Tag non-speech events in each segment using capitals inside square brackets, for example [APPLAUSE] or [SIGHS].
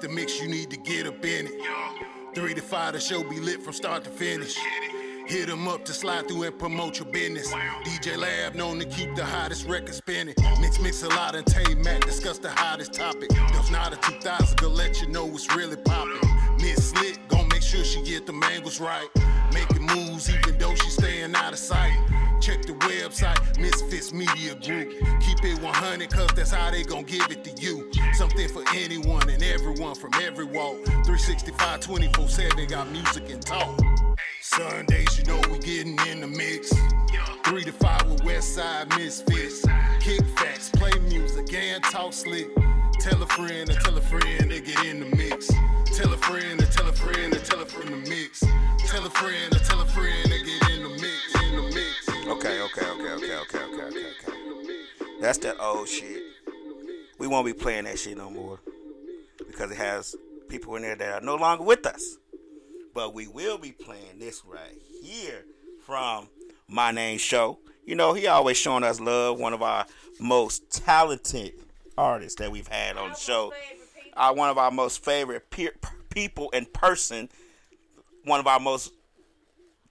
the mix, you need to get up in it. Three to five, the show be lit from start to finish. Hit them up to slide through and promote your business. DJ Lab known to keep the hottest record spinning. Mix, mix a lot and Tame Mac discuss the hottest topic. There's not a 2000 to let you know what's really popping. Miss Slick gon' make sure she get the angles right. Making moves even though she staying out of sight. Check the website, Misfits Media Group. Keep it 100, cause that's how they gon' give it to you. Something for anyone and everyone from every walk. 365, 24 7, got music and talk. Sundays, you know we getting in the mix. Three to five with Westside Misfits. Kick facts, play music, and talk slick. Tell a friend and tell a friend they get in the mix. Tell a friend and tell a friend and tell a friend the mix. Tell a friend and tell a friend to get in the mix. In the mix. Okay, okay, okay, okay, okay, okay, okay, okay. That's that old shit. We won't be playing that shit no more because it has people in there that are no longer with us. But we will be playing this right here from My Name Show. You know, he always showing us love. One of our most talented artists that we've had on the show. Uh, one of our most favorite peer, people in person. One of our most,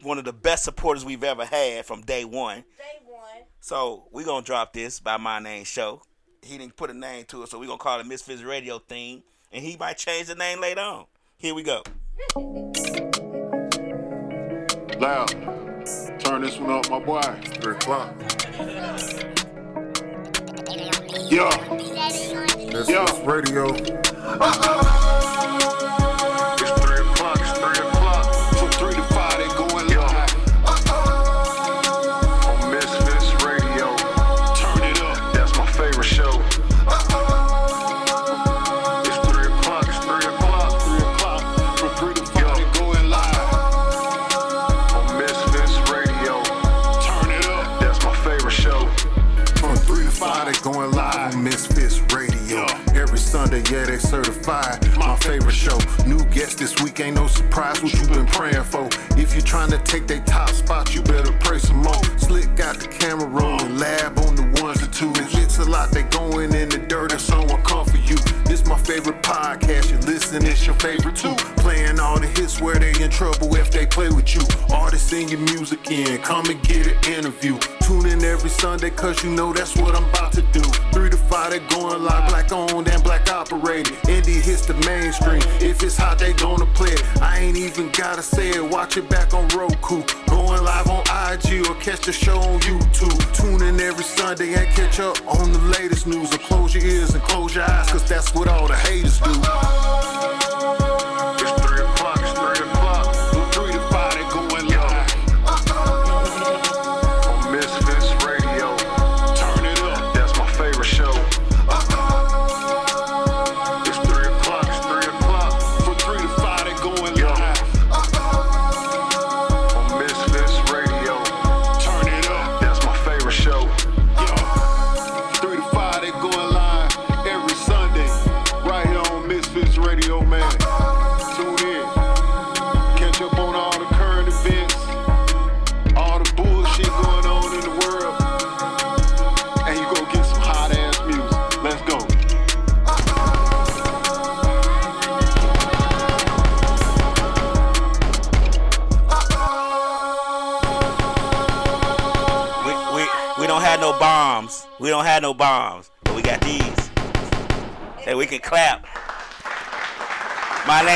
one of the best supporters we've ever had from day one. Day one. So we're gonna drop this by my name show. He didn't put a name to it, so we're gonna call it Misfits Radio theme, and he might change the name later on. Here we go. Loud. Turn this one up, my boy. Three o'clock. Yeah. This Yeah. is radio. It's certified. My favorite show. New guest this week, ain't no surprise what you been praying for. If you trying to take they top spot, you better pray some more. Slick got the camera rolling, lab on the ones and twos. It's a lot, they going in the dirt, and someone come for you. This my favorite podcast, you listen, it's your favorite too. Playing all the hits where they in trouble if they play with you. Artists in your music in, come and get an interview. Tune in every Sunday, cause you know that's what I'm about to do. Three to five, they going live, black owned and black operated. Indie hits the mainstream. If it's hot, they gonna play it. I ain't even gotta say it, watch it back on Roku. Going live on IG or catch the show on YouTube. Tune in every Sunday and catch up on the latest news. Or close your ears and close your eyes, cause that's what all the haters do.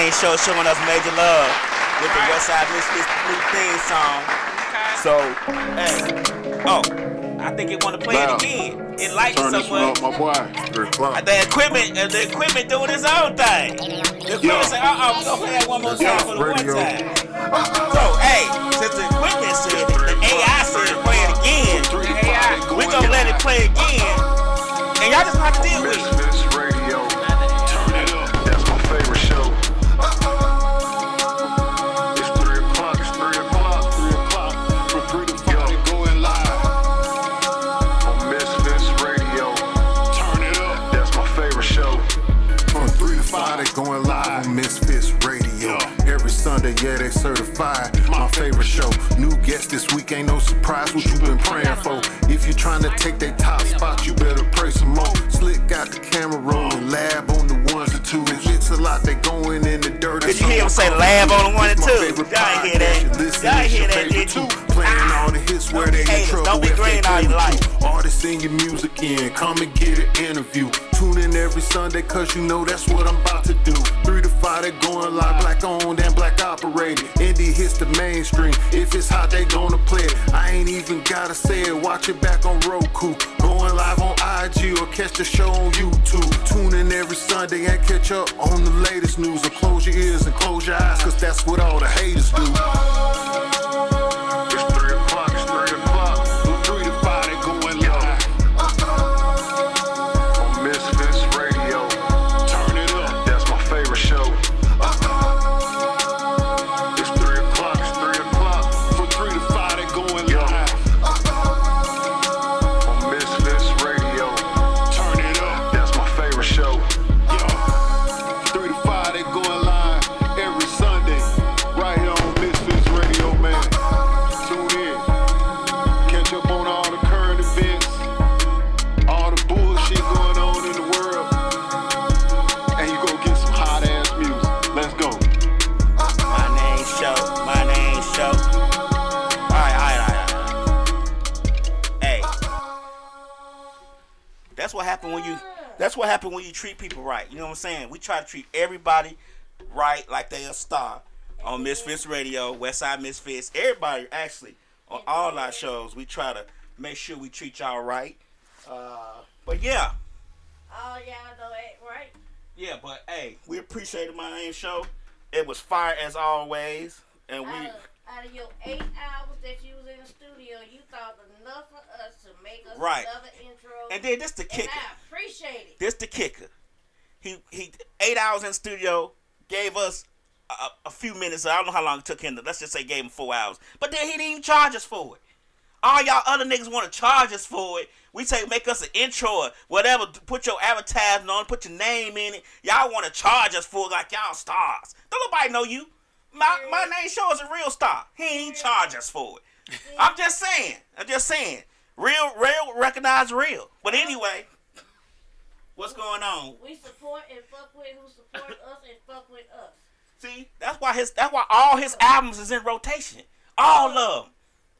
My show showing us major love with the West Side Misfits new theme song. So, hey, oh, I think it want to play Wow. it again. It likes Turn it this so one much. up, my boy. The equipment, uh, the equipment doing its own thing. The equipment Yeah. say, uh-uh, we gonna play that one more time for the Radio. one time. So, hey, since the equipment said it, the AI said play it again. Three to five, they We going gonna let it play again. And y'all just have to deal with it. Ain't no surprise what you been praying for. If you trying to take that top spot, you better pray some more. Slick got the camera rolling, lab on the ones and two. It's a lot they going in the dirt. Did you hear him say lab on the one and two? Y'all hear that. Y'all hear that, did you? Too. Playing all the hits where they in trouble. don't be green all your life. Artists sing your music in. Come and get an interview. Tune in every Sunday, cause you know that's what I'm about to do. Three to five, they going live, black owned and black operated. Indie hits the mainstream. If it's hot, they gonna play it. I ain't even gotta say it. Watch it back on Roku. Going live on IG or catch the show on YouTube. Tune in every Sunday and catch up on the latest news. Or close your ears and close your eyes, cause that's what all the haters do. That's what happened when you treat people right. You know what I'm saying? We try to treat everybody right like they a star. On Misfits Radio, Westside Misfits, everybody actually on all our shows, we try to make sure we treat y'all right. Uh, but yeah, Oh, know it, right? yeah, but hey, we appreciated my name show. It was fire as always, and we. Of, out of your eight hours that you was in the studio, you thought enough for us to make us Right. another intro. And then this the And kicker. I appreciate it. This the kicker. He he eight hours in studio gave us a, a few minutes. I don't know how long it took him. To, let's just say gave him four hours. But then he didn't even charge us for it. All y'all other niggas want to charge us for it. We say make us an intro or whatever. Put your advertising on. Put your name in it. Y'all want to charge us for it like y'all stars. Don't nobody know you. My my name show is a real star. He ain't charge us for it. I'm just saying. I'm just saying. Real, real, recognize real. But uh-huh. anyway, what's going on? We support and fuck with who support us and fuck with us. See, that's why his that's why all his albums is in rotation. All of them.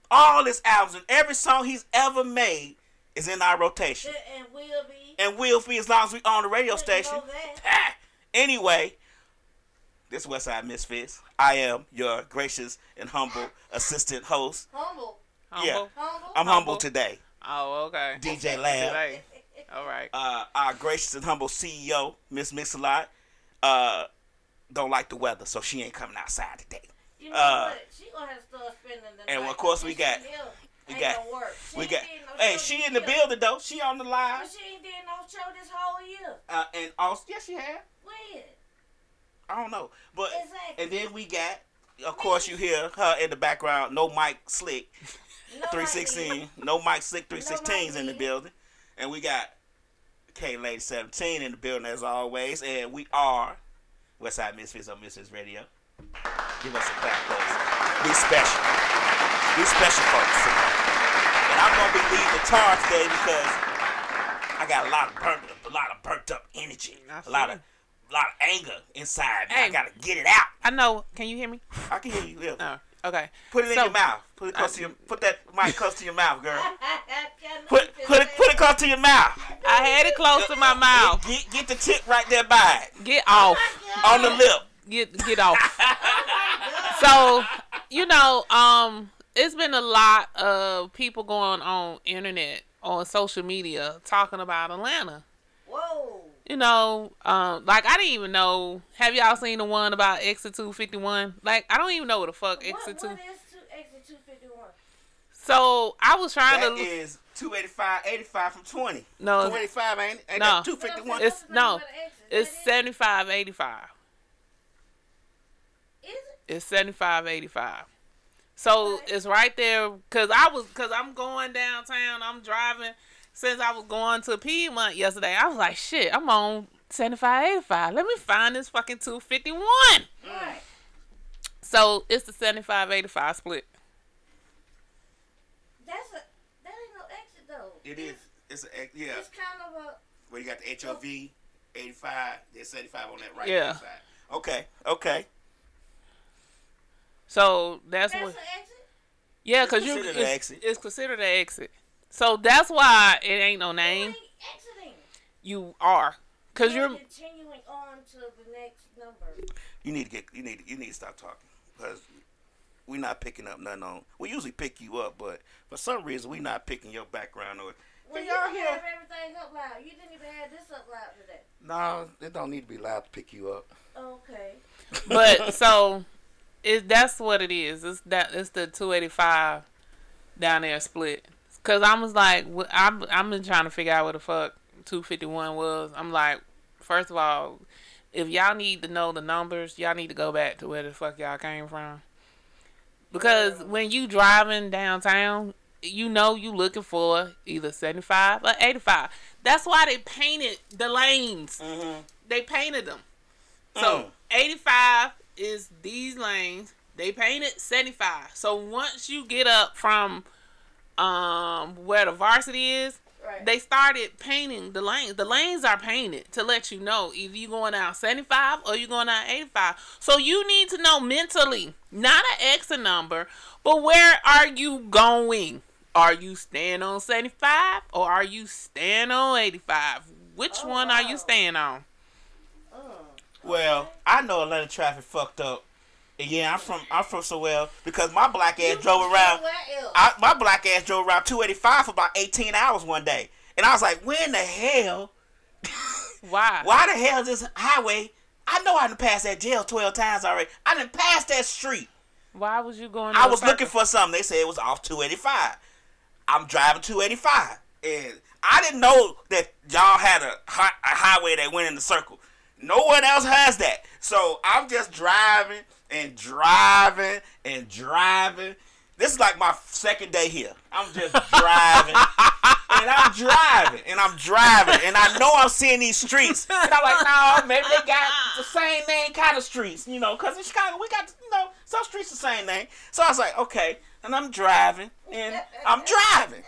All his albums and every song he's ever made is in our rotation. And will be. And will be as long as we on the radio station. [LAUGHS] anyway, this Westside Misfits. I am your gracious and humble assistant host. Humble. Yeah. Humble? Humble. I'm humble Humble. today. Oh, okay. DJ Lab. Today. All right. uh, our gracious and humble CEO, Miss Mix-a-Lot, uh, don't like the weather, so she ain't coming outside today. You know Uh, what? She gonna have to start spending the and night. of course we got- we Ain't got- work. She We got, no hey, she this in the year. building though. She on the But she ain't did no show this whole year. uh, and also, yes, she had. When? I don't know, but Exactly. and then we got, of course, you hear her in the background. No Mike Slick, No three No Mike Slick, three sixteens in the building, and we got K Lady seventeen in the building as always, and we are Westside Misfits on Misfits Radio. Give us a clap, please. We special. We special folks. And I'm gonna be leading the charge today because I got a lot of burnt, a lot of burnt up energy, a lot of, a lot of anger inside me. I gotta get it out. I know. Can you hear me? I can hear you. Yeah. No. Okay. Put it in your mouth. Put it close to your. Put that mic close to your mouth, girl. Put, [LAUGHS] Put put it put it close to your mouth. I had it close to my mouth. Get, get the tip right there by it, Get off. on the lip. Get get off. [LAUGHS] So, you know, um, it's been a lot of people going on internet on social media talking about Atlanta. Whoa. You know, um, like I didn't even know. Have y'all seen the one about Exit Two Fifty One? Like I don't even know what the fuck What, Exit Two. what is two, exit 251? So I was trying That to. is 285, 85 from 20. No. 285 ain't it? Ain't No. 251? It's- no, What's the name of the It's exit? That seventy five eighty five. is- Is it? It's seventy five eighty five. So Okay. it's right there because I was because I'm going downtown. I'm driving since I was going to Piedmont yesterday. I was like, shit, I'm on seventy five eighty five. Let me find this fucking two fifty one. Right. So it's the seventy five eighty five split. That's a, that ain't no exit though. It is. It's a, yeah. It's kind of a, Where you got the HOV 85, then 75 on that right Yeah. side. Okay, okay. So that's That's what. an exit? Yeah, cause you considered it's, it's considered an exit. So that's why it ain't no name. exiting. You are, cause You're you're. continuing on to the next number. You need to get you need you need to stop talking because we're not picking up nothing on. We usually pick you up, but for some reason we're not picking your background or. Well, you y'all can hear? have everything up loud. You didn't even have this up loud today. No, it don't need to be loud to pick you up. Okay. But [LAUGHS] so, it that's what it is. It's that it's the two eighty five down there split. Cause I was like, I'm I'm been trying to figure out what the fuck two fifty one was. I'm like, first of all, if y'all need to know the numbers, y'all need to go back to where the fuck y'all came from. Because when you driving downtown, you know you looking for either seventy five or eighty five. That's why they painted the lanes. Mm-hmm. They painted them. Mm. So 85 is these lanes. They painted 75. So once you get up from um where the varsity is, Right. they started painting the lanes. The lanes are painted to let you know if you're going out 75 or you're going out 85. So you need to know mentally, not an exit number, but where are you going? Are you staying on 75 or are you staying on 85? Which Oh, one are you staying on? Uh, Well, I know Atlanta traffic fucked up. And yeah, I'm from I'm from so well because my black ass drove around. Where else? I, my black ass drove around 285 for about 18 hours one day, and I was like, "When the hell? [LAUGHS] Why? Why the hell is this highway? I know I didn't pass that jail 12 times already. I didn't pass that street. Why was you going? I in a was looking for something. They said it was off 285. I'm driving 285, and I didn't know that y'all had a, hi- a highway that went in the circle. No one else has that. So I'm just driving and driving and driving. This is like my second day here. I'm just [LAUGHS] driving. And I'm driving, and I'm driving, and I know I'm seeing these streets, and I'm like, no, maybe they got the same name kind of streets, you know, because in Chicago we got, you know, some streets the same name. So I was like, okay, and I'm driving, and I'm driving,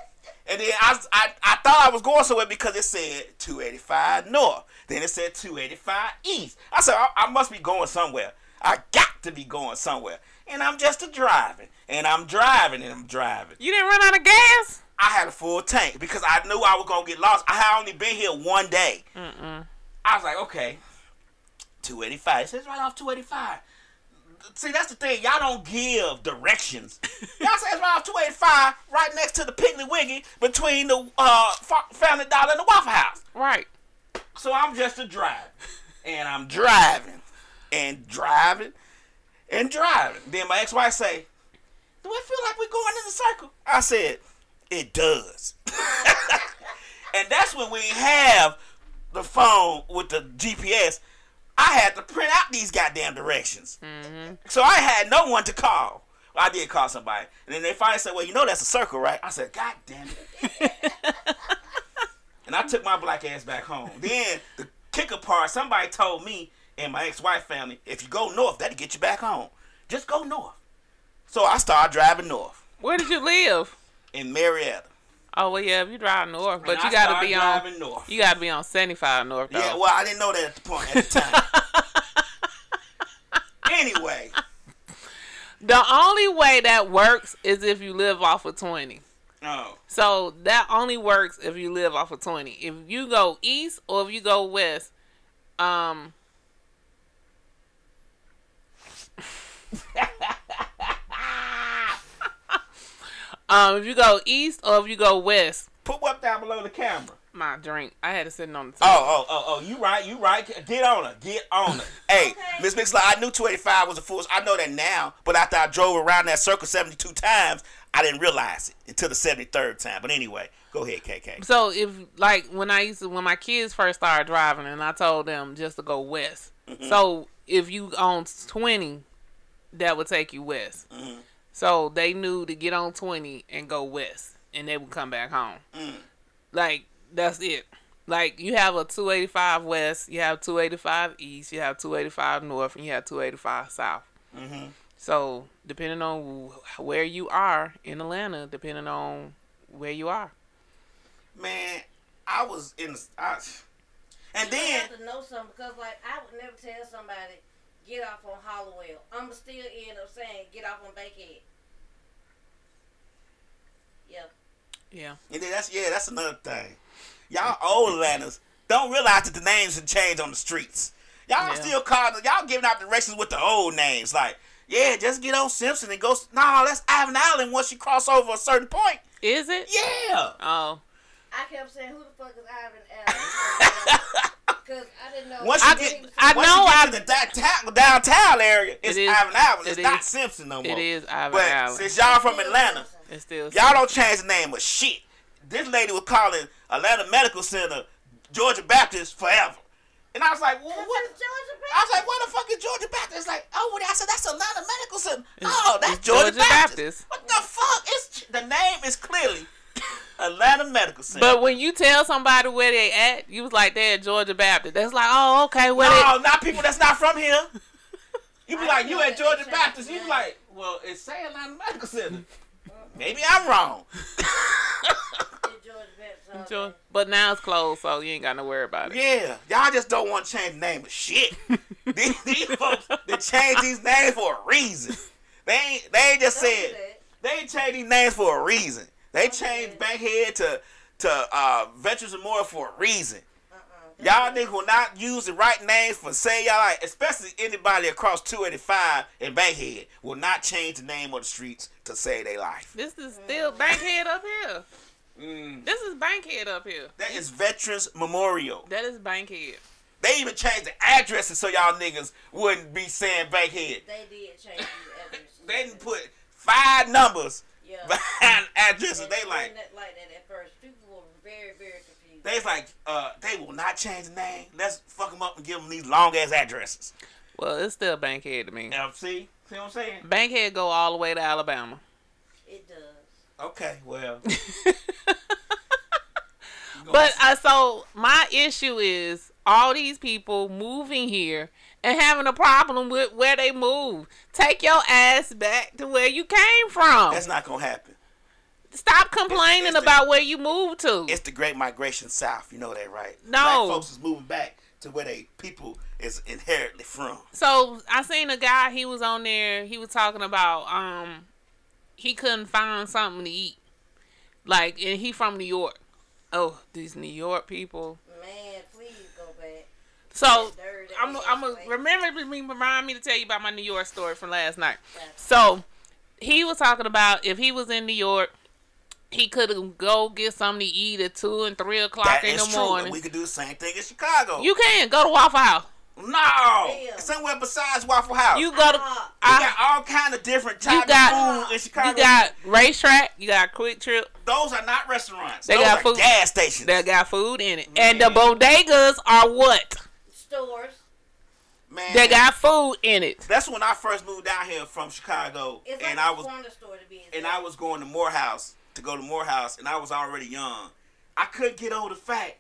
and then I, I, I thought I was going somewhere because it said 285 north, then it said 285 east. I said, I, I must be going somewhere. I got to be going somewhere, and I'm just a driving, and I'm driving, and I'm driving. You didn't run out of gas. I had a full tank because I knew I was gonna get lost. I had only been here one day. I was like, okay, two eighty five. It says right off two eighty five. See, that's the thing. Y'all don't give directions. [LAUGHS] Y'all say it's right off two eighty five, right next to the Piggly Wiggly, between the uh, Family Dollar and the Waffle House. Right. So I'm just a driver, and I'm driving, and driving, and driving. Then my ex-wife say, "Do it feel like we're going in a circle?" I said, "It does." [LAUGHS] and that's when we have the phone with the GPS. I had to print out these goddamn directions, mm-hmm. so I had no one to call. Well, I did call somebody, and then they finally said, "Well, you know that's a circle, right?" I said, "God damn it." [LAUGHS] And I took my black ass back home. Then the kicker part, somebody told me and my ex-wife family, if you go north, that'll get you back home. Just go north. So I started driving north Where did you live? in Marietta. Oh well, yeah, if you drive north, but And you I gotta be on. north. You gotta be on seventy five north though. Yeah, well, I didn't know that at the point at the time. [LAUGHS] anyway, the only way that works is if you live off of twenty. oh, So that only works if you live off of twenty. If you go east or if you go west, um. Um, if you go east or if you go west, put what down below the camera. my drink. I had to sit on the. Table. Oh, oh, oh, oh, you right, you right. Get on her, get on her. [LAUGHS] hey, Okay. Miss Mixler, I knew 285 was a fool. I know that now, but after I drove around that circle 72 times, I didn't realize it until the 73rd time. But anyway, go ahead, KK. So if like when I used to when my kids first started driving and I told them just to go west. So if you on twenty, that would take you west. So they knew to get on twenty and go west, and they would come back home. Mm. Like that's it. Like you have a two eighty five west, you have two eighty five east, you have two eighty five north, and you have two eighty five south. Mm-hmm. So depending on where you are in Atlanta, depending on where you are. Man, I was in. I, And you then have to know something because, like, I would never tell somebody get off on Hollowell. I'ma still end up saying get off on Bankhead. Yeah. Yeah. And then that's yeah, that's another thing. Y'all old Atlantas don't realize that the names have changed on the streets. Y'all Yeah. still calling y'all giving out directions with the old names. Like, yeah, just get on Simpson and go. Nah, that's Ivan Allen once you cross over a certain point. Is it? Yeah. Oh. I kept saying, who the fuck is Ivan Allen? [LAUGHS] Because I didn't know. Once I you did- get, I once know you get I- to the downtown, downtown area, it's It is- Ivan Allen. It's it not is- Simpson no more. It is Ivan But Allen. since y'all from Atlanta, It's still Y'all don't change the name of shit. This lady was calling Atlanta Medical Center Georgia Baptist forever. And I was like, well, what? I was like, what the fuck is Georgia Baptist? Like, oh, what? I said, that's Atlanta Medical Center. oh, that's Georgia, Georgia Baptist. Baptist. What the fuck? It's The name is clearly [LAUGHS] Atlanta Medical Center. But when you tell somebody where they at, you was like they're at Georgia Baptist. That's like, oh, okay, where no, not people that's not from here. [LAUGHS] You be I like, you feel at Georgia Baptist. You changed be like, well, it's say Atlanta Medical Center. [LAUGHS] Maybe I'm wrong. they? Georgia. But now it's closed, so you ain't got to worry about it. Yeah, y'all just don't want to change the name of shit. these, these folks, they change these names for a reason. They ain't, they ain't just said they ain't changed these names for a reason. They changed Bankhead to to uh, Veterans Memorial for a reason. Y'all niggas will not use the right names for say y'all like, especially anybody across 285 and Bankhead will not change the name of the streets to save their life. This is still Bankhead up here. Mm, This is Bankhead up here. that is Veterans Memorial. That is Bankhead. They even changed the addresses so y'all niggas wouldn't be saying Bankhead. They did change these addresses. They didn't put five numbers Yeah. behind addresses. [LAUGHS] And They like wasn't that like that at first. People were very, very confused. they's like uh they will not change the name. Let's fuck them up and give them these long ass addresses. Well, it's still Bankhead to me. Now see, see what I'm saying? Bankhead go all the way to Alabama. It does. Okay, well. [LAUGHS] But uh, so my issue is all these people moving here and having a problem with where they move. Take your ass back to where you came from. that's not gonna happen. Stop complaining it's the- about where you moved to. It's the Great Migration South. You know that, right? No. Black folks is moving back to where they people is inherently from. So I seen a guy. He was on there. He was talking about um, he couldn't find something to eat. Like, and he from New York. Oh, these New York people. Man, please go back. So I'm ass I'm a, place. remember me remind me to tell you about my New York story from last night. So he was talking about if he was in New York, he could go get something to eat at two and three o'clock That in is the true. morning. And we could do the same thing in Chicago. you can go to Waffle House. no, Damn. somewhere besides Waffle House. You go to. I, got all kind of different you types got of food in Chicago. you got RaceTrac. You got QuikTrip. Those are not restaurants. They Those got are food. gas stations. They got food in it, mm-hmm. and the bodegas are what? Stores. Man, They got food in it. That's when I first moved down here from Chicago, It's like and a I was corner store to be exact. and I was going to Morehouse to go to Morehouse, and I was already young. I couldn't get over the fact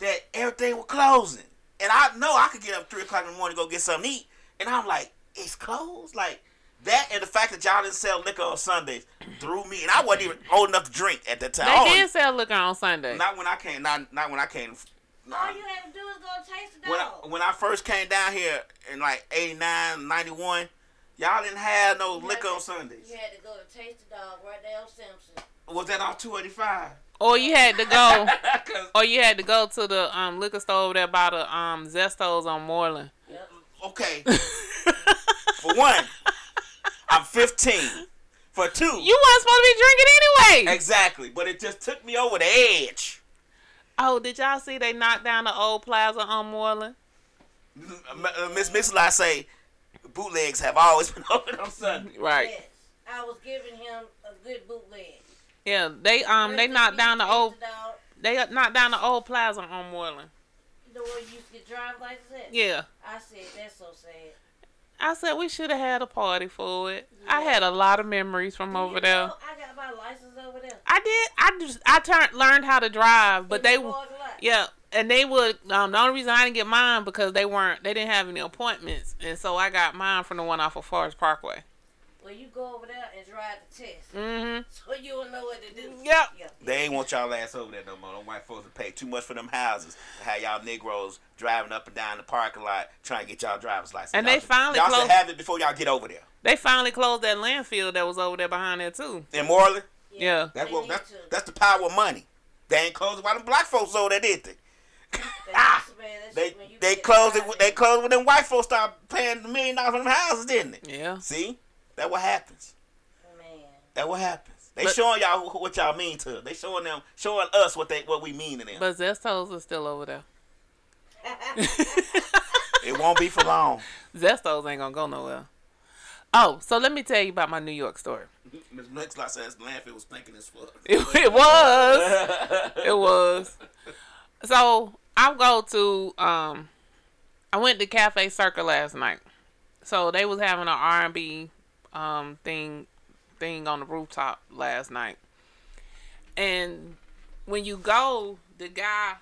that everything was closing, and I know I could get up three o'clock in the morning to go get something to eat, and I'm like, it's closed, like that, and the fact that y'all didn't sell liquor on Sundays threw me, and I wasn't even old enough to drink at that time. They only- did sell liquor on Sunday. Not when I came. Not not when I came. Nah. All you had to do is go taste the When I, dog. when I first came down here in like 89, 91, y'all didn't have no You liquor had on to- Sundays. You had to go to Taste the Dog right there on Simpson. Was that on 285? Or you had to go. [LAUGHS] 'Cause- Or you had to go to the um, liquor store over there by the um, Zestos on Moreland. Yep. okay, [LAUGHS] for one, I'm 15. For two, You weren't supposed to be drinking anyway. exactly. But it just took me over the edge. Oh, did y'all see they knocked down the old plaza on Moreland? Miss Miss Mixla say bootlegs have always [LAUGHS] been open on Sunday. Right. Yes. I was giving him a good bootleg. Yeah, they um they knocked down the old Dog. they knocked down the old plaza on Moreland. The one you used to get driver's license at? Yeah. I said, that's so sad. I said we should have had a party for it. I had a lot of memories from Do over you there. know I got my license over there. I did. I just I turned learned how to drive, but they the yeah, and they would. Um, the only reason I didn't get mine because they weren't they didn't have any appointments, and so I got mine from the one off of Forest Parkway. Well, you go over there and drive the test, Mm-hmm. [LAUGHS] so you'll know what to do. Yep. Yeah. They ain't want y'all ass over there no more. Them white folks to pay too much for them houses. To have y'all Negroes driving up and down the parking lot trying to get y'all driver's license. And y'all they should- finally y'all should have it before y'all get over there. They finally closed that landfill that was over there behind there too. In Moreland, Yeah. that's They what that's, to. that's the power of money. They ain't closed why them black folks over there, did they? They [LAUGHS] Ah! used to ban that They shit when you they closed it. driving. They closed when them white folks started paying the million dollars on them houses, didn't they? Yeah. See, that what happens. Man. That what happens. They But- showing y'all what y'all mean to. them. They showing them, showing us what they what we mean to them. But Zestos is still over there. [LAUGHS] it won't be for long. [LAUGHS] Zestos ain't gonna go nowhere. Oh, so let me tell you about my New York story. [LAUGHS] Miss Mixlot says landfill was thinking as fuck. It, [LAUGHS] it was. [LAUGHS] it was. So I go to um I went to Cafe Circa last night. So they was having an R and B um thing thing on the rooftop last night. And when you go, the guy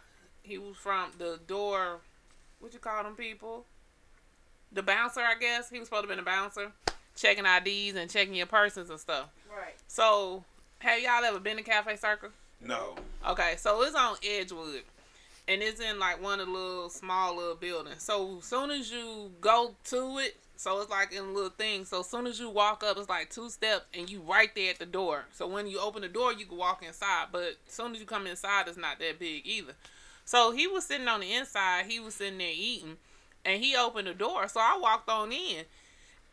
he was from the door what you call them people? The bouncer, I guess. He was supposed to be the bouncer. Checking IDs and checking your purses and stuff. Right. So have y'all ever been to Cafe Circa? No. Okay, so it's on Edgewood, and it's in like one of the little small little buildings. So as soon as you go to it, so it's like in a little thing. So as soon as you walk up, it's like two steps, and you right there at the door. So when you open the door, you can walk inside. But as soon as you come inside, it's not that big either. So he was sitting on the inside. He was sitting there eating, and he opened the door. So I walked on in.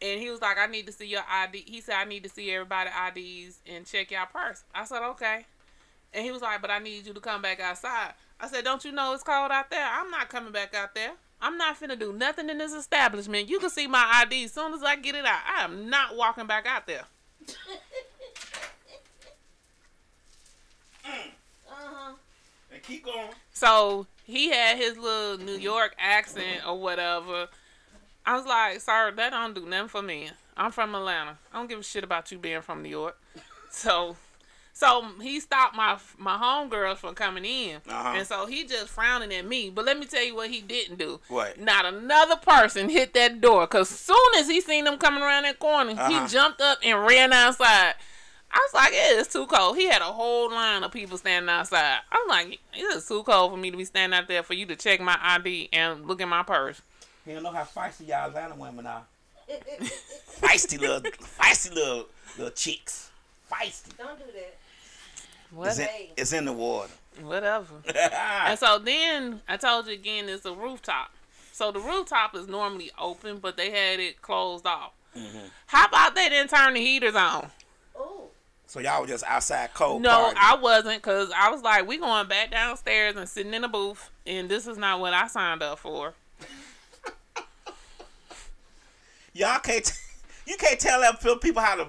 And he was like, I need to see your ID. He said, I need to see everybody IDs and check your purse. I said, okay. And he was like, but I need you to come back outside. I said, don't you know it's cold out there? I'm not coming back out there. I'm not finna do nothing in this establishment. You can see my ID as soon as I get it out. I am not walking back out there. [LAUGHS] Uh-huh. And keep going. So he had his little New York accent or whatever. I was like, sir, that don't do nothing for me. I'm from Atlanta. I don't give a shit about you being from New York. [LAUGHS] So, so he stopped my my homegirls from coming in, Uh-huh. and so he just frowning at me. But let me tell you what he didn't do. What? Not another person hit that door. Cause soon as he seen them coming around that corner, Uh-huh. he jumped up and ran outside. I was like, yeah, it's too cold. He had a whole line of people standing outside. I'm like, it's too cold for me to be standing out there for you to check my ID and look at my purse. You don't know how feisty y'all Atlanta women are. [LAUGHS] feisty little, feisty little, little chicks. Feisty. Don't do that. What? It's in, it's in the water. Whatever. [LAUGHS] And so then I told you again, it's a rooftop. So the rooftop is normally open, but they had it closed off. Mm-hmm. How about they didn't turn the heaters on? Oh. so y'all were just outside cold No, party. I wasn't, cause I was like, we going back downstairs and sitting in the booth, and this is not what I signed up for. Y'all can't. T- [LAUGHS] you can't tell them people how to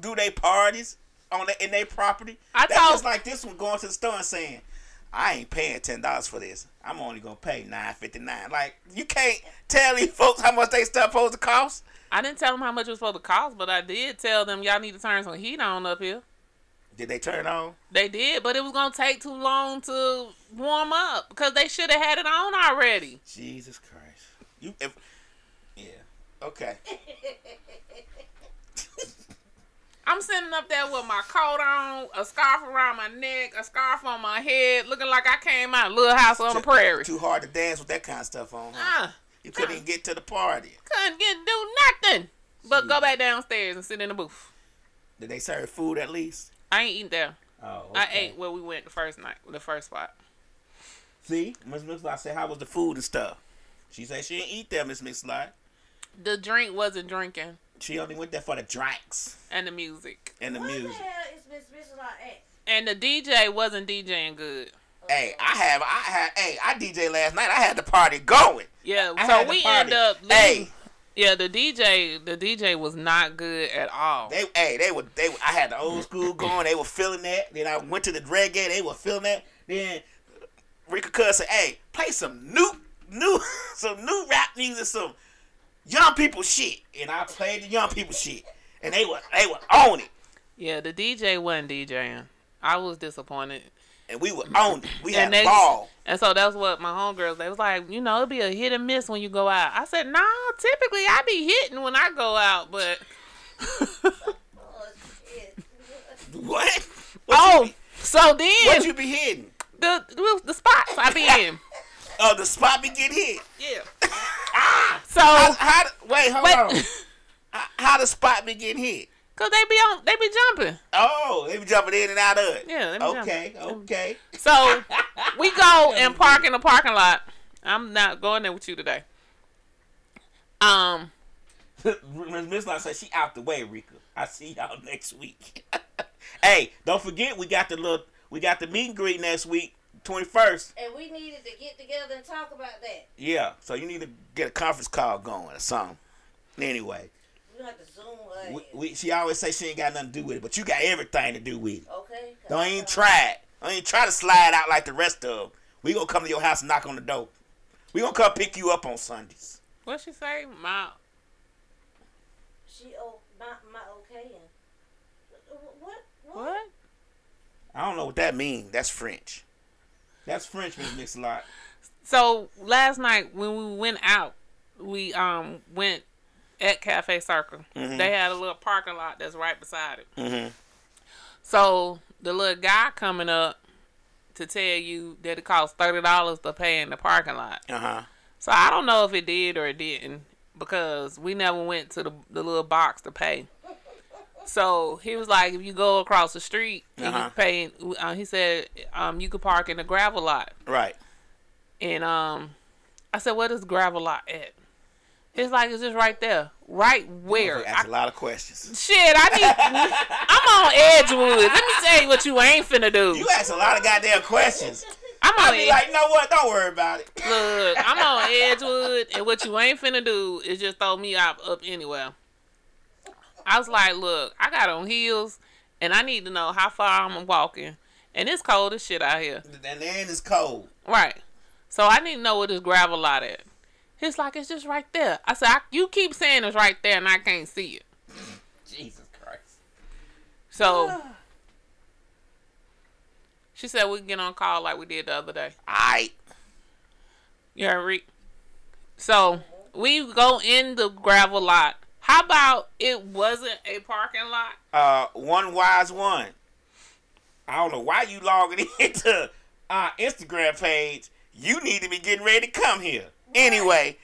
do their parties on the, in their property. I That's told- just like this one going to the store and saying, "I ain't paying ten dollars for this. I'm only gonna pay nine fifty nine. Like you can't tell these folks how much they stuff supposed to cost. I didn't tell them how much it was supposed to cost, but I did tell them y'all need to turn some heat on up here. Did they turn on? They did, but it was gonna take too long to warm up because they should have had it on already. Jesus Christ. You if okay. I'm sitting up there with my coat on, a scarf around my neck, a scarf on my head, looking like I came out of a Little House on the Prairie. Too hard to dance with that kind of stuff on. Huh? Ah, You couldn't even get to the party. couldn't get do nothing but go back downstairs and sit in the booth. Did they serve food at least? I ain't eating there. Oh, I ate where we went the first night, the first spot. See, Miss Mixlot said, "How was the food and stuff?" She said she didn't eat there, Miss Mixlot. The drink wasn't drinking, She only went there for the drinks and the music, and the Where the music. hell is Miss Miss at? and the DJ wasn't DJing good. Hey, I have, I had, hey, I DJ last night. I had the party going. Yeah, I so we end up. Leaving. Hey, Yeah, the DJ, the DJ was not good at all. they, hey, they were, they. I had the old school going. They were feeling that. Then I went to the reggae. They were feeling that. Then Rika Cuz said, "Hey, play some new, new, [LAUGHS] some new rap music, some young people shit." And I played the young people shit, and they were, they were on it. Yeah, the DJ wasn't DJing. I was disappointed. and we were on it. We had they- ball. And so that's what my homegirls, they was like, you know, it'll be a hit and miss when you go out. I said, no, typically I be hitting when I go out, but [LAUGHS] Oh shit. What? oh, so then What you be hitting? the, the the spots I be in. [LAUGHS] Oh, the spot be get hit. Yeah. ah, So, How, how wait, hold wait, on. How, how the spot be get hit? cause they be on, they be jumping. Oh, they be jumping in and out of it. Yeah, they be Okay, jumping. okay. So we go [LAUGHS] and park in the parking lot. I'm not going there with you today. Um, [LAUGHS] Miss Lott said she out the way, Rika. I see y'all [LAUGHS] next week. hey, don't forget we got the little we got the meet and greet next week, twenty first. And we needed to get together and talk about that. Yeah, so you need to get a conference call going or something. Anyway, We have to zoom her we, we, she always say she ain't got nothing to do with it, but you got everything to do with it. Okay. 'Cause Don't I even know- try it. Don't even try to slide out like the rest of them. We gonna come to your house and knock on the door. We gonna come pick you up on Sundays. what she say? My She oh my my okay and uh, what what what? I don't know what that means. That's French. That's French, Miss Mix a lot. So last night when we went out, we um went at Cafe Circa. They had a little parking lot that's right beside it. Mhm. So the little guy coming up to tell you that it costs thirty dollars to pay in the parking lot. Uh huh. So I don't know if it did or it didn't because we never went to the, the little box to pay. So he was like, if you go across the street and Uh-huh. you pay, uh, he said, um, you could park in the gravel lot. Right. And um, I said, what is gravel lot at? He's like, it's just right there. Right where? Ask I, a lot of questions. shit, I need. I'm on Edgewood. Let me tell you what you ain't finna do. You ask a lot of goddamn questions. I'm on Ed- like, you know what? Don't worry about it. Look, I'm on Edgewood, and what you ain't finna do is just throw me up up anywhere. I was like, look, I got on heels, and I need to know how far I'm walking, and it's cold as shit out here. And then it's cold. Right. So I need to know where this gravel lot at. He's like, it's just right there. I said, I, you keep saying it's right there, and I can't see it. Jesus Christ. So [SIGHS] she said we can get on call like we did the other day. Alright. You heard Rick? So we go in the gravel lot. How about it wasn't a parking lot? Uh, one wise one. I don't know why you logging [LAUGHS] into our Instagram page. You need to be getting ready to come here. Anyway,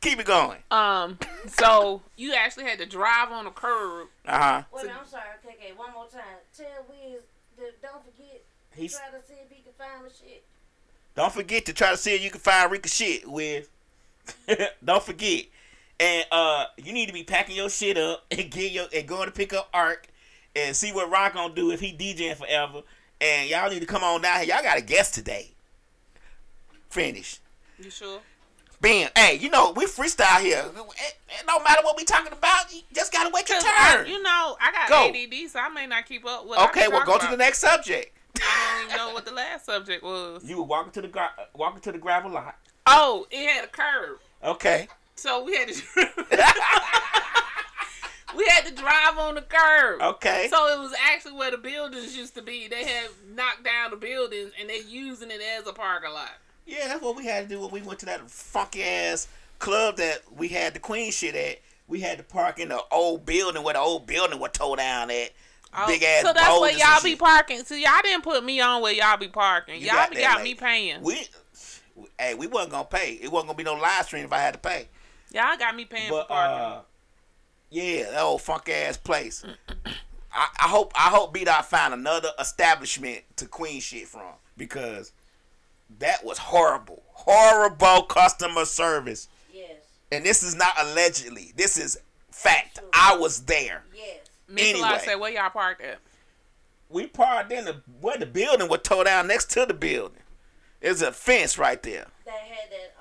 keep it going. Um, so you actually had to drive on the curb. Uh huh. Wait, I'm sorry. Okay, okay, one more time. Tell Wiz that don't forget. He's Try to see if he can find the shit. Don't forget to try to see if you can find Rika shit with. [LAUGHS] Don't forget. And uh you need to be packing your shit up [LAUGHS] and get your and going to pick up Ark and see what Rock gonna do if he DJing forever. And y'all need to come on down here. Y'all got a guest today. Finish. You sure? Bam. Hey, you know, we freestyle here. It, it don't matter what we talking about. You just gotta wait your 'Cause I- turn. you know, I got Go. ADD, so I may not keep up with. Okay, well go to the next subject. I don't even know what the last subject was. [LAUGHS] You were walking to the gra- walking to the gravel lot. Oh, it had a curb, Okay. So we had to. [LAUGHS] we had to drive on the curb. Okay. So it was actually where the buildings used to be. They had knocked down the buildings and they're using it as a parking lot. Yeah, that's what we had to do when we went to that funky ass club that we had the Queen shit at. We had to park in the old building where the old building was tore down at. Oh, Big ass So that's where y'all be shit. parking. So y'all didn't put me on where y'all be parking. You y'all got be that, got me paying. We, hey, we wasn't gonna pay. It wasn't gonna be no live stream if I had to pay. Y'all got me paying But for parking. uh, yeah, that old funky ass place. I, I hope I hope B Dot find another establishment to Queen shit from because that was horrible, horrible customer service. Yes, And this is not allegedly. This is fact. I was there. yes. Miss anyway. Lot said, where y'all parked at? We parked in the where the building was tore down next to the building. There's a fence right there. They had that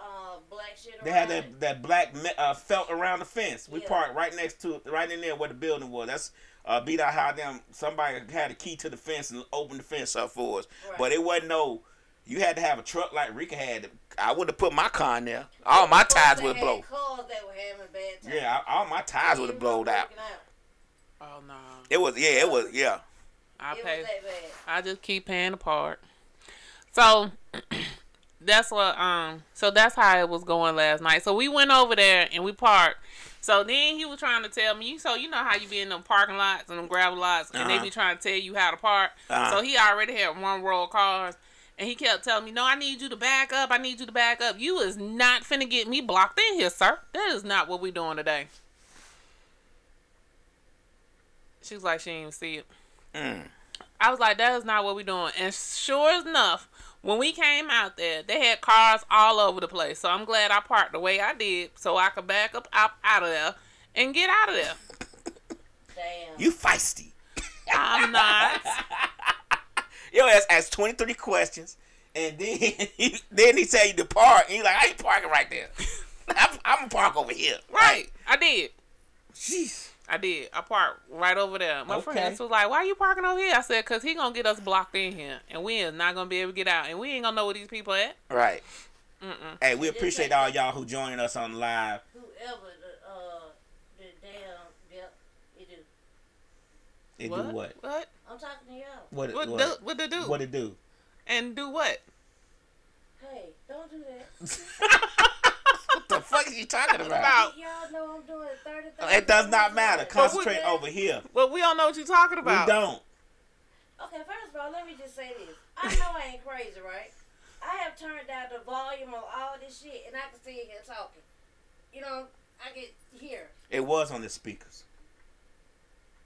black shit around. They had that that black me- uh, felt around the fence. We Yeah. parked right next to right in there where the building was. That's uh, beat out how them somebody had a key to the fence and opened the fence up for us. Right. But it wasn't no. You had to have a truck like Rika had. I would have put my car in there. All my tires would had blow. Cars that were having bad times. Yeah, all my tires would have blowed out. Oh, no. It was yeah, it was yeah. I It pay. was that bad. I just keep paying the part. So [CLEARS THROAT] that's what um so that's how it was going last night. So we went over there and we parked So then he was trying to tell me, so you know how you be in them parking lots and them gravel lots, and they Uh-huh. be trying to tell you how to park. Uh-huh. So he already had one row of cars, and he kept telling me, "No, I need you to back up. I need you to back up. You is not finna get me blocked in here, sir. That is not what we doing today." She was like, she didn't even see it. Mm. I was like, that is not what we doing. And sure enough, when we came out there, they had cars all over the place. So I'm glad I parked the way I did so I could back up out, out of there and get out of there. Damn. You feisty. I'm not. [LAUGHS] Yo ass asked 23 questions, and then [LAUGHS] he, then he tell you to park, and you like, I ain't parking right there. [LAUGHS] I'm, I'm gonna park over here. Right. I did. Jeez. I did. I parked right over there. My Okay. friends was like, "Why are you parking over here?" I said, "Cause he gonna get us blocked in here, and we is not gonna be able to get out, and we ain't gonna know where these people at." Right. Mm-mm. Hey, we appreciate all y'all who joining us on live. Whoever the uh the damn yep, you do. It what? do what? What? I'm talking to y'all. What? it- What? What? Do, what to do? What it do? and do what? Hey, don't do that. [LAUGHS] What the fuck are you talking about? About. Y'all know I'm doing 30 30. It does not matter. Concentrate we- over here. Well, we don't know what you're talking about. We don't. Okay, first of all, let me just say this. I know I ain't crazy, right? I have turned down the volume of all this shit, and I can sit here talking. You know, I can hear. It was on the speakers.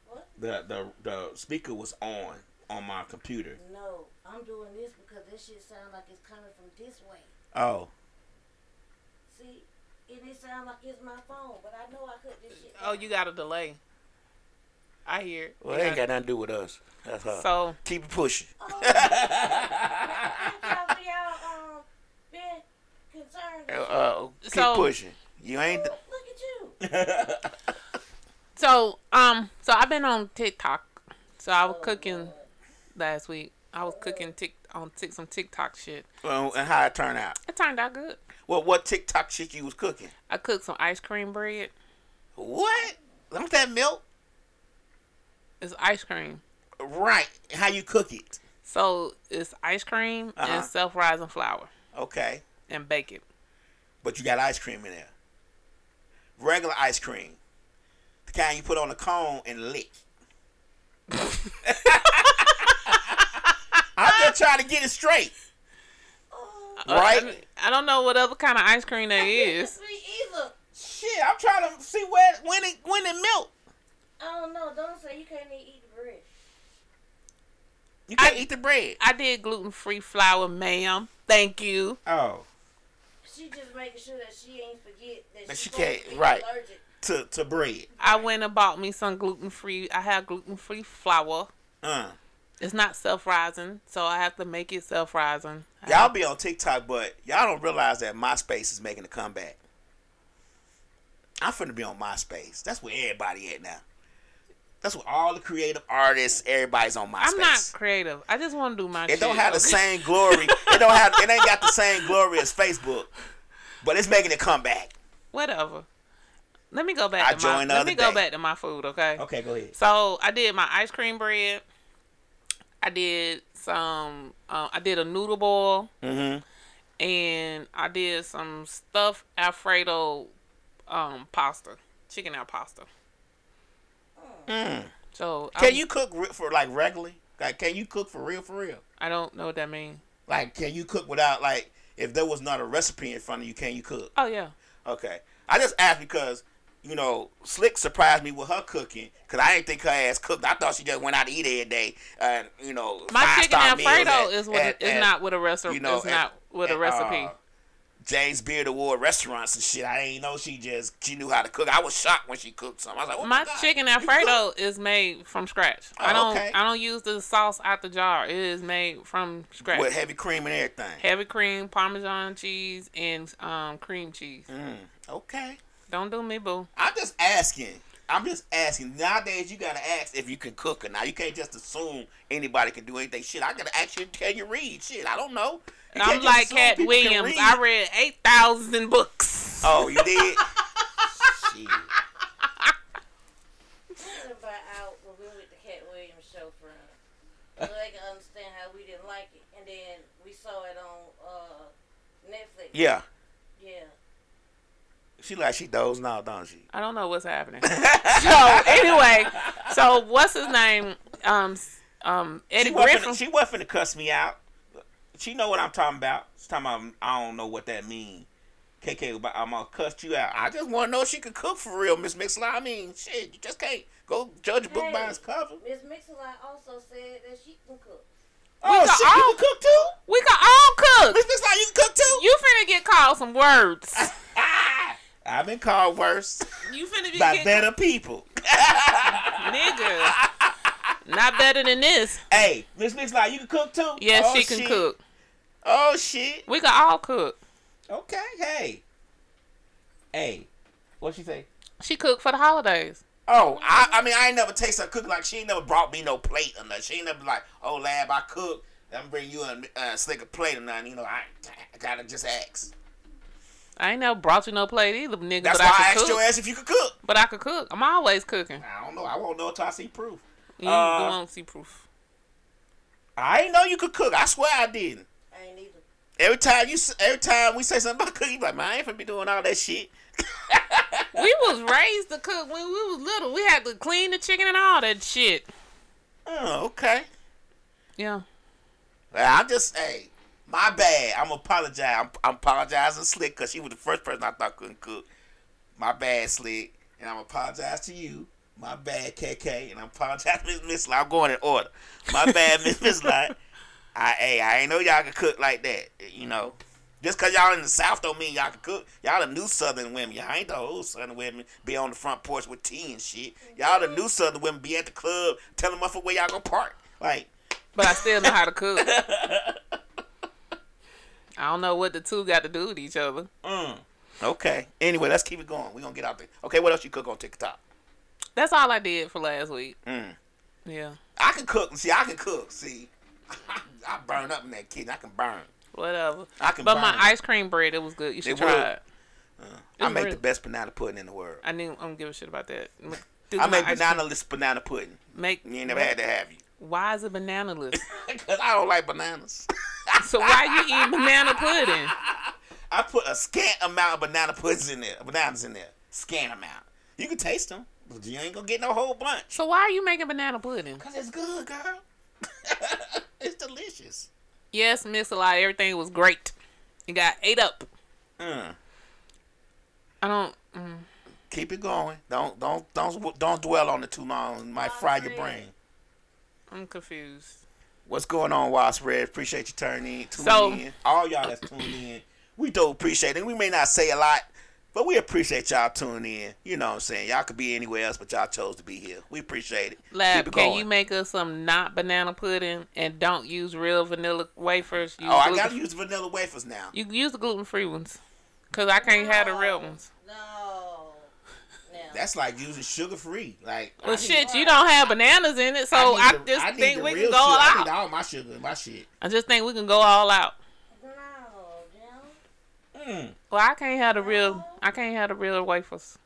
What? The the the speaker was on on my computer. No, I'm doing this because this shit sounds like it's coming from this way. Oh. See, and it sound like it's my phone, but I know I cut this shit. Oh, down. you got a delay. I hear. it. Well, it ain't got- got nothing to do with us. That's her. So Keep it pushing. Oh, [LAUGHS] thank y'all um being concerned. Uh, uh, keep So- pushing. You ain't. Look look at you. [LAUGHS] so um so I've been on TikTok. So I was Oh, cooking Lord. last week. I was cooking tick on tick some TikTok shit. well, and how it turned out. It turned out good. Well, what TikTok shit you was cooking? I cooked some ice cream bread. What? Don't that milk? It's ice cream. Right. How you cook it? So it's ice cream Uh-huh. and self rising flour Okay. and bake it. But you got ice cream in there. Regular ice cream. The kind you put on a cone and lick. [LAUGHS] I'm just trying to get it straight. Uh, Right? I, I don't know what other kind of ice cream there is. Me either. Shit, I'm trying to see where when it when it melt. I don't know. Don't say you can't eat the bread. You can't I- eat the bread. I did gluten free flour, ma'am. Thank you. Oh. She just making sure that she ain't forget that, That she she can't- to be right. allergic. To to bread. I went and bought me some gluten free. I have gluten free flour. Uh. It's not self rising, so I have to make it self rising. Y'all be on TikTok, but y'all don't realize that MySpace is making a comeback. I'm finna be on MySpace. That's where everybody at now. That's where all the creative artists, everybody's on MySpace. I'm not creative. I just want to do my It shit. don't have the same glory. [LAUGHS] it don't have. It ain't got the same glory as Facebook, but it's making a comeback. Whatever. Let me go back I to my. joined the Let me go back to my food, okay? Okay, go ahead. So I did my ice cream bread. I did some. Uh, I did a noodle bowl, Mm-hmm. and I did some stuffed Alfredo um, pasta, chicken al pasta. Mm. So Can I'm- you cook re- for like regularly? Like, can you cook for real? For real? I don't know what that means. Like, can you cook without like? If there was not a recipe in front of you, can you cook? Oh yeah. Okay. I just asked because, you know, Slick surprised me with her cooking because I didn't think her ass cooked. I thought she just went out to eat every day and, you know, My chicken Alfredo at- is with at- is at, not with a recipe. you know, it's at- not with a recipe. uh, James Beard Award restaurants and shit. I didn't know she just, she knew how to cook. I was shocked when she cooked something. I was like, oh my, my God. chicken alfredo is made from scratch. Oh, I don't okay. I don't use the sauce out the jar. It is made from scratch. With heavy cream and everything. Heavy cream, parmesan cheese, and um, cream cheese. Mm, okay. Don't do me, boo. I'm just asking. I'm just asking. Nowadays, you gotta ask if you can cook or not. You can't just assume anybody can do anything. Shit, I gotta ask you. Can you read? Shit, I don't know. You I'm like Katt Williams. read. I read eight thousand books. Oh, you did. [LAUGHS] Shit. Out when we went to Katt Williams show for so they can understand how we didn't like it, and then we saw it on uh Netflix. Yeah. Yeah. She like she dozing out, don't she? I don't know what's happening. [LAUGHS] [LAUGHS] so anyway, so what's his name? Um, um, Eddie She wasn't, Griffin. she wasn't finna cuss me out. She know what I'm talking about. She's talking about I don't know what that mean. KK, I'm gonna cuss you out. I just want to know if she can cook for real, Miss Mixler. I mean, shit, you just can't go judge a book by its cover. Miss Mix-a-Lot also said that she can cook. Oh got shit, you can cook too. we can all cook. Miss Mixler, you can cook too. You finna get called some words. [LAUGHS] I've been called worse You finna be by get better people. [LAUGHS] nigga. Not better than this. Hey, Miss like you can cook too. Yes, Oh, she can shit. cook. Oh shit. We can all cook. Okay, hey, hey, what she say? She cooked for the holidays. Oh, I, I mean, I ain't never taste her cook like she ain't never brought me no plate or nothing. She ain't never like, oh, lab, I cook. I'm bring you a uh, slick a plate or nothing. You know, I, I gotta just ask. I ain't never brought you no plate either, nigga. That's but why I I can asked cook. your ass if you could cook. But I could cook. I'm always cooking. I don't know. I won't know until I see proof. You Uh, won't see proof. I ain't know you could cook. I swear I didn't. I ain't either. Every time you, every time we say something about cooking, you be like, man, I ain't finna be doing all that shit. [LAUGHS] We was raised to cook when we was little. We had to clean the chicken and all that shit. Oh, okay. Yeah. Well, I'm just, hey, my bad. I'm apologize. I'm, I'm apologizing, Slick, because she was the first person I thought couldn't cook. My bad, Slick. And I'm apologize to you. My bad, KK. And I'm apologize, Miss Miss. I'm going in order. My bad, Miss Miss. [LAUGHS] I, hey, I ain't know y'all could cook like that. You know, just cause y'all in the South don't mean y'all can cook. Y'all the new Southern women. Y'all ain't the old Southern women. Be on the front porch with tea and shit. Y'all the new Southern women. Be at the club telling motherfucker where y'all gonna park. Like, But I still know how to cook. [LAUGHS] I don't know what the two got to do with each other. Mm. Okay. Anyway, let's keep it going. We're gonna get out there. Okay, what else you cook on TikTok? That's all I did for last week. Mm. Yeah. I can cook. See, I can cook. See, [LAUGHS] I burn up in that kitchen. I can burn. Whatever. I can But burn. my ice cream bread, it was good. You should It try it. I It's make really- the best banana pudding in the world. I didn't. I don't give a shit about that. Do I make ice banana cream- less banana pudding. Make. You ain't never had to have you. Why is it banana less? [LAUGHS] Cause I don't like bananas. [LAUGHS] [LAUGHS] so why you eat banana pudding? I put a scant amount of banana puddings in there. Bananas in there. Scant amount. You can taste them, but you ain't gonna get no whole bunch. So why are you making banana pudding? Cause it's good, girl. [LAUGHS] it's delicious. Yes, Miss a lot. Everything was great. You got ate up. Mm. I don't. Mm. Keep it going. Don't don't don't don't dwell on it too long. It might fry your brain. I'm confused. What's going on, Wild Spread? Appreciate you turning in, tuning So- in. All y'all that's tuned in, we do appreciate it. We may not say a lot, but we appreciate y'all tuning in. You know what I'm saying? Y'all could be anywhere else, but y'all chose to be here. We appreciate it. Lab, Keep it can going. you make us some not banana pudding and don't use real vanilla wafers? Use oh, I gotta use vanilla wafers now. You can use the gluten free ones, cause I can't have the real ones. No. No. That's like using sugar free. Like, I Well, need- shit, you don't have bananas in it, so need I, the- just I think we can go all sugar. I need out. all my sugar in my shit. I just think we can go all out. No, Jim. Mm. Well, I can't have the real. I can't have the real wafers.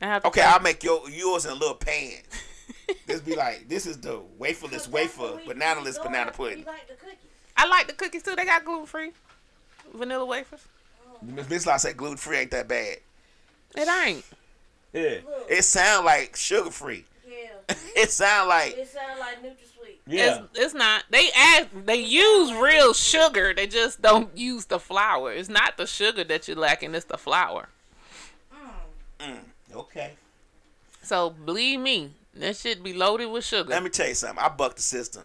I have Okay, I'll make your yours in a little pan. [LAUGHS] this be like, this is the waferless wafer, bananaless banana pudding. Like. I like the cookies too. They got gluten free, vanilla wafers. Miss Miss said gluten free ain't that bad. It ain't. Yeah. Look. It sound like sugar free. Yeah. It sound like [LAUGHS] it sounds like NutraSweet. yeah. It's, it's not. They add. They use real sugar. They just don't use the flour. It's not the sugar that you're lacking. It's the flour. Mm, okay. So believe me, that should be loaded with sugar. Let me tell you something. I bucked the system.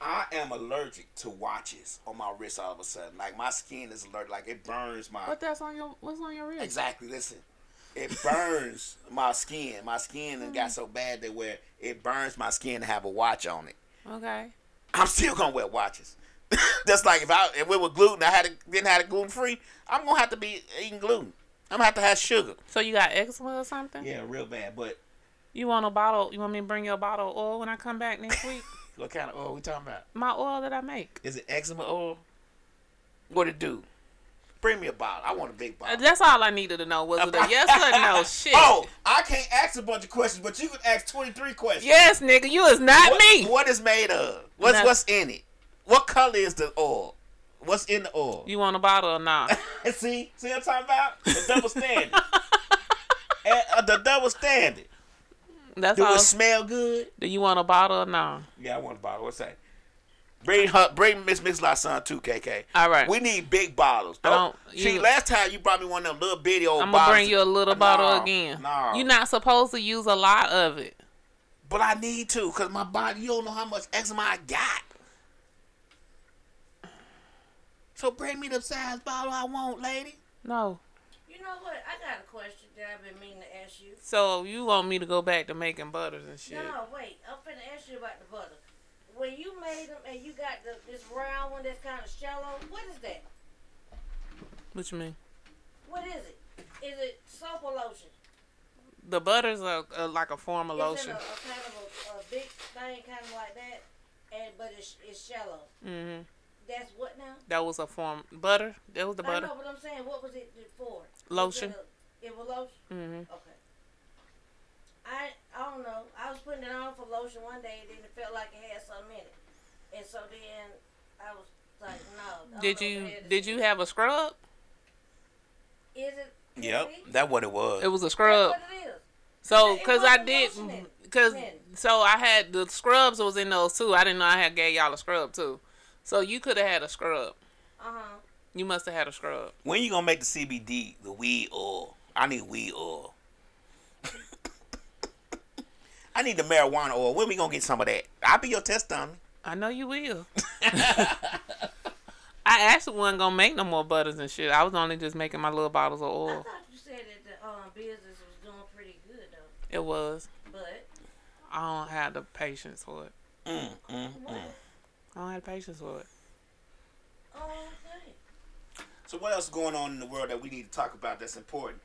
I am allergic to watches on my wrist all of a sudden. Like my skin is allergic. Like it burns my what that's on your? What's on your wrist? Exactly. Listen, it burns my skin. My skin done got mm. so bad that where it burns my skin to have a watch on it. Okay. I'm still gonna wear watches. [LAUGHS] That's like if I if it was gluten, I had to, didn't have it gluten free. I'm gonna have to be eating gluten. I'm gonna have to have sugar. So you got eczema or something? Yeah, real bad. But You want a bottle? You want me to bring you a bottle of oil when I come back next week? [LAUGHS] what kind of oil we talking about? My oil that I make. Is it eczema oil? What it do? Bring me a bottle. I want a big bottle. That's all I needed to know. Was it a [LAUGHS] yes or no? Shit. Oh, I can't ask a bunch of questions, but you can ask 23 questions. Yes, nigga. You is not What, me. what is made of? What's Nothing. what's in it? What color is the oil? What's in the oil? You want a bottle or not? [LAUGHS] see, see what I'm talking about? The double standard. [LAUGHS] And, uh, the double standard. That's Do all. it smell good? Do you want a bottle or no? Yeah, I want a bottle. What's that? Bring her, bring Miss Mix Lot son too, KK. All right. We need big bottles. Don't, don't- see, last time you brought me one of them little bitty old I'm bottles. gonna bring you a little bottle Nah, again. Nah. You're not supposed to use a lot of it. But I need to, cause my body, you don't know how much eczema I got. So bring me the size bottle I want, lady. No. You know what? I got a question that I've been meaning to ask you. So you want me to go back to making butters and shit? No, wait. I'm finna ask you about the butter. When you made them and you got the, this round one that's kind of shallow, what is that? What you mean? What is it? Is it soap or lotion? The butters are, are like a form of It's lotion. in a, a kind of a, a big thing, kind of like that, and but it's, it's shallow. hmm That's what now? That was a form butter. That was the butter. I know, but I'm saying, what was it for? Lotion. Was It, a, it was lotion. hmm Okay. I I don't know. I was putting it on for lotion one day, and then it felt like it had something in it, and so then I was like, no. Did you if it had did you have a scrub? Is it? can Yep, it be? what it was. It was a scrub. what it is. So, cause I did, lotion cause so I had the scrubs was in those too. I didn't know I had gave y'all a scrub too. So you could have had a scrub. Uh huh. You must have had a scrub. When you gonna make the CBD, the weed oil? I need weed oil. I need the marijuana oil. When we gonna get some of that? I'll be your test dummy. I know you will. [LAUGHS] I actually wasn't gonna make no more butters and shit. I was only just making my little bottles of oil. I oil. thought you said that the um, business was doing pretty good though, It was. but I don't have the patience for it. Mm, mm, what? mm. I don't have the patience for it. Oh, okay. So what else is going on in the world that we need to talk about that's important?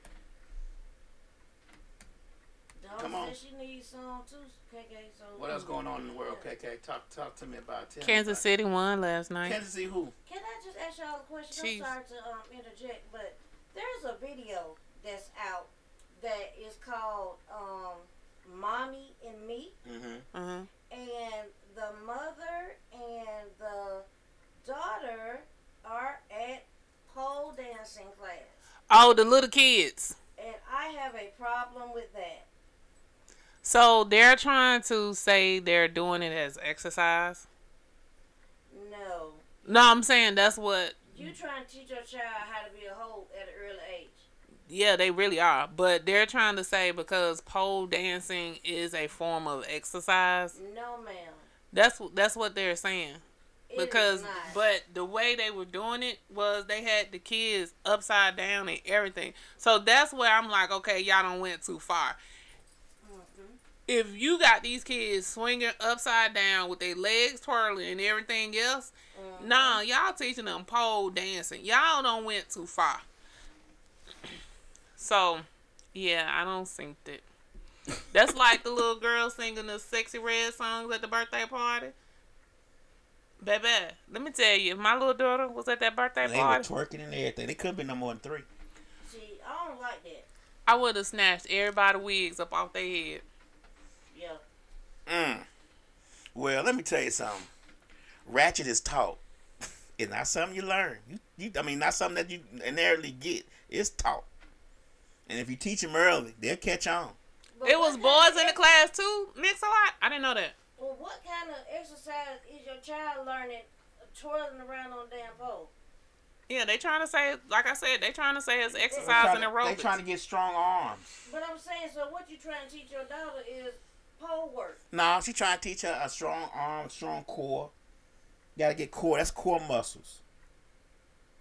Dog Come on. she needs some too, KK. So What else going on in the world, KK? Talk talk to me about it. Tell Kansas about City won last night. Kansas City who? Can I just ask y'all a question? Jeez. I'm sorry to um, interject, but there's a video that's out that is called um, "Mommy and Me," Mm-hmm. Uh-huh. and the mother and the daughter are at pole dancing class, Oh, the little kids. and I have a problem with that. So they're trying to say they're doing it as exercise. No, No, I'm saying that's what. you trying to teach your child how to be a hoe at an early age. Yeah, they really are. But they're trying to say because pole dancing is a form of exercise. No, ma'am. That's that's what they're saying. It Because, but the way they were doing it was they had the kids upside down and everything. So that's where I'm like, okay, y'all don't went too far. If you got these kids swinging upside down with their legs twirling and everything else, Mhm. nah, y'all teaching them pole dancing. Y'all don't went too far. So, yeah, I don't think that. That's like the little girl singing the Sexyy Red songs at the birthday party. Baby, let me tell you, if my little daughter was at that birthday They were party, twerking and everything. They couldn't be no more than three. See, I don't like that. I would have snatched everybody wigs up off their head. Yeah. Mm. Well, let me tell you something. Ratchet is taught. [LAUGHS] It's not something you learn. You, you, I mean, not something that you inherently get. It's taught. And if you teach them early, they'll catch on. But It was boys in the ex- class too, mix a lot. I didn't know that. Well, what kind of exercise is your child learning uh, twirling around on damn pole? Yeah, they trying to say, like I said, they trying to say it's They exercise and trying, they aerobics. trying to get strong arms. But I'm saying, so what you trying to teach your daughter is pole work. No, she trying to teach her a strong arm, strong core. You gotta get core. That's core muscles.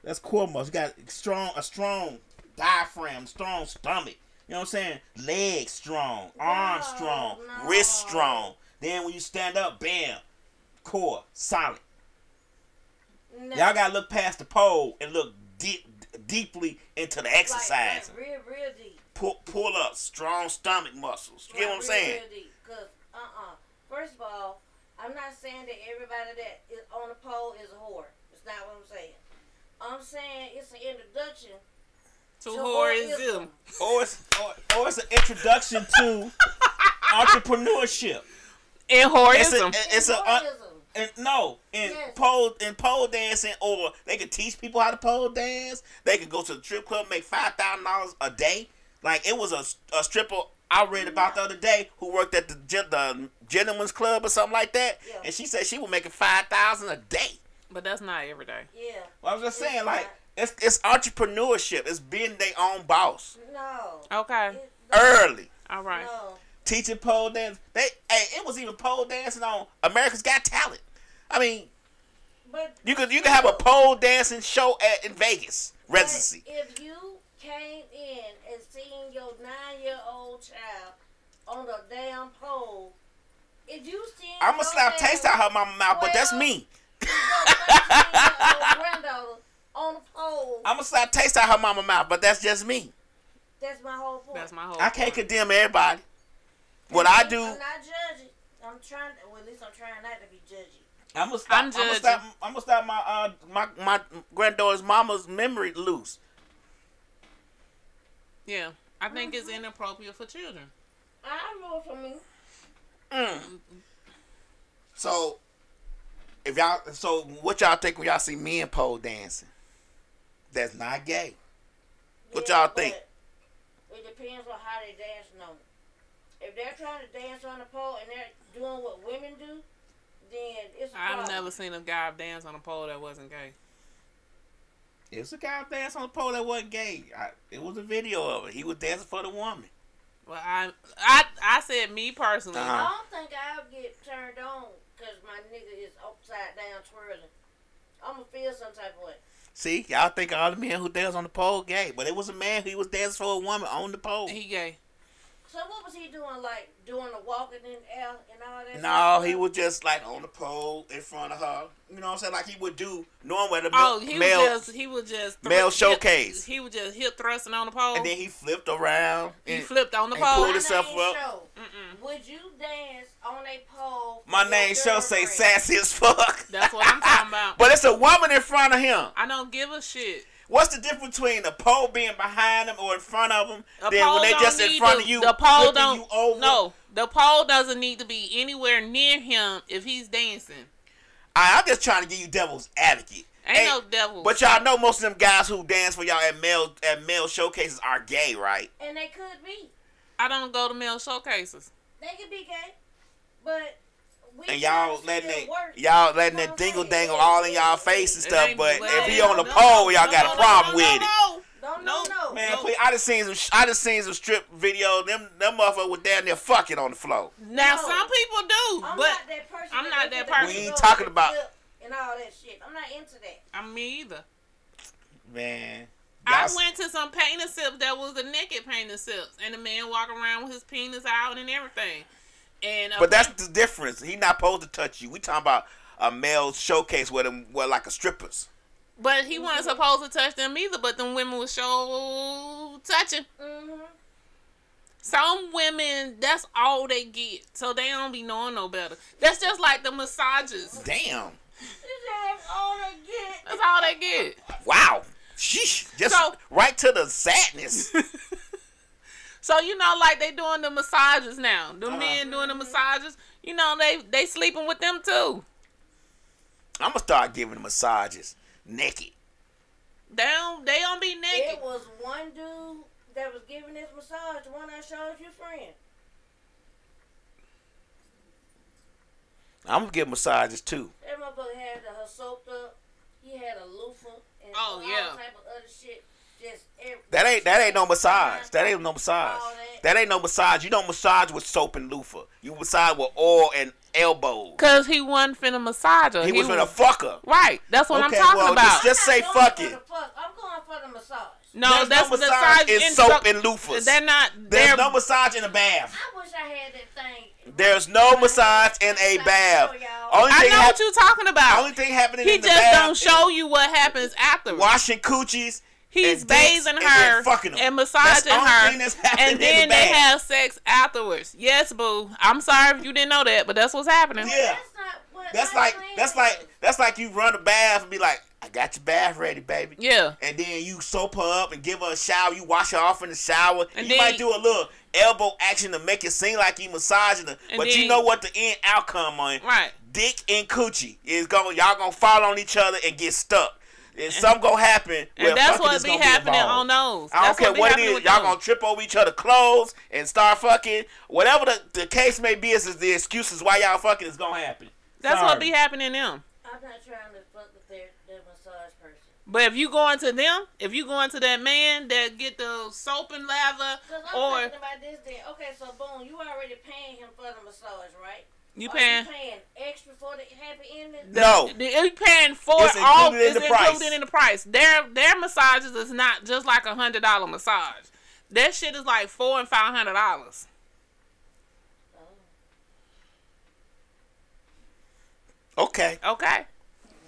That's core muscles. You got strong, a strong diaphragm, strong stomach. You know what I'm saying? Legs strong, arms No, strong, no. wrist strong. Then when you stand up, bam, core solid. No, Y'all gotta look past the pole and look deep, deeply into the exercise. like real, real deep. Pull, pull up, strong stomach muscles. You get what I'm Like, saying? Real, real uh-uh. First of all, I'm not saying that everybody that is on the pole is a whore. It's not what I'm saying. I'm saying it's an introduction to to whoreism. whoreism. Or it's, or, or it's an introduction to [LAUGHS] entrepreneurship. And It's a, whoreism. it's a, uh, Whoreism. and no, in Yes. pole in pole dancing, or they could teach people how to pole dance. They could go to the strip club, make five thousand dollars a day. Like it was a, a stripper I read about the other day who worked at the gen- the gentleman's club or something like that, Yeah. and she said she was making five thousand a day. But that's not every day. Yeah. Well, I was just It's saying, like it's it's entrepreneurship. It's being their own boss No. Okay. It- early. All right. No. Teaching pole dance. They hey, it was even pole dancing on America's Got Talent. I mean, But you could you could have a pole dancing show at in Vegas residency. If you came in and seen your nine-year-old child on a damn pole, if you seen I'm gonna your slap damn- taste out her mama mouth, but that's me. granddaughter on a pole, I'm gonna slap taste out her mama mouth, but that's just me. that's my whole point. That's my whole. I can't point. condemn everybody. What I do, I'm not judging. I'm trying. Well, at least I'm trying not to be judgy. I'm gonna stop. I'm I'm, gonna stop. I'm gonna stop my uh my my granddaughter's mama's memory loose. Yeah, I think it's inappropriate for children. I know it for me. Mm. So, if y'all, so what y'all think when y'all see men pole dancing? That's not gay. What y'all think? It depends on how they dance. No. If they're trying to dance on the pole and they're doing what women do, then it's a I've never seen a guy dance on a pole that wasn't gay. It was a guy dancing on the pole that wasn't gay. I, it was a video of it. He was dancing for the woman. Well, I, I, I said me personally. Uh-huh. I don't think I'll get turned on because my nigga is upside down twirling. I'm gonna feel some type of way. See, y'all think all the men who dance on the pole gay, but it was a man who was dancing for a woman on the pole. He gay. So what was he doing? Like doing the walking in the air and all that? No, stuff? he was just like on the pole in front of her. You know what I'm saying? Like he would do normally the Oh, he male, was just he was just male hip- showcase. He was just hip thrusting on the pole. and then he flipped around. he flipped on the and pole. pulled My himself up. Show. Would you dance on a pole? My name show say sassy as fuck. That's what I'm talking about. [LAUGHS] but it's a woman in front of him. I don't give a shit. What's the difference between the pole being behind him or in front of him? The then when they don't just in front to- of you, the pole don't. you over. No, the pole doesn't need to be anywhere near him if he's dancing. I, I'm just trying to give you devil's advocate. Ain't Hey, no devil. But y'all know most of them guys who dance for y'all at male at male showcases are gay, right? And they could be. I don't go to male showcases. They could be gay, but we And y'all letting it it, work. y'all letting You know that dingle dangle all in y'all face and stuff. But if he on the no, pole, y'all no, got a problem no, with no, it. no. Don't No, no no. Man, No. please, I just seen some. I just seen some strip video. Them, them motherfuckers were down there fucking on the floor. Now No. some people do, I'm but not that person. I'm that not that person. We ain't talking about- and all that shit. I'm not into that. I'm me either. Man, I went to some painting sips that was the naked painting sips, and the man walking around with his penis out and everything. And But that's the difference. He not supposed to touch you. We talking about a male showcase with them, well, like a strippers. but he wasn't supposed to touch them either. But them women was show touching. Mm-hmm. Some women, that's all they get, so they don't be knowing no better. That's just like the massages. Damn. That's all they get. That's all they get. Wow. Sheesh. Just So- right to the sadness. [LAUGHS] So you know, like they doing the massages now. The Uh-huh. men doing the massages. You know, they they sleeping with them too. I'm gonna start giving massages naked. They don't they don't be naked. It was one dude that was giving this massage, the one I showed you, friend. I'm gonna give massages too. That motherfucker had the, her soaked up. He had a loofah and Oh, all yeah. type of other shit. Just every, That ain't that ain't no massage. That ain't no massage. That. That ain't no massage. You don't massage with soap and loofah. You massage with oil and elbows. Cause he wasn't finna massage her. He was with a fucker. Right. That's what Okay, I'm talking well, about. just- I'm say not fuck it. fuck. I'm going for the massage. no, There's that's no the massage in soap so- and loofahs. They're not. There's They're no massage in a bath. I wish I had that thing. There's no massage in a bath. Only I thing, know hap- what you're talking about. only thing happening he in the just don't is show you what happens after. washing coochies. He's and bathing and her then fucking them. and That's massaging the her, thing that's and then the they have sex afterwards. Yes, boo. I'm sorry if you didn't know that, but that's what's happening. Yeah. That's not what That's like plan that's like that's like you run a bath and be like, I got your bath ready, baby. Yeah. And then you soap her up and give her a shower. You wash her off in the shower. And you then- might do a little elbow action to make it seem like you massaging her. And But you know what the end outcome on Right. dick and coochie is going. Y'all gonna fall on each other and get stuck. And something gonna happen. where And that's fucking what is be happening involved. on those. I don't That's care be what it happening is. with Y'all them. gonna trip over each other clothes and start fucking. Whatever the, the case may be, is is the excuses why y'all fucking is gonna happen. That's Sorry. what be happening them. I'm not trying to fuck with their, their massage person. But if you going to them, if you going to that man that get the soap and lather, Cause I'm or thinking about this then. Okay, so boom, you already paying him for the massage, right? You paying, paying extra for the happy ending? No. the- you paying for It's all. included in It's the price. included in the price. Their their massages is not just like a hundred dollar massage. That shit is like four and five hundred dollars. Okay, Okay,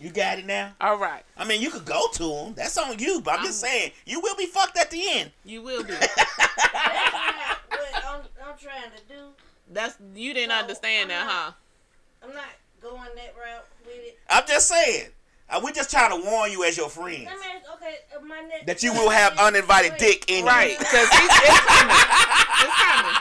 you got it now. all right, I mean, you could go to them. That's on you. But I'm just saying, you will be fucked at the end. you will be. That's not what I'm, I'm trying to do. That's you didn't No, understand I'm that, huh? I'm not going that route with it. I'm just saying. Uh, we're just trying to warn you as your friends Let me ask, okay, uh, my next that you will have uninvited dick in Right, you. because it's coming. It's coming.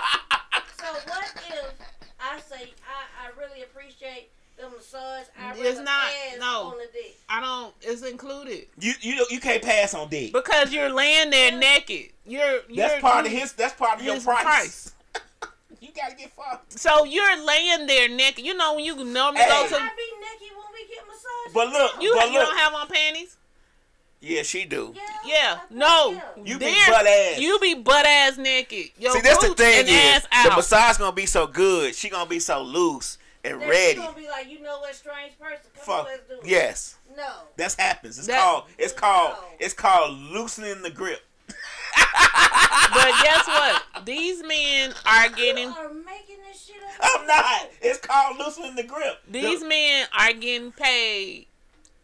So what if I say I, I really appreciate the massage? I It's really not- ass no. on the dick. I don't. It's included You you you can't pass on dick. because you're laying there naked. You're, you're That's part of his. That's part of your price. price. You gotta get fucked. So you're laying there naked. You know when you normally Hey. go to. I to be naked when we get massage. But look, you. but You look. don't have on panties. yeah, she do. Yeah. Yeah, no. You be butt ass. You be butt ass naked. Your See, that's the thing and is the out. massage gonna be so good. She gonna be so loose and Then ready. She gonna be like, you know what, strange person. Come Fuck. on, let's do it. Yes, No. that happens. It's That- called. It's called. No. It's called loosening the grip. But guess what? These men are getting. You are making this shit up. I'm not. It's called loosening the grip. These men are getting paid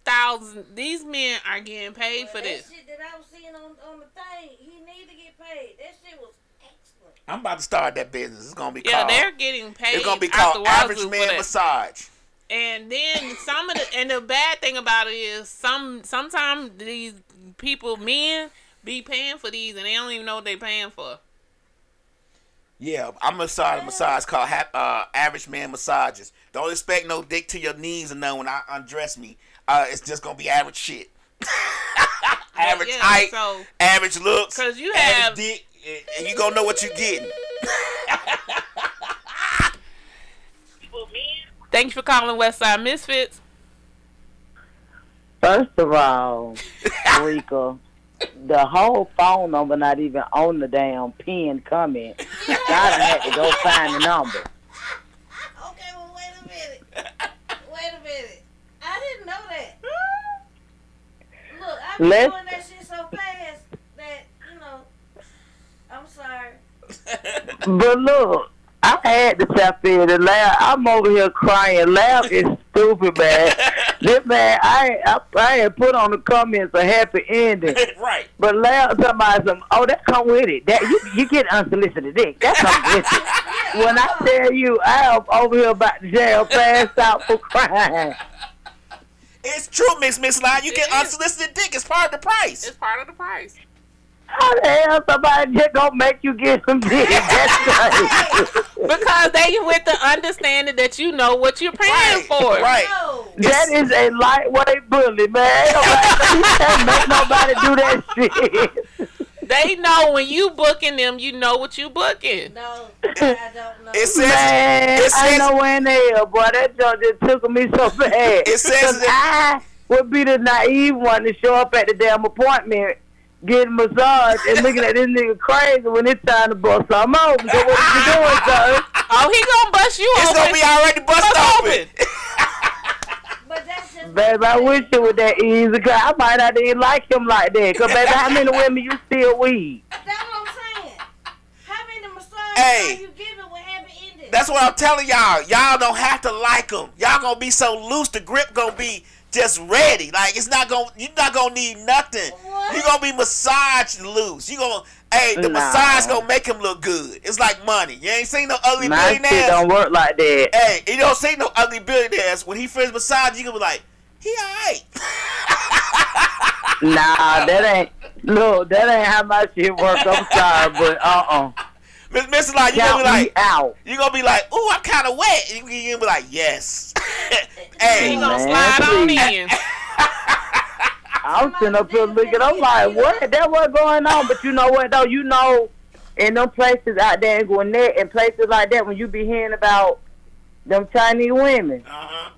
thousands. These men are getting paid for that this. shit that I was seeing on, on the thing, he need to get paid. That shit was excellent. I'm about to start that business. It's gonna be Yeah, called. they're getting paid. it's gonna be called average man massage. And then some of the and the bad thing about it is some sometimes these people men be paying for these and they don't even know what they're paying for. Yeah, I'm gonna start a massage called hap- uh, average man massages. Don't expect no dick to your knees and none when I undress me. Uh, it's just gonna be average shit. [LAUGHS] average yeah, height, so- average looks, 'Cause you average have- dick, and- and you gonna know what you're getting. [LAUGHS] Thank you for calling Westside Misfits. First of all, [LAUGHS] Rika, the whole phone number not even on the damn pin comment. I done had to go find the number. Okay, well, wait a minute. Wait a minute. I didn't know that. Look, I've been Let's- doing that shit so fast that, you know, I'm sorry. But look, I had to tap in and laugh. I'm over here crying. Laugh is stupid, man. This man, I, I I had put on the comments a happy ending. [LAUGHS] right. But laugh somebody some oh that come with it. That you you get unsolicited dick. That comes with it. [LAUGHS] When I tell you I am over here about to jail passed out for crying. It's true, Miss Miss Line. You get It is. unsolicited dick. It's part of the price. It's part of the price. How the hell somebody just gonna make you get some dick? That's crazy. Because they with the understanding that you know what you're paying Right, for. right. No. That is a lightweight bully, man. Ain't nobody, [LAUGHS] can't make nobody do that shit. They know when you booking them, you know what you booking. No, I don't know. It says Man, it I know when they hell, boy. That joint just took me so bad. It says 'Cause that- I would be the naive one to show up at the damn appointment, getting massage, and looking at this nigga crazy when it's time to bust something open. So what you doing, sir? [LAUGHS] Oh, he gonna bust you it's open. gonna be already bust Bust open. open. [LAUGHS] But that's just. Baby, I wish it was that easy, cause I might not even like him like that. Cause baby, how many women you still weed? That's what I'm saying. How many massages Hey. are you giving with happy endings? That's what I'm telling y'all. Y'all don't have to like him. Y'all gonna be so loose. The grip gonna be just ready. Like it's not gonna. You're not gonna need nothing. What? You gonna be massaged loose. You gonna. Hey, the Nah. massage gonna make him look good. It's like money. You ain't seen no ugly My shit billionaires. don't work like that. Hey, you don't see no ugly billionaires. When he first massage, you gonna be like, he alright. Nah, that ain't. Look, that ain't how my shit work. I'm sorry, but uh uh Miss Miss Line, you gonna be like, out. you gonna be like, ooh, I'm kind of wet. You you gonna be like, yes. He [LAUGHS] hey, gonna Man, slide on please. in. I [LAUGHS] I'm sitting up here looking. I'm like, what? That was going on. But you know what though? You know, in them places out there in Gwinnett and places like that, when you be hearing about them Chinese women Uh-huh.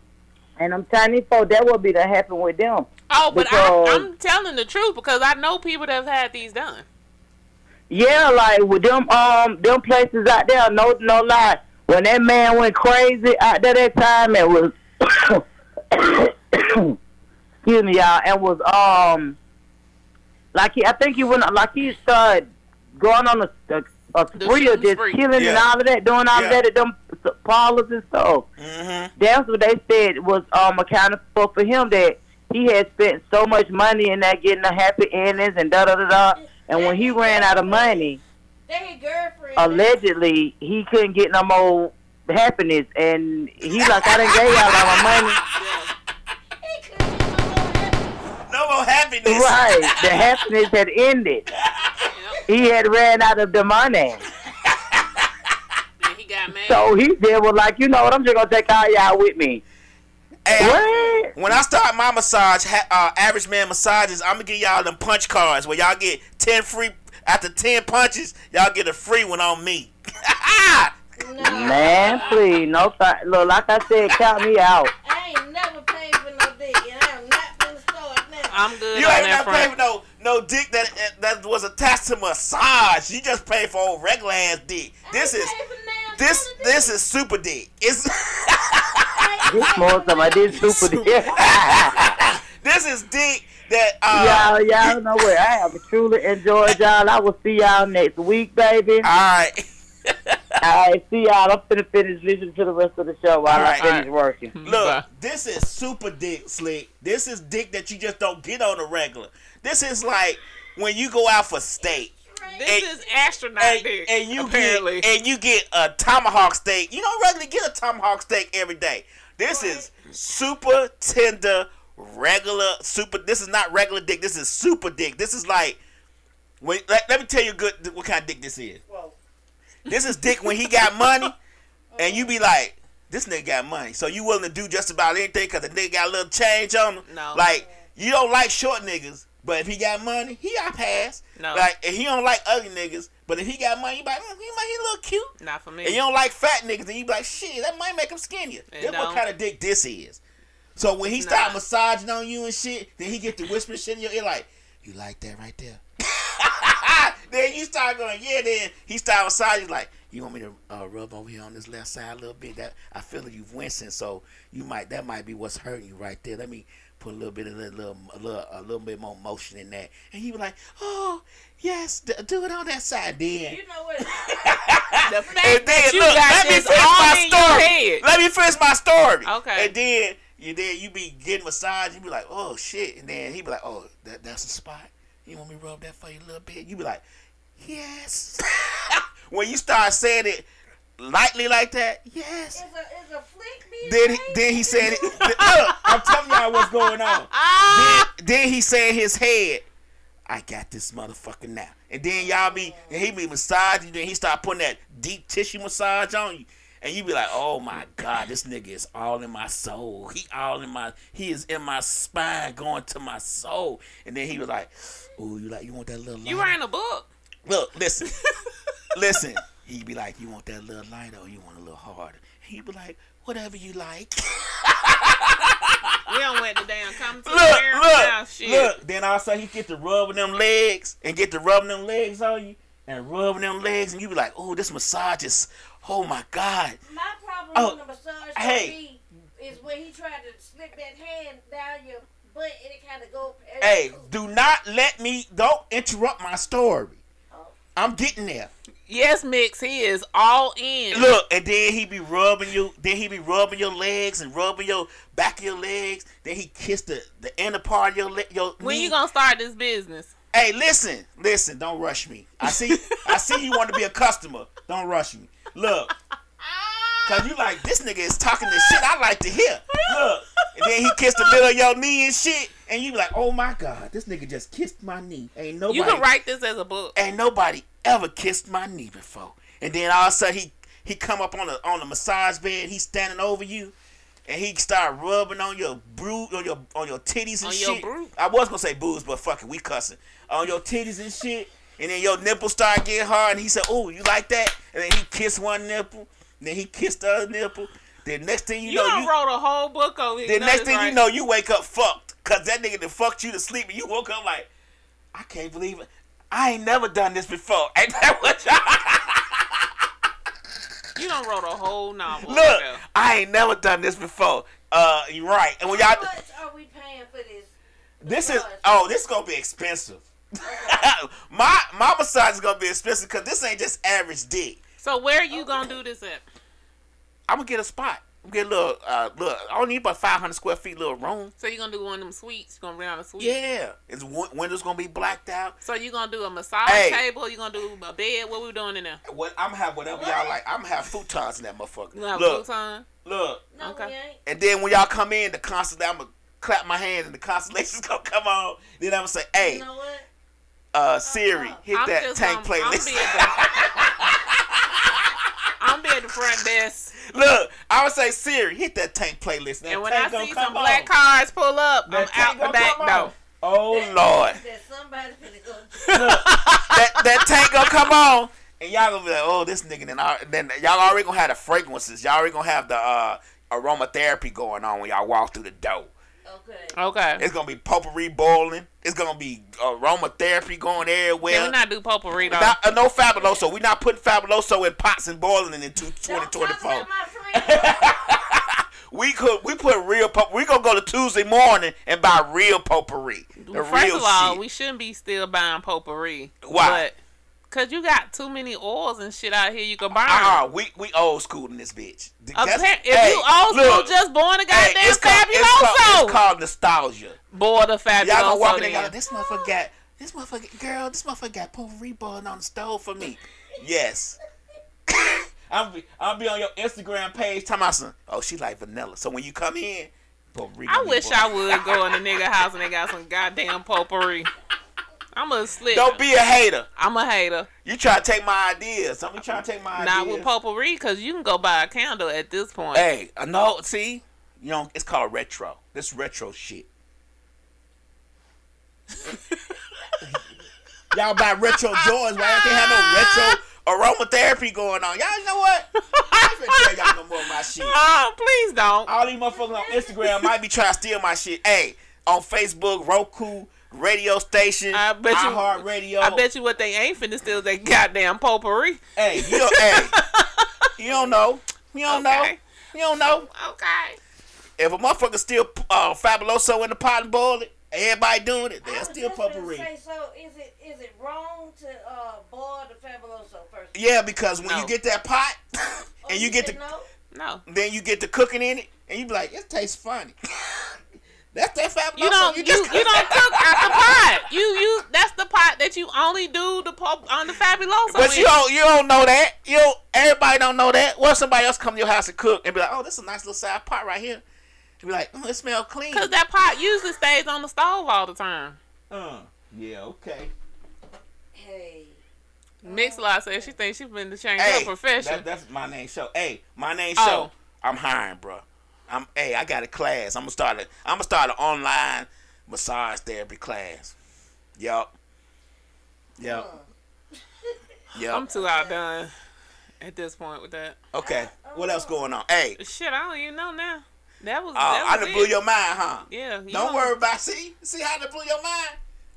and them Chinese folk, that would be to happen with them. Oh, but Because- I, I'm telling the truth because I know people that have had these done. Yeah, like with them um them places out there, no no lie. When that man went crazy out there that time it was [COUGHS] excuse me y'all, and was um like he I think he went like he started going on a a, a The spree of shooting just spree. killing and all of that, doing all Yeah. of that at them parlors and stuff. Mm-hmm. That's what they said was um accountable for him that he had spent so much money in that getting the happy endings and da da da da. And when he ran out of money, They his girlfriend. allegedly he couldn't get no more happiness, and he like I done gave y'all all my money. He couldn't get no more happy. No more happiness. Right, the happiness had ended. He had ran out of the money, [LAUGHS] he so he said, "Well, like you know what? I'm just gonna take all y'all with me." Hey, What? when I start my massage, ha- uh, average man massages, I'm gonna give y'all them punch cards where y'all get ten free. After ten punches, y'all get a free one on me. No, Man, please, no. Th- look, like I said, count me out. I ain't never paid for no dick, and I'm not gonna start now. I'm good you ain't that not pay for no no dick that that was attached to massage. You just paid for old regular ass dick. This I is ain't paid for now this none this is super dick. It's [LAUGHS] This more some I did super. [LAUGHS] Yeah. this is dick that uh. y'all, y'all know what? I have truly enjoyed y'all. I will see y'all next week, baby. All right. All right, see y'all. I'm finna finish listening to the rest of the show while All right. I finish working. Look, Bye. this is super dick slick. This is dick that you just don't get on the regular. This is like when you go out for steak. This And- is astronaut And, dick. and you apparently. get and you get a tomahawk steak. You don't regularly get a tomahawk steak every day. This is super tender, regular super. This is not regular dick. This is super dick. This is like when. Let, let me tell you good what kind of dick this is. Whoa. This is dick when he got money, [LAUGHS] and you be like, this nigga got money, so you willing to do just about anything because the nigga got a little change on him. No. Like you don't like short niggas, but if he got money, he got pass. No. Like and he don't like ugly niggas, but if he got money, you like, mm, he might he little cute. Not for me. And you don't like fat niggas, and you be like, shit, that might make him skinnier. That's what kind of dick this is. So when he start massaging on you and shit, then he get to whispering shit in your ear like, you like that right there. [LAUGHS] then you start going, yeah. Then he start massaging like, you want me to uh, rub over here on this left side a little bit? That I feel like you've wincing, so you might that might be what's hurting you right there. Let me put a little bit of a little a little, a little bit more motion in that, and he be like, oh yes, d- do it on that side. Then You know what? [LAUGHS] the and fact then that you look, got let me this finish all my in your story. head. Let me finish my story. Okay. And then you then you be getting massage. You be like, oh shit. And then he be like, oh, that that's a spot. You want me to rub that for you a little bit? You be like, yes. [LAUGHS] when you start saying it lightly like that, yes. It's a, it's a flick, me. Then he, then he said it. [LAUGHS] Look, I'm telling y'all what's going on. Ah! Then, then he said in his head, I got this motherfucker now. And then y'all be and he be massaging, then he start putting that deep tissue massage on you. And you be like, oh my God, this nigga is all in my soul. He all in my he is in my spine going to my soul. And then he was like, Oh, you like you want that little You writing a book? Look, listen. [LAUGHS] listen. He be like, You want that little lighter or you want a little harder? He'd be like, Whatever you like. [LAUGHS] We don't went the damn come to look, the mirror now. look, Shit. look. Then all of a sudden he get to rubbing them legs and get to rubbing them legs on you and rubbing them legs and you be like, oh, this massage is, oh my god. My problem Oh, with the massage hey. hey. is when he tried to slip that hand down your butt and it kind of go. Hey, do not let me, don't interrupt my story. Oh. I'm getting there. Yes, Mix. He is all in. Look, and then he be rubbing you. Then he be rubbing your legs and rubbing your back of your legs. Then he kiss the the inner part of your leg. Your when knee. you gonna start this business? Hey, listen, listen. Don't rush me. I see. I see you want to be a customer. Don't rush me. Look, cause you like this nigga is talking the shit I like to hear. Look, and then he kissed the middle of your knee and shit, and you be like, oh my god, this nigga just kissed my knee. Ain't nobody. You can write this as a book. Ain't nobody ever kissed my knee before. And then all of a sudden he he come up on the on the massage bed. He's standing over you, and he start rubbing on your bru on your on your titties and On shit. I was gonna say boobs, but fuck it, we cussing on your titties and shit. And then your nipples start getting hard, and he said, "Oh, you like that?" And then he kissed one nipple, and then he kissed the other nipple. Then next thing you, You know, you wrote a whole book on it. then know next this, thing you know, you wake up fucked, cause that nigga that fucked you to sleep, and you woke up like, I can't believe it. I ain't never done this before. [LAUGHS] Ain't that what y'all? You done wrote a whole novel. Look, Yeah. I ain't never done this before. Uh, you're right. And when How y'all, much are we paying for this? this is oh, this is gonna be expensive. [LAUGHS] my my massage is gonna be expensive because this ain't just average dick. So where are you gonna do this at? I'm gonna get a spot. Get a little, uh, look. I don't need about 500 square feet, little room. So you're gonna do one of them suites? You're gonna rent out a suite? Yeah, it's win- windows gonna be blacked out. So you're gonna do a massage Hey. table? You're gonna do a bed? What we doing in there? What I'm gonna have whatever y'all like. I'm gonna have futons in that motherfucker. You have Look, futon? look. No, Okay. we ain't. And then when y'all come in, the constellation, I'm gonna clap my hands and the constellations [LAUGHS] gonna come on. Then I'm gonna say, "Hey, You know what? uh, Siri, hit I'm that just tank gonna- I'm playlist." [LAUGHS] be at the, I'm be at the front desk, Look, I would say, "Siri, hit that tank playlist." That and when I tank gonna see some on. black cars pull up, That I'm tank out the back come door. on. Oh Lord, That somebody finna go. [LAUGHS] that that tank gonna come on, and y'all gonna be like, "Oh, this nigga." Then, I- then y'all already gonna have the fragrances. Y'all already gonna have the uh, aromatherapy going on when y'all walk through the door. Okay. Okay. It's gonna be potpourri boiling. It's gonna be aromatherapy going everywhere. Can we not do potpourri though? Not, uh, no fabuloso. We're not putting fabuloso in pots and boiling it in two- Don't 2024. about my friend. [LAUGHS] We could we put real pot. We gonna go to Tuesday morning and buy real potpourri. The First real of all, shit. we shouldn't be still buying potpourri. Why? But, Cause you got too many oils and shit out here you can burn. uh-uh, we we old school in this bitch. That's- if hey, you old school, look, just born a hey, goddamn it's called, it's, called, fabuloso. it's called nostalgia. Boy, the fabuloso. Y'all gonna walk in there go, this motherfucker got this motherfucker girl, this motherfucker got potpourri boiling on the stove for me. Yes. [LAUGHS] I'll be I'll be on your Instagram page talking about some oh she like vanilla. So when you come in, potpourri I wish. I would go in the nigga house and they got some goddamn potpourri. I'm a slick. Don't be a hater. I'm a hater. You try to take my ideas. Try to take my Not ideas. Not with potpourri, because you can go buy a candle at this point. Hey, I know. See, you know, it's called retro. This retro shit. [LAUGHS] Y'all buy retro joints, man. Can't have no retro aromatherapy going on. Y'all you know what? I ain't tell y'all no more of my [LAUGHS] shit. Oh, please don't. All these motherfuckers on Instagram might be trying to steal my shit. Hey, on Facebook, Roku, radio station, I bet you. iHeartRadio. I bet you what they ain't finna steal is that goddamn potpourri. Hey, you don't, hey, you don't know. You don't know. You don't know. Okay. If a motherfucker steal uh, Fabuloso in the pot and boil it, everybody doing it, they'll was steal potpourri. Say, so is it is it wrong to uh, boil the fabuloso first? Yeah, because when you get that pot Oh, and you get the no? No. then you get the cooking in it, and you be like, it tastes funny. [LAUGHS] That's that Fabuloso. You don't. You, just you don't cook out the pot. You you. That's the pot that you only do the pop on the fabuloso. But in. you don't you don't know that. You don't, everybody don't know that. What if somebody else come to your house and cook and be like, oh, this is a nice little side pot right here. And be like, oh, it smell clean. Cause that pot usually stays on the stove all the time. Uh, yeah, okay. Hey, Mix lot says she thinks she's been to change Hey, her profession. that- that's my name show. Hey, my name Oh. show. I'm hiring, bro. I'm hey, I got a class. I'm gonna start a I'm gonna start an online massage therapy class. Yup. [LAUGHS] Yup. I'm too outdone at this point with that. Okay. What else going on? Hey, Shit, I don't even know now. That was. uh, that I was done it. blew your mind, huh? Yeah. you Don't know, worry about see see how I done blew your mind.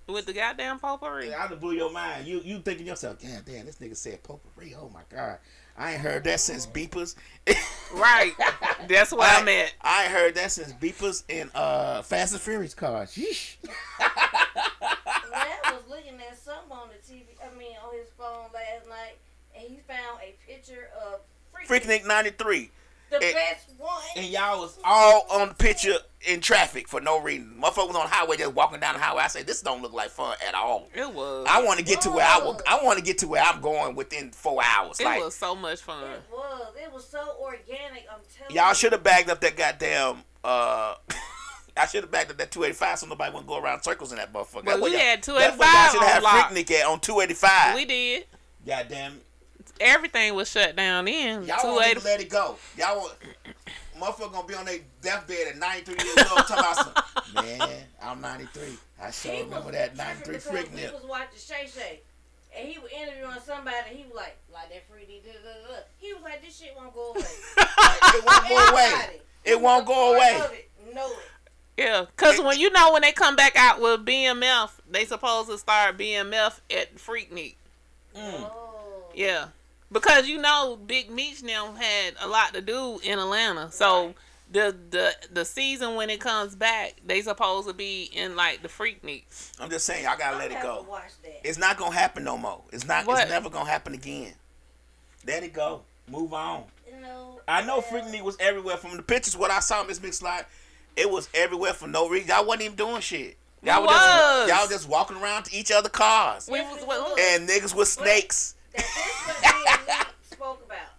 With the goddamn potpourri. I done blew your mind. You you thinking yourself, God damn, this nigga said potpourri. Oh my god, I ain't heard that since beepers. Right. That's where I, I'm at. I ain't heard that since beepers and uh Fast and Furious cars. Yeesh. [LAUGHS] Lad was looking at something on the TV. I mean, on his phone last night, and he found a picture of Freaknik ninety three. The it- best one. And y'all was all on the picture in traffic for no reason. Motherfucker was on the highway just walking down the highway. I said, this don't look like fun at all. It was. I want to get to where I will, I want to get to where I'm going within four hours. it like was so much fun. It was. It was so organic. I'm telling y'all you. should have bagged up that goddamn. uh [LAUGHS] I should have bagged up that 285 so nobody wouldn't go around circles in that motherfucker. But That's what we y'all- had That's what y'all should have on lock. Freaknik at on 285. We did. Goddamn. Everything was shut down in. Y'all won't even 280. let it go. Y'all want motherfucker gonna be on their deathbed at 93 years old talking about some, [LAUGHS] man, I'm 93. I sure He remember was that 93 because freak He nip. was watching Shay Shay, and he was interviewing somebody. and He was like, like that freaky. Da, da, da. He was like, this shit won't go away. [LAUGHS] It won't go away. Everybody It won't go away. of it Know it. Yeah, cause when you know when they come back out with BMF, they supposed to start BMF at Freaknik. Mm. Oh. Yeah, because you know Big Meech now had a lot to do in Atlanta, so Right. the the the season when it comes back, they supposed to be in like the freak Freakniks. I'm just saying, y'all gotta I'm let it go. Watch that. It's not gonna happen no more. It's not. What? It's never gonna happen again. Let it go. Move on. You know, I know well, Freak was everywhere. From the pictures, what I saw, Miss Big Slide, it was everywhere for no reason. Y'all wasn't even doing shit. Y'all We were just was. y'all just walking around to each other cars We was what, and niggas with snakes. That this what me spoke about.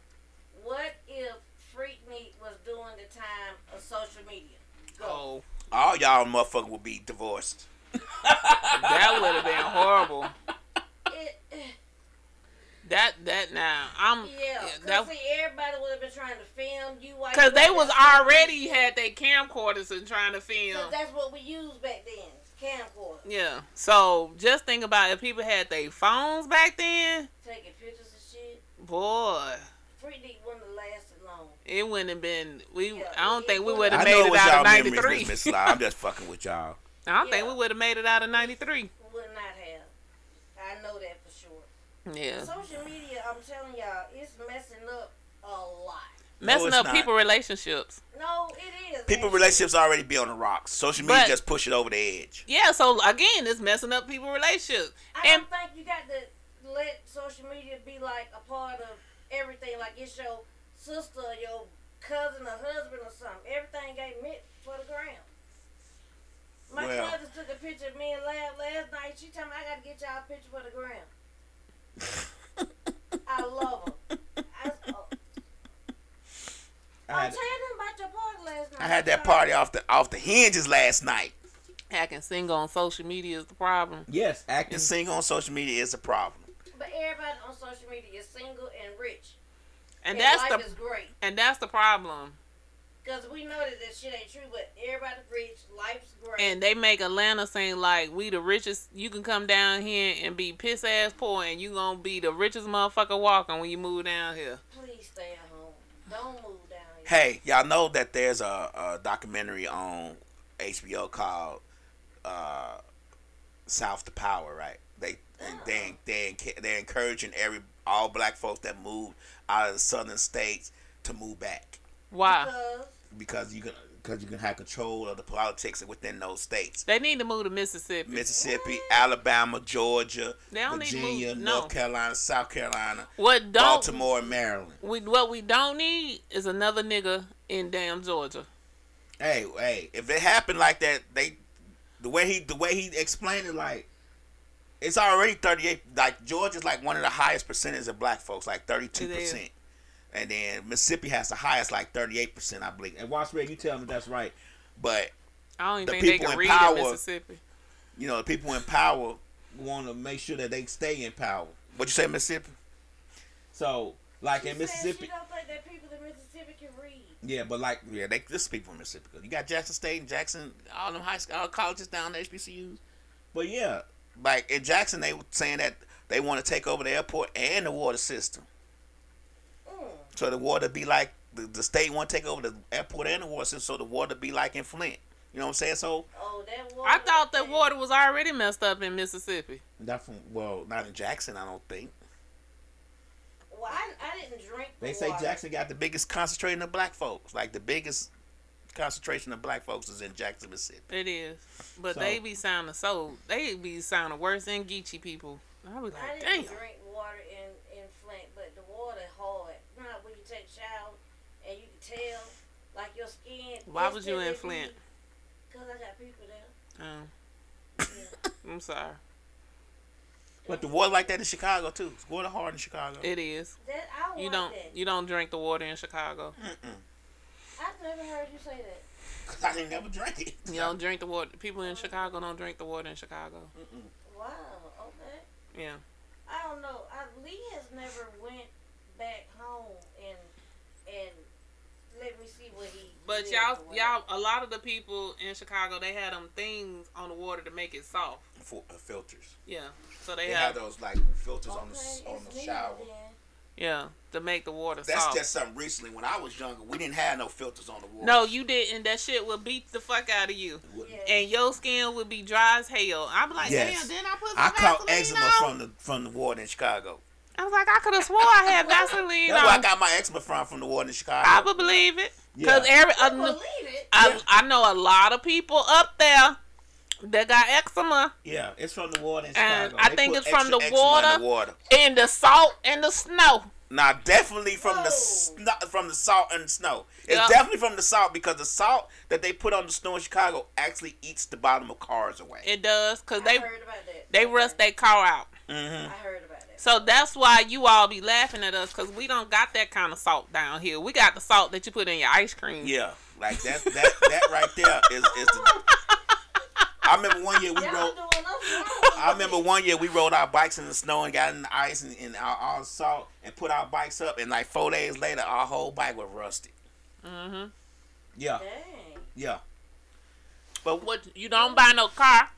What if Freaknik was doing the time of social media? Go. oh, All y'all motherfuckers would be divorced. [LAUGHS] that would have been horrible. It, eh. That that now I'm yeah, cause that see, everybody would have been trying to film you. while because you they was there already had their camcorders and trying to film. 'Cause that's what we used back then, camcorder, Yeah. So just think about if people had their phones back then, taking pictures and shit. boy, Freaknik wouldn't have lasted long. it wouldn't have been. We Yeah, I don't it think we wouldn't have made it it out of '93. Miss Miss I'm just fucking with y'all. [LAUGHS] I don't think we would have made it out of '93. Would not have. I know that for sure. Yeah. Social media, I'm telling y'all, it's messing up a lot. Messing it's up not. people relationships. No, it is. People actually. relationships already be on the rocks. Social media But- just push it over the edge. Yeah. So again, it's messing up people relationships. I And don't think you got to let social media be like a part of everything. Like it's your sister, or your cousin, or husband, or something. Everything ain't meant for the gram. My Well- cousin took a picture of me and Lab last night. She told me I gotta get y'all a picture for the gram. [LAUGHS] I love her. I, oh, I I'm had, telling them about your party last night. I had that party off the off the hinges last night. acting single on social media is the problem. Yes, acting single on social media is a problem. But everybody on social media is single and rich. And And, that's life the is great. and that's the problem. Because we know that that shit ain't true, but everybody's rich, life's great. And they make Atlanta seem like we the richest. You can come down here and be piss ass poor, and you gonna be the richest motherfucker walking when you move down here. Please stay at home. Don't move down here. Hey, y'all know that there's a, a documentary on HBO called uh, "South to Power," right? They they they they're encouraging every all black folks that moved out of the southern states to move back Why? Because because you can because you can have control of the politics within those states. They need to move to Mississippi. Mississippi, Alabama, Georgia, They don't need to Virginia, no. North Carolina, South Carolina, What don't Baltimore, Maryland. we what we don't need is another nigga in damn Georgia. Hey, hey, if it happened like that, they the way he the way he explained it, like it's already thirty eight. Like Georgia's like one of the highest percentages of black folks, like thirty two It is. percent, and then Mississippi has the highest, like thirty eight percent, I believe. And watch Red, you tell me that's right, but I don't even The think they people can in read power- in Mississippi. you know the people in power want to make sure that they stay in power. What you say, Mississippi? So, like she in Mississippi, she don't think that people in Mississippi can read. Yeah, but like, yeah, they this is people in Mississippi. You got Jackson State and Jackson, all them high school, all colleges down there, HBCUs. But yeah, like in Jackson, they were saying that they want to take over the airport and the water system. Mm. So the water be like the, the state want to take over the airport and the water system. So the water be like in Flint. You know what I'm saying? So Oh, that water. I thought that water was already messed up in Mississippi. not from well, not in Jackson, I don't think. Well, I, I didn't drink. The They say water. Jackson got the biggest concentration of black folks. Like the biggest concentration of black folks is in Jackson, Mississippi. It is, but So- they be sounding so they be sounding worse than Geechee people. I was I like, didn't damn. drink water in, in Flint, but the water hard. You know when you take a shower and you can tell, like your skin. Why was you in Flint? Because I got people there. Um, Yeah. [LAUGHS] I'm sorry. But the water like that in Chicago too. It's water hard in Chicago. It is. That I You don't that. you don't drink the water in Chicago. I've never heard you say that. I ain't never drank it. You don't drink the water. People in Chicago don't drink the water in Chicago. Wow. Okay. Yeah. I don't know. I, Lee has never went back home and and let me see what he. But did y'all, y'all, a lot of the people in Chicago, they had them things on the water to make it soft. For, uh, filters. Yeah, so they, They have, have those like filters on the on the shower. then. Yeah, to make the water That's soft. just something recently. When I was younger, we didn't have no filters on the water. no, you didn't. That shit would beat the fuck out of you, Wouldn't. Yeah. and your skin would be dry as hell. I'm like, Yes. damn. Then I put some I caught Vaseline eczema on. from the from the water in Chicago. I was like, I could have swore I had Vaseline That's where I got my eczema from from the water in Chicago. I would believe it because Yeah. every I I, uh, believe it. I, I know a lot of people up there that got eczema yeah, it's from the water in And Chicago. I They think it's from the water. the water. and the salt and the snow. Now, definitely from the Whoa. sno- from the salt and the snow. It's Yeah. definitely from the salt because the salt that they put on the snow in Chicago actually eats the bottom of cars away. It does because they heard about that. they rust their car out. mm-hmm. I heard about that. So that's why you all be laughing at us because we don't got that kind of salt down here. We got the salt that you put in your ice cream. Yeah, like that that that right there is is. The, [LAUGHS] I remember one year we rode. doing us wrong. I remember one year we rode our bikes in the snow and got in the ice and, and all, all the salt and put our bikes up and like four days later our whole bike was rusted. hmm Yeah, Dang. yeah. But What you don't buy no car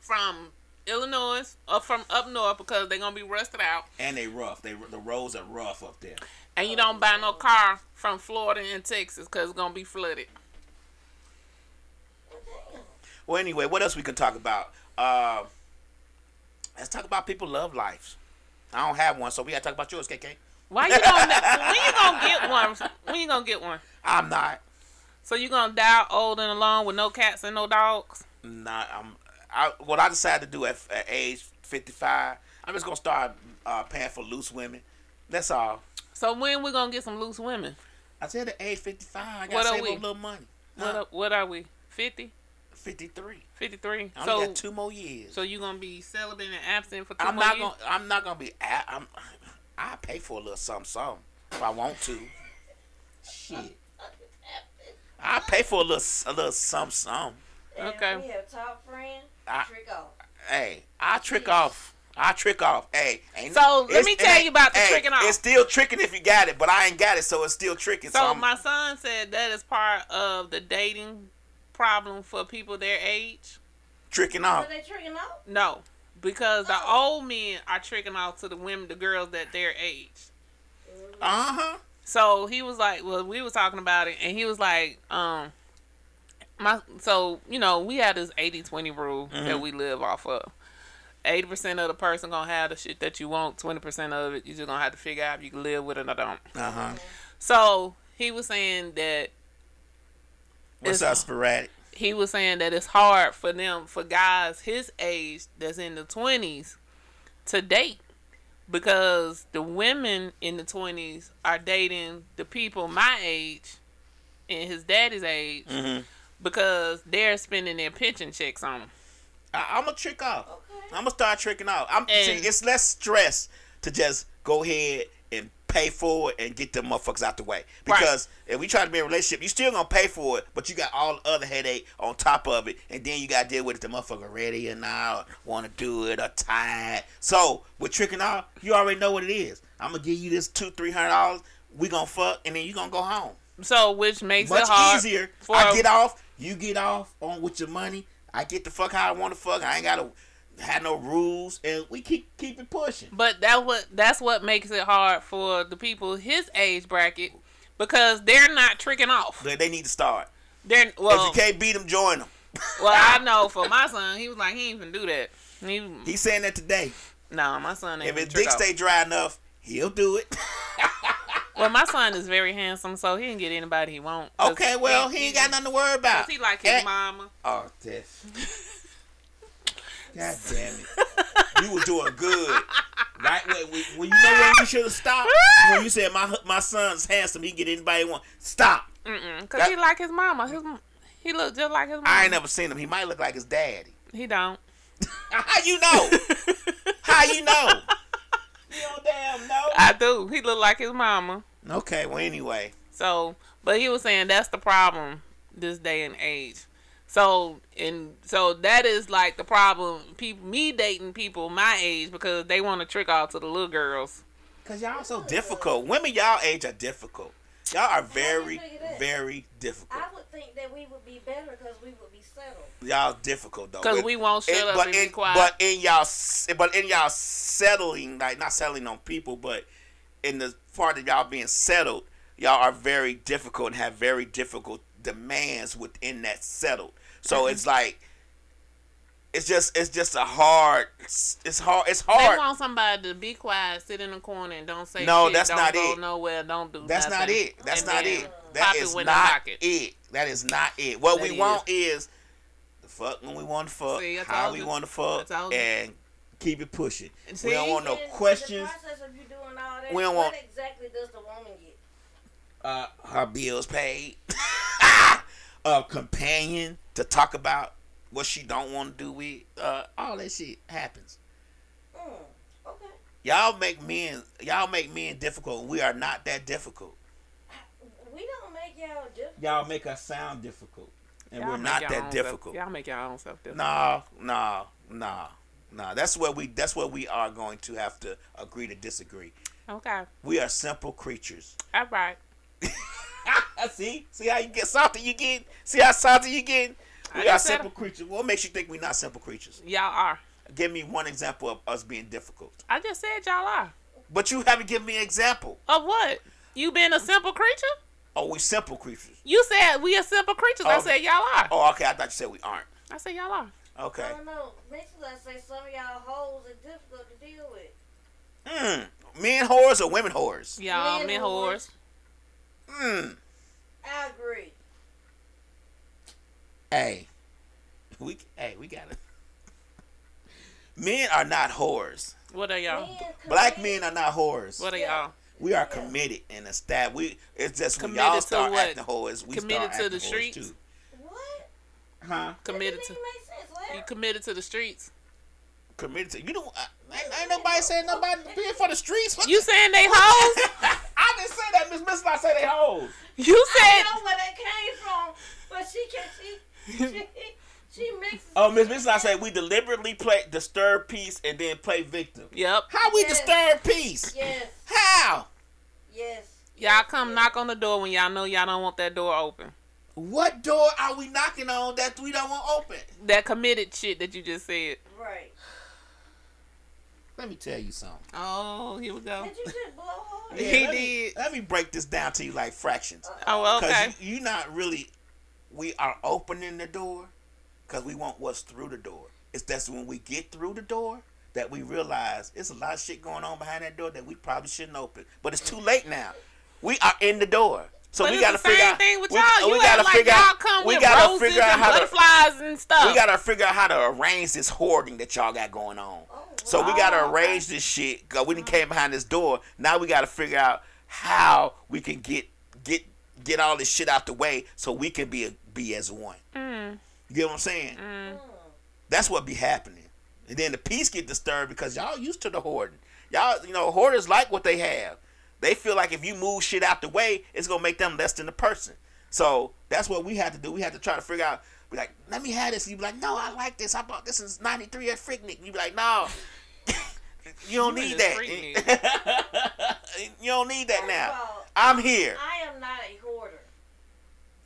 from Illinois or from up north because they're gonna be rusted out, and they rough. They the roads are rough up there. and you don't buy no car from Florida and Texas because it's gonna be flooded. Well, anyway, what else we can talk about? Uh, let's talk about people love lives. I don't have one, so we gotta talk about yours, KK. Why you gonna [LAUGHS] when you gonna get one? When you gonna get one? I'm not. So you gonna die old and alone with no cats and no dogs? Not. I'm. I, what I decided to do at, at age 55, I'm just gonna start uh, paying for loose women. That's all. So when we gonna get some loose women? I said at age 55, I gotta save up a little money. What are, what are we? 50? 53. 53? I So got two more years. so you gonna be celibate and absent for 2 I'm more not years? gonna. I'm not gonna be. a- I'm. I pay for a little something, something if I want to. Shit. I pay for a little, a little something, something. Damn, Okay. We have top friend. I- Trick off. Hey, I trick off. I trick off. Hey, ain't, So, let me tell you about the hey, tricking off. It's still tricking if you got it, but I ain't got it, so it's still tricking. So, So my son said that is part of the dating problem for people their age. tricking Are off. they tricking off? No, because the Oh. old men are tricking off to the women, the girls that their age. Uh huh. So he was like, well, we was talking about it, and he was like, um, my so you know we had this 80-20 rule that we live off of. Eighty percent of the person gonna have the shit that you want. Twenty percent of it you just gonna have to figure out if you can live with it or don't. Uh huh. So he was saying that What's It's- up, sporadic? he was saying that it's hard for them for guys his age that's in the 20s to date because the women in the 20s are dating the people my age and his daddy's age Mm-hmm. because they're spending their pension checks on them. I, I'm gonna trick off. Okay. I'm gonna start tricking off. I'm. And- see, it's less stress to just go ahead and pay for it and get them motherfuckers out the way. Because if we try to be in a relationship, you still gonna pay for it, but you got all the other headache on top of it, and then you gotta deal with it. The motherfucker ready or not, want to do it or tired. So with tricking off, you already know what it is. I'm gonna give you this two, three hundred dollars. We gonna fuck, and then you gonna go home. So which makes Much it hard easier. for I get off, you get off on with your money. I get the fuck how I want to fuck. I ain't gotta have no rules, and we keep keep it pushing. But that what that's what makes it hard for the people his age bracket because they're not tricking off. But they need to start. They're if you can't beat them, join them. [LAUGHS] well I know for my son he was like he ain't even do that. He, He's saying that today. no, my son ain't If his dick off. stay dry enough, he'll do it. [LAUGHS] Well, my son is very handsome, so he can get anybody he want. okay, well he ain't got nothing to worry about. He like his And- mama. Oh, this. God damn it. [LAUGHS] You were doing good. Right when, when, when you know when you should have stopped? When you said my my son's handsome, he get anybody want. Stop. Mm-mm, Cause That- he like his mama. His he look just like his mama. I ain't never seen him. He might look like his daddy. He don't. [LAUGHS] How you know? How you know? You don't damn know. I do. He look like his mama. Okay, well anyway. So, but he was saying that's the problem this day and age. So, and so that is like the problem. People, me dating people my age because they want to trick off to the little girls. Cause y'all so difficult. Women y'all age are difficult. Y'all are very, very difficult. I would think that we would be better because we would be settled. Y'all difficult though. Because we won't shut and- up but and be quiet. But in y'all, but in y'all settling, like not settling on people, but in the part of y'all being settled, y'all are very difficult and have very difficult demands within that settled. So Mm-hmm. it's like. It's just it's just a hard it's hard it's hard. They hard. want somebody to be quiet, sit in the corner, and don't say No, shit, that's don't not go it. nowhere, don't do That's not it. That's and not it. That pop is it not it. it. That is not it. What That we is. want is the fuck when we want to fuck, See, I how we want to I fuck, told you. and keep it pushing. See? we don't want no questions. The process of you doing all that, We don't what want- exactly does the woman get? Uh, her bills paid. [LAUGHS] a companion to talk about what she don't want to do with. Uh, all that shit happens. Mm, okay. Y'all make men. Y'all make men difficult. We are not that difficult. We don't make y'all different. Y'all make us sound difficult, and Y'all we're not that difficult. Self, y'all make your own self difficult. No, no, no, no. That's where we. That's where we are going to have to agree to disagree. Okay, We are simple creatures. all right. [LAUGHS] [LAUGHS] see, see how you get salty. You get. See how salty you get. I We are just said- simple creatures. What makes you think we're not simple creatures? Y'all are. Give me one example of us being difficult. I just said y'all are. But you haven't given me an example. Of what? You been a simple creature? Oh, we simple creatures. You said we are simple creatures. I Oh. said y'all are. Oh, okay. I thought you said we aren't. I said y'all are. Okay. I don't know. Mentally, I say some of y'all hoes are difficult to deal with. Hmm. Men whores or women whores? Y'all Men men whores. whores. Hmm. I agree. Hey, we hey we gotta. [LAUGHS] Men are not whores. What are y'all? Men Black men are not whores. What are Yeah. y'all? We are committed and established. We it's just when Committed y'all to start what? acting whores, we Committed start to acting the whores streets? too. What? Huh? Committed to didn't make sense, Larry. you committed to the streets. Committed to you know. I, ain't, ain't nobody saying nobody being for the streets. What You saying they hoes? [LAUGHS] I didn't say that. Miss Miss not say they hoes. You said. I said know where that came from, but she can she she, she mixes. Oh, Miss Miss not say we deliberately play disturb peace and then play victim. Yep. How we Yes. disturb peace? Yes, How? yes. Y'all come knock on the door when y'all know y'all don't want that door open. What door are we knocking on that we don't want open? That committed shit that you just said. Right. Let me tell you something. Oh, here we go. Did you just blow hard? He let me- did. let me break this down to you like fractions. Oh, well, Because okay. you, are not really, we are opening the door because we want what's through the door. It's that's when we get through the door that we realize it's a lot of shit going on behind that door that we probably shouldn't open. But it's too late now. We are in the door. So but we gotta figure out. thing with we, y'all. we You gotta like figure out. come we gotta figure out how to. butterflies and stuff. We gotta figure out how to arrange this hoarding that y'all got going on. So we gotta Oh, arrange this shit. Cause we done came behind this door. Now we gotta figure out how we can get get get all this shit out the way so we can be a, be as one. Mm, You get what I'm saying? That's what be happening. And then the peace get disturbed because y'all used to the hoarding. Y'all, you know, hoarders like what they have. They feel like if you move shit out the way, it's gonna make them less than a person. So that's what we had to do. We had to try to figure out. Be like, let me have this. You be like, no, I like this. I bought this in '93 at Freaknik. You be like, no, [LAUGHS] you don't You need that. [LAUGHS] you don't need that First now. all, I'm here. I am not a hoarder.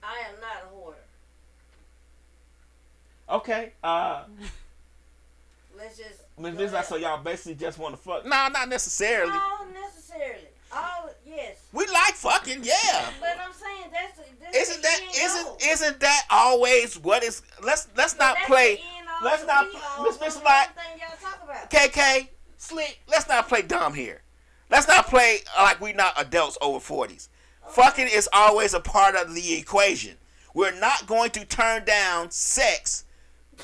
I am not a hoarder. Okay. Uh, Let's just. Miss go Miss, ahead. so y'all basically just want to fuck? No, not necessarily. All necessarily. All yes. We like fucking, yeah. But I'm saying that's the, this Isn't that isn't isn't that always what is? Let's let's But not play. the end all, let's not- Miss- Miss of Light- everything y'all talk about. KK, slick. Let's not play dumb here. Let's not play like we're not adults over forties. Fucking is always a part of the equation. We're not going to turn down sex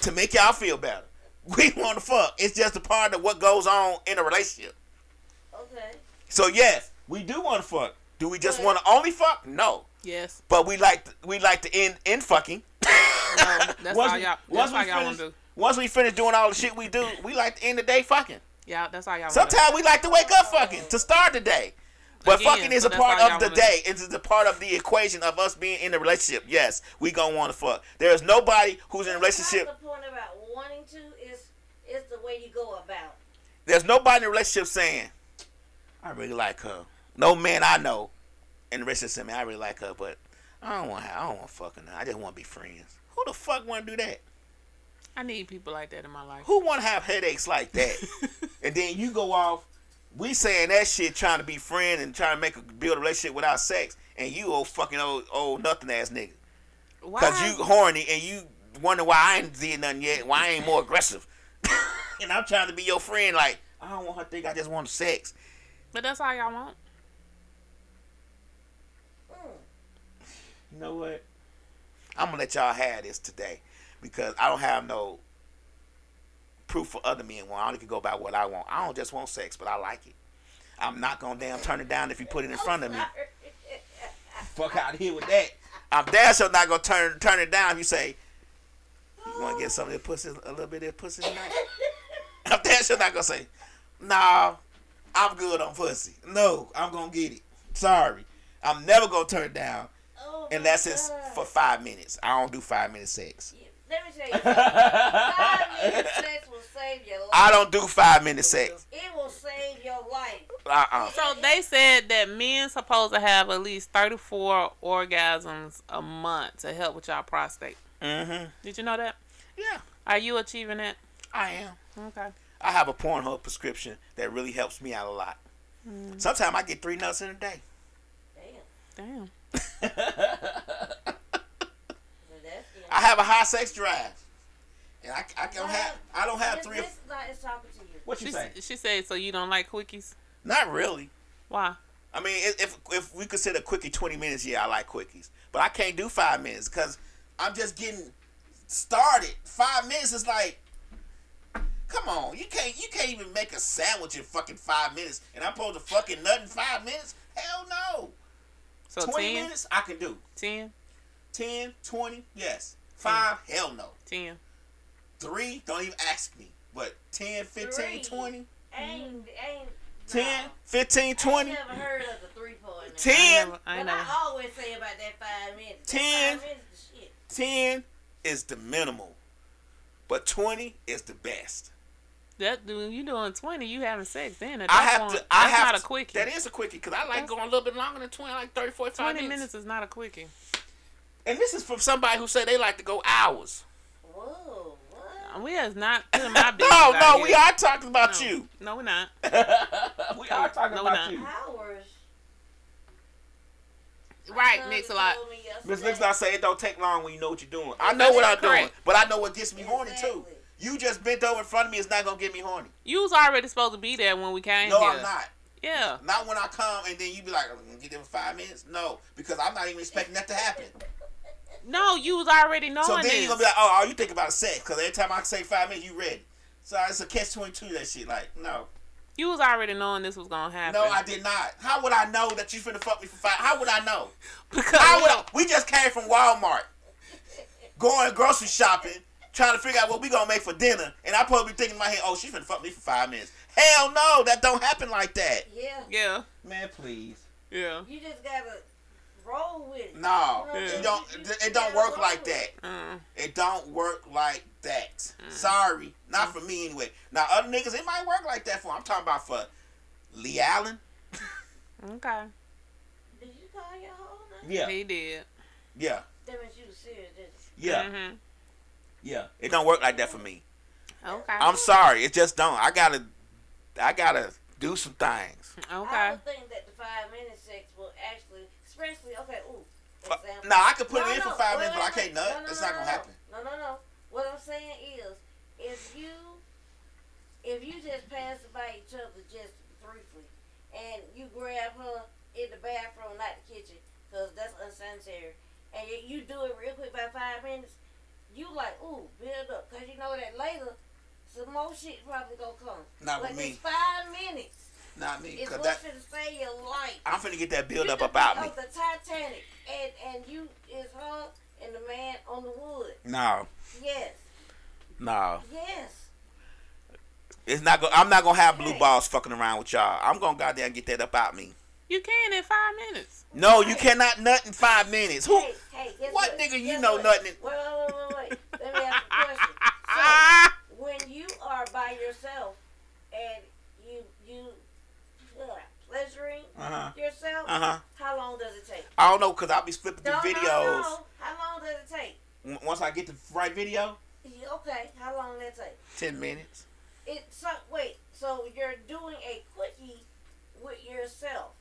to make y'all feel better. [LAUGHS] We want to fuck. It's just a part of what goes on in a relationship. Okay. So yes, we do want to fuck. Do we just want to only fuck? No. yes. But we like we like to end in fucking. No, that's Once all we- y'all. once That's we all y'all want finish- to do. Once we finish doing all the shit we do, we like to end the day fucking. Yeah, that's all y'all. want Sometimes we like to wake up fucking to start the day. But Again, fucking is so a part of the wanna do. day. It's a part of the equation of us being in a relationship. Yes, we gonna want to fuck. There is nobody who's in a relationship. That's the point about wanting to is is the way you go about. There's nobody in a relationship saying, "I really like her." No man I know and the rest of them, I really like her, but I don't want, I don't want fucking her. I just want to be friends. Who the fuck want to do that? I need people like that in my life. Who want to have headaches like that? [LAUGHS] and then you go off. We saying that shit, trying to be friends and trying to make a build a relationship without sex, and you old fucking old old nothing ass nigga. Why? Cause you horny and you wonder why I ain't did nothing yet. Why I ain't more aggressive? [LAUGHS] and I'm trying to be your friend. Like I don't want her to think I just want sex. But that's all y'all want. You know what? I'm gonna let y'all have this today because I don't have no proof for other men want. I only can go by what I want. I don't just want sex, but I like it. I'm not gonna damn turn it down if you put it in front of me. Fuck out of here with that. I'm damn sure not gonna turn turn it down if you say you want to get some of that pussy, a little bit of that pussy tonight. [LAUGHS] I'm damn sure not gonna say, nah, I'm good on pussy. No, I'm gonna get it. Sorry, I'm never gonna turn it down unless it's God. for five minutes. I don't do five minute sex. Let me tell you, [LAUGHS] five minutes sex will save your life. I don't do five minute sex. It will save your life. Uh uh So they said that men supposed to have at least 34 orgasms a month to help with y'all prostate. Mm-hmm. Did you know that? Yeah, Are you achieving that? I am. Okay. I have a Pornhub prescription that really helps me out a lot. Mm. Sometimes I get three nuts in a day. Damn. Damn. So that's it. I have a high sex drive, and I, I don't have I don't have three. Or, This guy is talking to you. what you She, say? she said, so you don't like quickies? Not really. Why? I mean, if if- if we consider quickie twenty minutes, yeah, I like quickies, but I can't do five minutes because I'm just getting started. Five minutes is like, come on, you can't you can't even make a sandwich in fucking five minutes, and I'm supposed to fucking nut in five minutes? Hell no. So 20 10? minutes I can do. 10? 10, 20, yes. Five, hell no. 10. Three, don't even ask me. But 10, 15, 20, Ain't, ain't. 10, no. 15, I 20, never heard of the three point. 10, I never, I But never. I always say about that five minutes. That Ten. Five minutes is 10 is the minimal. But 20 is the best. That when you doing 20, you having sex then. At I that have point, to. I that's have not to, a quickie. That is a quickie because I like That's- going a little bit longer than 20, like 30, 45 20 minutes. minutes is not a quickie. And this is from somebody who said they like to go hours. Whoa, what? We is not [LAUGHS] putting my business No, out no, here. we are talking about No. you. No, we're not. [LAUGHS] we are talking No, we're about not. you. Hours. Right, Son mix a lot. told me yesterday- Miss Nix, I say it don't take long when you know what you're doing. I know what I'm doing, but I know what gets me horny too. You just bent over in front of me It's not gonna get me horny. You was already supposed to be there when we came No, here. I'm not. Yeah. Not when I come and then you be like, oh, I'm gonna get there in five minutes. No, because I'm not even expecting that to happen. No, you was already knowing So then this. you're gonna be like, oh, all you think about is sex, because every time I say five minutes, you ready. So it's a catch twenty two. That shit, like, no, you was already knowing this was gonna happen. no, I did not. How would I know that you finna fuck me for five? How would I know? [LAUGHS] because How would I? We just came from Walmart, going grocery shopping, trying to figure out what we gonna make for dinner, and I probably be thinking in my head, oh, she finna fuck me for five minutes. Hell no, that don't happen like that. Yeah. yeah, Man, please. yeah. You just gotta roll with it. No, You know, it don't. you It don't work like with that. it. Mm. It don't work like that. Mm. Sorry, not mm. for me anyway. Now other niggas, it might work like that for. I'm talking about for Lee Allen. okay. Did you call your whole name? Yeah, He did. yeah, That means you was serious, didn't yeah, hmm yeah. It don't work like that for me. Okay. I'm sorry, it just don't. I gotta, I gotta do some things. you? I okay. would think that the five minute sex will actually, especially, okay, ooh. Uh, example. Now I could put No, it in no, for five minutes, but I can't nut. No, no, It's no, not gonna no, happen. No, no, no. What I'm saying is, if you, if you just pass by each other just briefly, and you grab her in the bathroom, not the kitchen, because that's unsanitary, and you, you do it real quick by five minutes, you like, ooh, build up, because you know that later, some more shit probably gonna come. Not but with me. five minutes. Not me, It's cause what's that gonna save your life. I'm finna get that build You up about me. on the Titanic, and and you is her and the man on the wood. No, Yes, no. yes. It's not. Go- I'm not gonna have blue balls fucking around with y'all. I'm gonna goddamn get that up out me. You can in five minutes. No, you cannot nut in five minutes. Who? Hey, hey, guess what nigga you know what? nothing in- Wait, wait, wait, wait, wait. Let me ask you a question. So, [LAUGHS] when you are by yourself and you you uh, pleasuring Uh huh. yourself, Uh huh. how long does it take? I don't know because I'll be flipping through Don't know, videos. no. How long does it take? W- Once I get the right video, Okay, how long does it take? ten minutes. It so wait, so you're doing a quickie with yourself.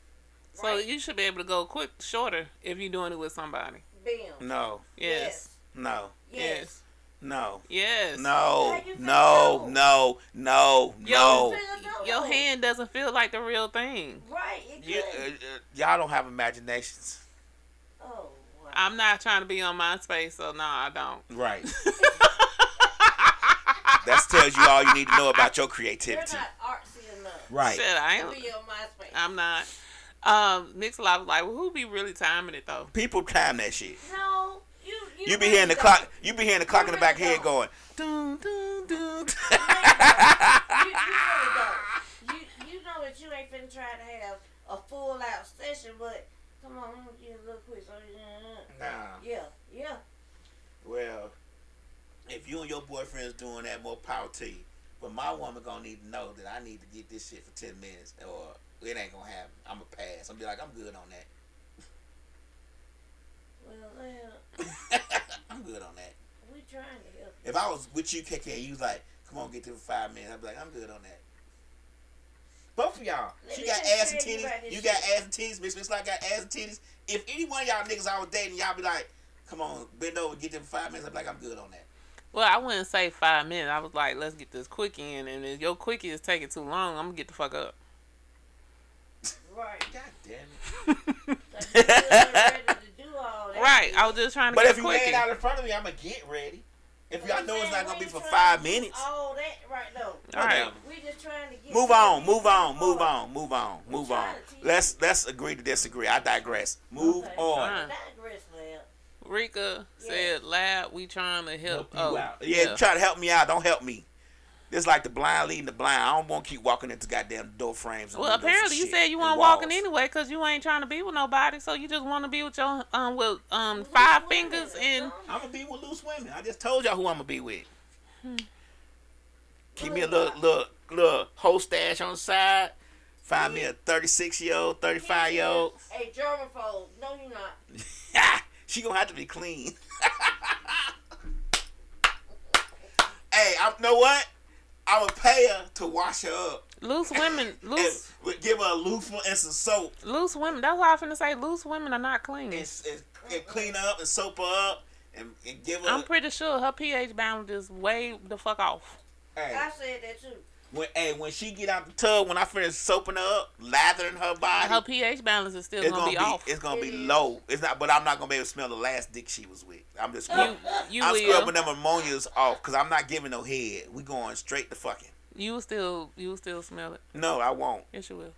So right? you should be able to go quick, shorter if you're doing it with somebody. Bam. No, Yes. no, Yes. no, Yes. No, How you no, no? no, no, Yo, no. Your hand doesn't feel like the real thing. Right. You, uh, uh, y'all don't have imaginations. oh. Wow. I'm not trying to be on MySpace, so no, I don't. Right. [LAUGHS] that tells you all you need to know about your You're creativity. not artsy enough Right. Shit, I to am. be on MySpace. I'm not. Um, Mix a lot was like, well, who be really timing it though? People time that shit. no, you. You, You be hearing the don't. clock. You be hearing the clock in the You back really head don't. going. Dun, dun, dun. you, you really don't. You you know that you ain't finna try to have a full out session, but come on, I'm gonna get a little quick. So yeah, Nah. yeah, yeah. Well, if you and your boyfriend's doing that, more power to you. But my woman gonna need to know that I need to get this shit for ten minutes, or it ain't gonna happen. I'm gonna pass. I'm be like, I'm good on that. Well, well, [LAUGHS] I'm good on that. we trying to help. If I was with you, KK, you was like, come on, get to five minutes. I'd be like, I'm good on that. Both of y'all. Let She got ass and tell you titties. You got ass and titties. Miss Miss like got ass and titties. If any one of y'all niggas I was dating, y'all be like, come on, bend over, get them five minutes. I'd be like, I'm good on that. Well, I wouldn't say five minutes. I was like, let's get this quick in, and if your quickie is taking too long, I'm gonna get the fuck up. Right. God damn it. [LAUGHS] Right. I was just trying to But get if you lay it out in front of me, I'ma get ready. If But y'all know it's not gonna be for five minutes. All that right though. All right. We just trying to get. Move on, move on, move on, move on, We move on. trying to teach Let's let's agree to disagree. I digress. Move Okay. on. Fine. Uh-huh. Digress, man. Rika Yeah. said, "Lab, we trying to help." Help you oh, out. Yeah, try to help me out. Don't help me. This like the blind leading the blind. I don't want to keep walking into goddamn door frames. Well, apparently you said you and weren't walking anyway because you ain't trying to be with nobody. So you just want to be with your um with um Loose five women, fingers that's and. I'm gonna be with loose women. I just told y'all who I'm gonna be with. Hmm. Keep me a little little little whole stash on the side. Find me a 36 year old, 35 year old. Hey, germaphobe. No, you're not. [LAUGHS] she gonna have to be clean. [LAUGHS] hey, I know what? I'm gonna pay her to wash her up. loose women. [LAUGHS] And Loose we- give her a loose one and some soap loose women. That's why I'm finna say loose women are not clean. and, and, and clean her up and soap her up and, and give her. I'm pretty sure her pH balance is way the fuck off. hey, I said that too. When hey, when she get out the tub, when I finish soaping her up, lathering her body, Her pH balance is still it's gonna, gonna be, be, off. it's gonna be low. It's not, but I'm not gonna be able to smell the last dick she was with. I'm just You scrubbing. you I'm will. scrubbing them ammonias off because I'm not giving no head. We going straight to fucking. You will still you will still smell it. No, I won't. Yes, you will.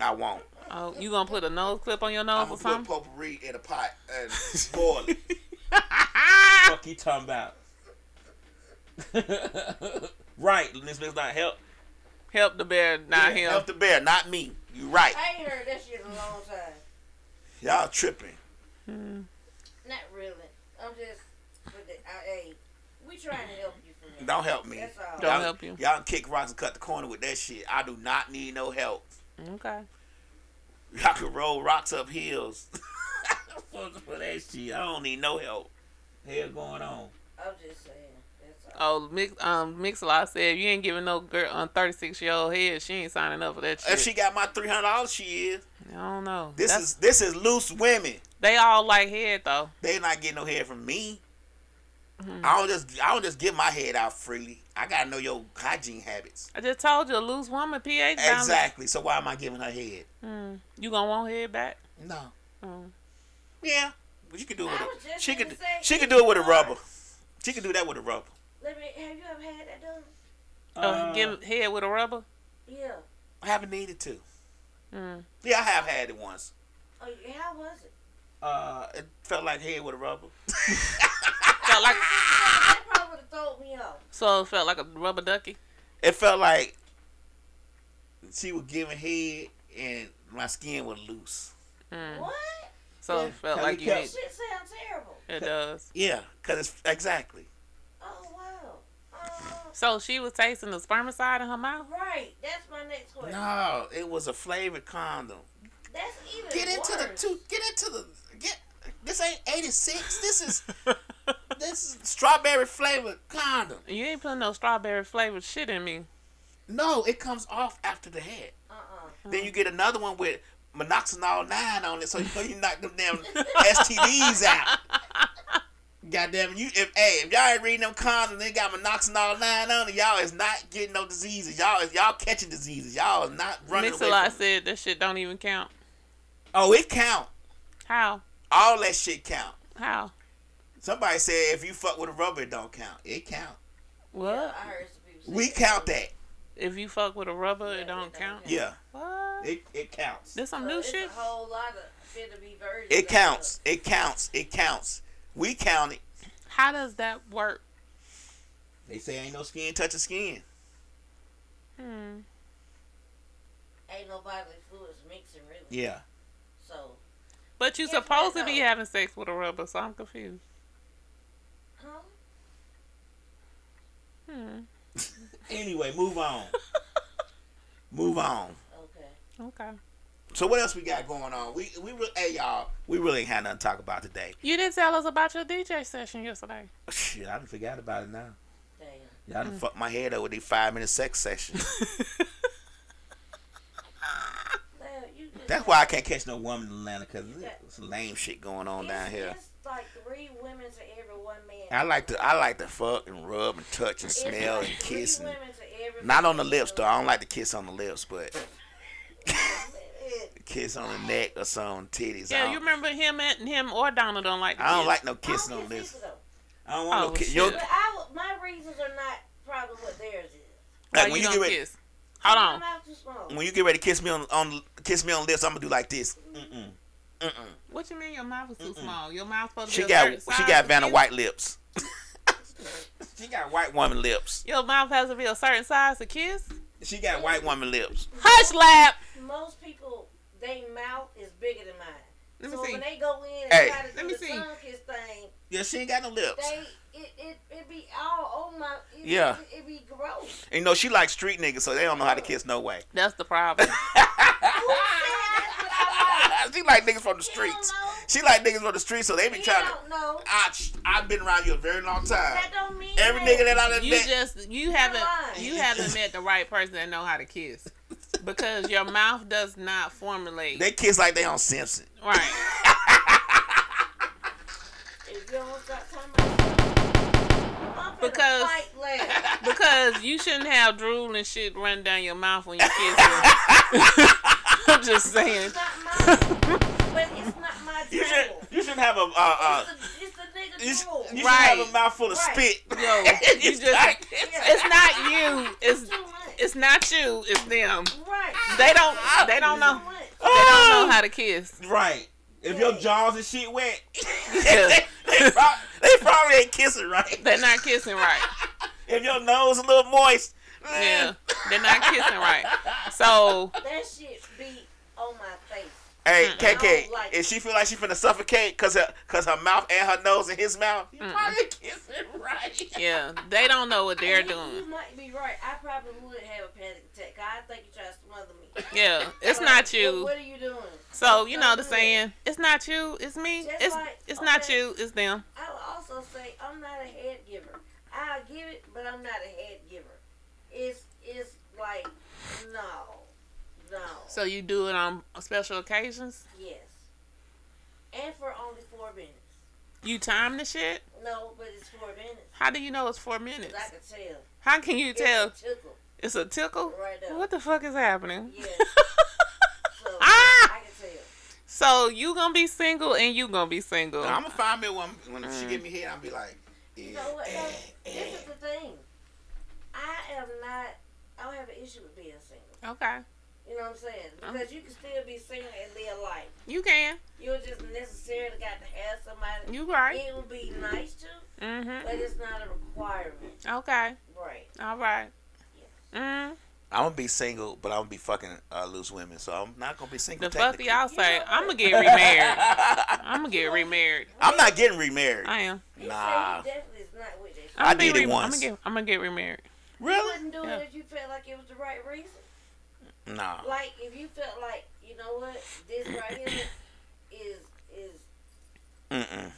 I won't. Oh, you gonna put a nose clip on your I'm nose gonna or put something? potpourri in a pot and [LAUGHS] boil it. [LAUGHS] Fuck you talking about? [LAUGHS] right, this makes not help. Help the bear, not Yeah, him. Help the bear, not me. You right. I ain't heard that shit in a long time. Y'all tripping. Hmm. Not really. I'm just. With the, I, hey, we trying to help you for me. Don't help me. That's all. Don't y'all, help you. Y'all kick rocks and cut the corner with that shit. I do not need no help. Okay. Y'all can roll rocks up hills. [LAUGHS] For that shit. I don't need no help. Hell going on. I'm just saying. That's all. Oh, mix um Mix-a-Lot said you ain't giving no girl on thirty six year old head, she ain't signing up for that shit. If she got my three hundred dollars, she is. I don't know. This That's- is this is loose women. they all like head though. They not getting no head from me. Mm-hmm. I don't just I don't just give my head out freely. I gotta know your hygiene habits. I just told you a loose woman pH. Exactly. So why am I giving her head? Mm. You gonna want head back? No. Mm. Yeah. But you can do it with a she could she could do it with a rubber. She could do that with a rubber. Let me. Have you ever had that done? Uh, give head with a rubber. Yeah. I haven't needed to. Mm. Yeah, I have had it once. Oh, yeah, how was it? Uh, it felt like head with a rubber. [LAUGHS] Felt like [LAUGHS] That probably would have thrown me off. so it felt like a rubber ducky. It felt like she was giving head and my skin was loose. Mm. What? So Yeah. it felt like you you kept- need, Shit sounds terrible. it does. Yeah, cause it's exactly. Wow. So she was tasting the spermicide in her mouth. right. That's my next question. No, it was a flavored condom. That's even Get into the worse. two. Get into the. Get. This ain't eighty six. This is. [LAUGHS] this is strawberry flavored condom. You ain't putting no strawberry flavored shit in me. No, it comes off after the head. Uh-uh. Then you get another one with nonoxynol nine on it, so you know you knock them damn [LAUGHS] STDs out. [LAUGHS] Goddamn you! If hey, if y'all ain't reading them condoms, and they got nonoxynol nine on it. Y'all is not getting no diseases. Y'all is y'all catching diseases. Y'all is not running Mix away a lot from. said that shit don't even count. Oh, it count. How? All that shit count. How? Somebody said if you fuck with a rubber, it don't count. It count. What? I heard some We count that. If you fuck with a rubber, it don't don't count. count. Yeah, What? it it counts. This some So new it's shit? a whole lot of fit to be virgins. It counts. It counts. It counts. We count it. How does that work? They say ain't no skin touch touching skin. Hmm. Ain't no bodily fluids mixing really. Yeah. So, But you Yes, supposed to be having sex with a rubber, so I'm confused. huh? Hmm. [LAUGHS] Anyway, move on. [LAUGHS] move on. Okay. Okay. So what else we got going on? We we re- hey y'all, we really ain't had nothing to talk about today. You didn't tell us about your DJ session yesterday. [LAUGHS] Shit, I done forgot about it now. Damn. Y'all done mm. fucked my head up with these five minute sex session. Well, [LAUGHS] you just That's why I can't catch no woman in Atlanta because there's some lame shit going on down here. It's like three women to every one man. I like to I like to fuck and rub and touch and It's smell like and three kiss and women to every not on the lips though. I don't like to kiss on the lips, but It- kiss on the neck or some titties. I Yeah, you remember him and him or Donald don't like. I don't kiss. like no kissing don't on kiss this. either. I don't want Oh, no kiss. shit. Yo, But I, my reasons are not probably what theirs is. Why like when you don't get ready, kiss? Hold My on. mouth too small. when you get ready to kiss me on on kiss me on the lips, I'm gonna do like this. Mm-hmm. Mm-mm. Mm-mm. What you mean your mouth is too small? Your mouth supposed to She be a got certain she size got to Vanna kiss? White lips. [LAUGHS] [LAUGHS] she got white woman lips. Your mouth has to be a certain size to kiss. She got white woman lips. Hush, lap. Most people, their mouth is bigger than mine. Let me so see. when they go in and Hey. try to do me the see. tongue kiss thing, Yeah, she ain't got no lips. they it it, it be all on my it, Yeah. it, it be gross. And, you know she like street niggas, so they don't know how to kiss no way. [LAUGHS] That's the problem. [LAUGHS] That's what I like? she like niggas from the streets. She like niggas from the streets, so they be You trying to. don't know. I, I've been around you a very long time. That don't mean Every that. nigga that I done you met, just you haven't you haven't met the right person that know how to kiss because your mouth does not formulate they kiss like they on Simpson. right. Don't stop talking about Because- [LAUGHS] Because you shouldn't have drool and shit run down your mouth when you kiss. [LAUGHS] I'm just saying. It's not my, but it's not my You should drool. you should have a uh, uh It's a, it's a you, should, drool. you should have a mouthful of Right. spit. Yo, you [LAUGHS] It's just like- it's not you. It's Too much. It's not you. It's them. right. They don't they don't know they don't know oh! how to kiss. Right. If your jaws and shit wet, [LAUGHS] Yeah. they, prob- they probably ain't kissing right. They're not kissing right. If your nose a little moist, Yeah, eh. they're not kissing right. [LAUGHS] So That shit be on my face. Hey, Mm-mm. KK, like if she feel like she finna suffocate cause her, cause her mouth and her nose in his mouth, you probably kissing right. [LAUGHS] yeah, they don't know what they're And you- You might be right. I probably would have a panic attack. 'cause I think you try to smother me. [LAUGHS] Yeah, it's Like, not What, you. what are you doing? So you know the Don't do that. saying, it's not you, it's me. Just It's like- it's not you, it's them. I will also say I'm not a head giver. I'll give it, but I'm not a head giver. It's it's like no, no, So you do it on special occasions. yes, and for only four minutes. You time the shit. No, but it's four minutes. How do you know it's four 'Cause minutes? I can tell. How can you It's tell a tickle it's a tickle? right there. What the fuck is happening? Yeah. [LAUGHS] So Ah! I can tell. So you gonna be single and you gonna be single. I'm gonna find me one when Mm. she give me head. I'll be like, yeah, You know what? eh, eh. This is the thing. I am not. I don't have an issue with being single. Okay, You know what I'm saying? Because you can still be single and live life. you can. You just necessarily got to have somebody. You right. It would be nice to, Mhm. but it's not a requirement. Okay. Right. All right. Mm. I'm gonna be single, but I'm gonna be fucking uh, loose women, so I'm not gonna be single. The fuck do technically. y'all say? I'm gonna get remarried. [LAUGHS] I'm gonna get remarried. I'm not getting remarried. I am. He Nah. definitely is not with that. shit. I'm I did it once. I'm gonna get. I'm gonna get remarried. Really? You wouldn't do Yeah. it if you felt like it was the right reason. Nah. Like if you felt like you know what? This right here [COUGHS] is is. Mm-mm.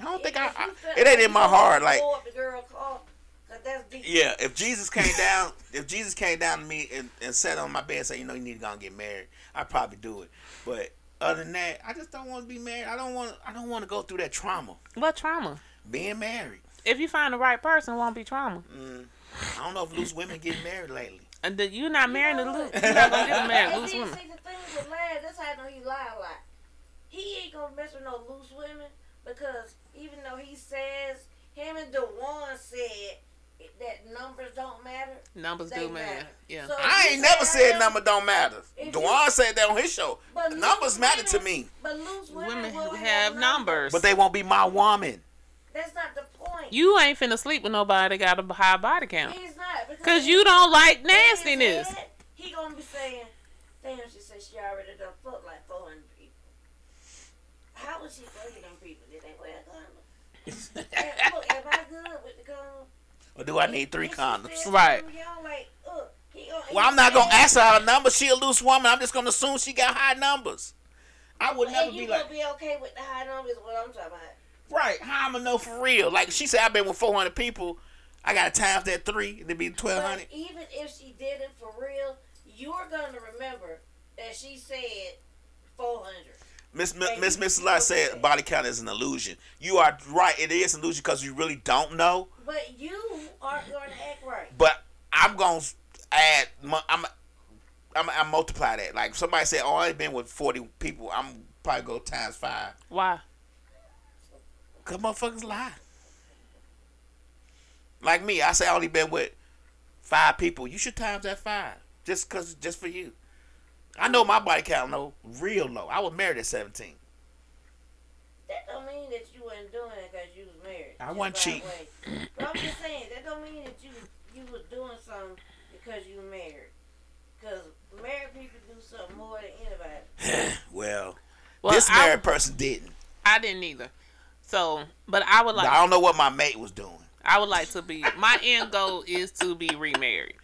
I don't think I. I it ain't you in my heart. Like, blow the girl car, 'cause that's yeah, if Jesus came [LAUGHS] down, if Jesus came down to me and, and sat on my bed and said, you know, you need to go and get married, I'd probably do it. But other than that, I just don't want to be married. I don't want. I don't want to go through that trauma. What trauma? Being married. If you find the right person, it won't be trauma. Mm, I don't know if loose women get married lately. And the, you're not marrying the know loose. what? You're not gonna get [LAUGHS] married loose then women. see the thing with Lad, that's how I know he lie a lot. He ain't gonna mess with no loose women because even though he says him and Dewan said that numbers don't matter. Numbers do matter. matter. Yeah. So- I ain't never said I number don't matter. If you- Dewan said that on his show. But loose Numbers matter to me, But loose women, Women will who have, have numbers. but they won't be my woman. That's not the point. You ain't finna sleep with nobody that got a high body count. He's not because Cause you don't like nastiness. head, He gonna be saying, "Damn, she said she already done fucked like 400 people. How was she fucking them people? Did they wear a condom? [LAUGHS] Look, am I good with the condom? Or do I need three condoms? Right. Y'all like, ugh, he gonna, Well, I'm not gonna ask her her number. She a loose woman. I'm just gonna assume she got high numbers. I would never And you be gonna be okay with the high numbers? What I'm talking about? Right? How I'ma know for real? Like she said, I've been with 400 people. I got to times that three. It'd be 1,200. But even if she did it for real, you're gonna remember that she said 400. Miss Miss you- Miss you Lot look said body count is an illusion. You are right. It is an illusion because you really don't know. But you aren't gonna act right. But I'm gonna add. I'm. I'm. I multiply that. Like somebody said, oh, I ain't been with 40 people. I'm probably go times five. Why? Cause motherfuckers lie. Like me, I say I only been with five people. You should times that five. Just cause just for you. I know my body count low, real low. I was married at seventeen. That don't mean that you wasn't doing it because you was married. I Just wasn't by cheating. But I'm just saying that don't mean that you you was doing something because you married. Because married people do something more than anybody. [SIGHS] Well, Well, this I, married person didn't. I didn't either. So, but I would like. I don't know what my mate was doing. I would like to be. My end goal is to be remarried.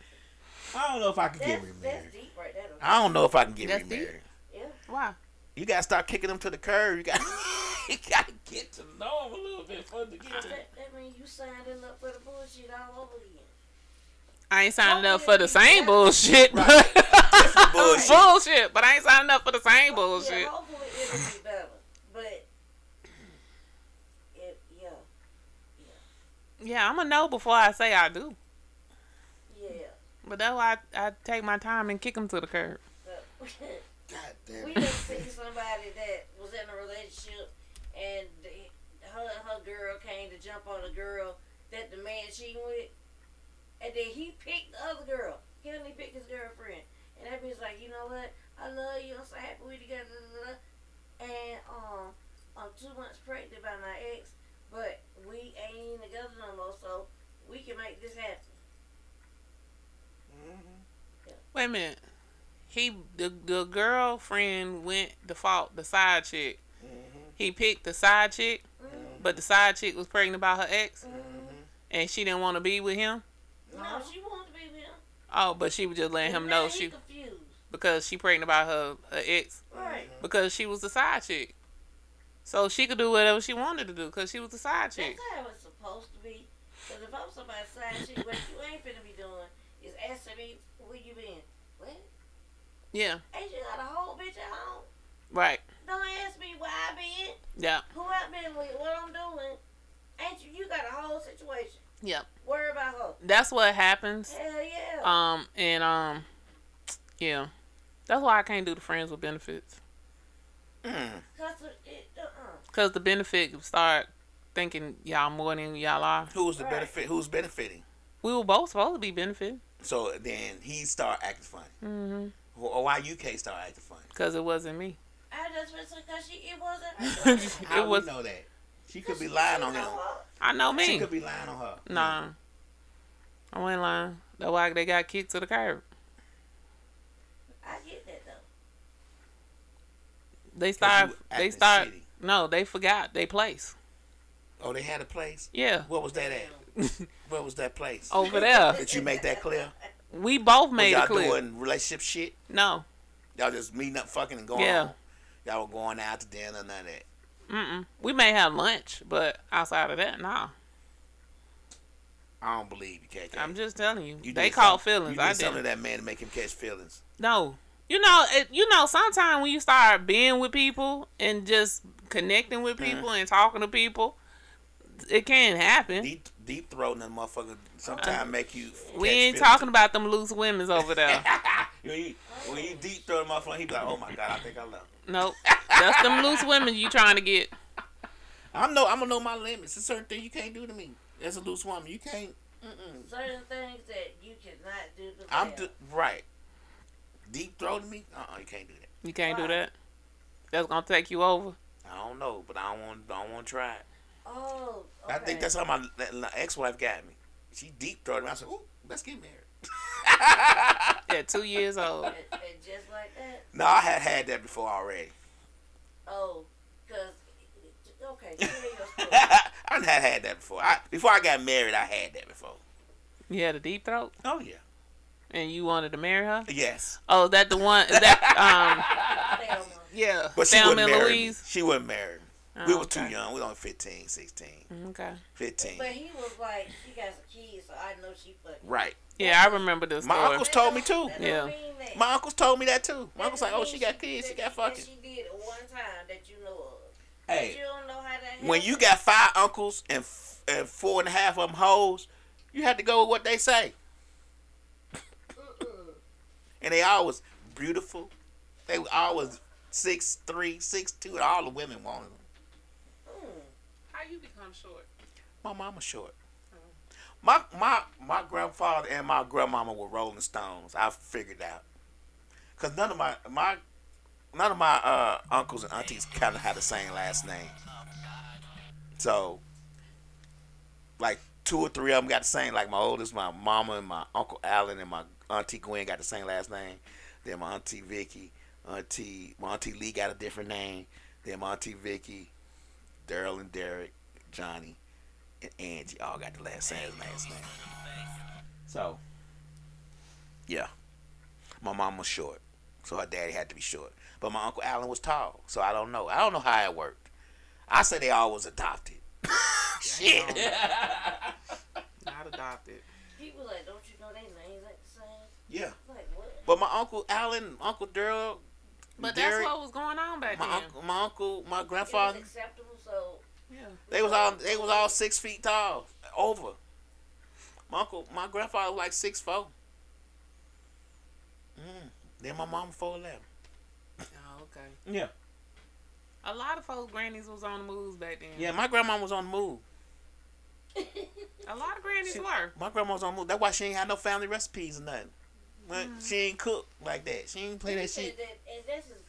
I don't know if I can That's, that's deep right there. though. I don't know if I can get That's deep. remarried. Yeah. Why? You gotta start kicking them to the curb. You got [LAUGHS] you gotta get to know them a little bit for them to get to. That, that means you signing up for the bullshit all over again. I ain't signing up oh, for the same bullshit. Right. [LAUGHS] Different bullshit. bullshit. But I ain't signing up for the same bullshit. Yeah, bullshit. hopefully it'll be better. But it, yeah, Yeah, I'm gonna know before I say I do. yeah. But that's why I, I take my time and kick them to the curb. [LAUGHS] God damn we just see somebody that was in a relationship and the, her her girl came to jump on a girl that the man she with, and then he picked the other girl. He only picked his girlfriend, and that bitch like, you know what? I love you. I'm so happy we together. da, da, da." And um, I'm two months pregnant by my ex, but we ain't even together no more, so we can make this happen. Mm-hmm. Wait a minute. He the the girlfriend went the fault the side chick. Mm-hmm. He picked the side chick, mm-hmm. but the side chick was pregnant by her ex, and she didn't want to be with him. No, she wanted to be with him. Oh, but she was just letting him know she he confused. because she pregnant by her her ex Right. because she was the side chick. So she could do whatever she wanted to do because she was the side chick. That's how it's supposed to be. Because if I'm somebody's side chick, what you ain't finna be doing is asking me where you been. What? Yeah, Ain't you got a whole bitch at home? right. Don't ask me where I been, Yeah, who I been with, what I'm doing. Ain't you? You got a whole situation. Yep. Worry about her. that's what happens. Hell yeah. Um, and um, yeah, that's why I can't do the friends with benefits. Mm. Cause it, uh-uh. Cause the benefit start thinking y'all more than y'all are. Who's the Right. benefit? Who's benefiting? We were both supposed to be benefiting. So then he start acting funny. Mm-hmm. Or why you can't start acting funny? Cause it wasn't me. I just went because she it wasn't. [LAUGHS] How it was. we know that? She could be lying on him. I know me. She could be lying on her. Nah, I wasn't lying. That's why they got kicked to the curb. I get that though. They start. They acting start. shitty. No, they forgot they place. Oh, they had a place. Yeah, What was that at? [LAUGHS] Where was that place? over there. [LAUGHS] Did you make that clear? We both made y'all it clear. doing relationship shit? No, Y'all just meeting up, fucking, and going Yeah. home. Y'all were going out to dinner, none of that. Mm-mm. We may have lunch, but outside of that, nah. I don't believe you, KK. I'm just telling you. You they caught feelings. You I did something to that man to make him catch feelings. No. You know, it, you know, sometimes when you start being with people and just connecting with Uh-huh. people and talking to people, it can happen. Deep, deep throating that motherfucker sometimes make you. we ain't feelings. talking about them loose women's over there. [LAUGHS] when you, when you deep throw the motherfucker, he be like, "Oh my god, I think I love." him." nope. That's them loose women you trying to get. I'm know. I'm gonna know my limits. There's certain things you can't do to me. As a loose woman, you can't. Certain things that you cannot do to me. I'm them. d- right. Deep throating me? Uh, uh you can't do that. You can't do that. That's gonna take you over. I don't know, but I don't want. Don't want to try it. Oh, okay. I think that's how my, my ex-wife got me. She deep throated me. I said, "Ooh, let's get married." [LAUGHS] At two years old. And, and just like that. No, I had had that before already. Oh, cause okay, your. [LAUGHS] I had had that before. I, before I got married, I had that before. You had a deep throat, Oh yeah. and you wanted to marry her. Yes. Oh, that the one that um [LAUGHS] yeah. But she Thelma wouldn't and marry me. She wouldn't marry me. Oh, we Oh, were too young. We were only 15, 16, mm, Okay. 15. But he was like, she got some kids, so I know she fucking. Right. Yeah, I remember this My story. uncles told me too. That Yeah. My uncles told me that too. My That uncle's like, oh, mean she got kids. She got fucking. That she did it one time that you know of. Hey, You don't know how that when you got five uncles and, f- and four and a half of them hoes, you had to go with what they say. and they always beautiful. They were always six three, six two, and all the women wanted them. How you become short? My mama short. My my my grandfather and my grandmama were Rolling Stones. I figured out. Cause none of my my none of my uh, uncles and aunties kind of had the same last name. So, like two or three of them got the same. Like my oldest, my mama and my uncle Allen and my auntie Gwen got the same last name. Then my auntie Vicky, auntie my auntie Lee got a different name. Then my auntie Vicky, Daryl and Derek, Johnny, and Angie all got the last same last name. So, yeah, my mom was short, so her daddy had to be short. But my uncle Alan was tall, so I don't know. I don't know how it worked. I say they all was adopted. [LAUGHS] [LAUGHS] Shit. Not adopted. People like, don't you know their names ain't the same? Yeah. Like what? But my uncle Alan, Uncle Daryl, But Derek, that's what was going on back my then. uncle, my uncle, my It grandfather, was acceptable, so Yeah. they was all they was all six feet tall, over. My uncle, my grandfather was like six four. Mm. Then my mom four eleven. Oh, okay. Yeah. A lot of folks' grannies was on the moves back then. Yeah, my grandma was on the move. A lot of grannies She- were. My grandma was on the move. That's why she ain't had no family recipes or nothing. But she ain't cook like that. She ain't play that shit. that, and that's his grandma.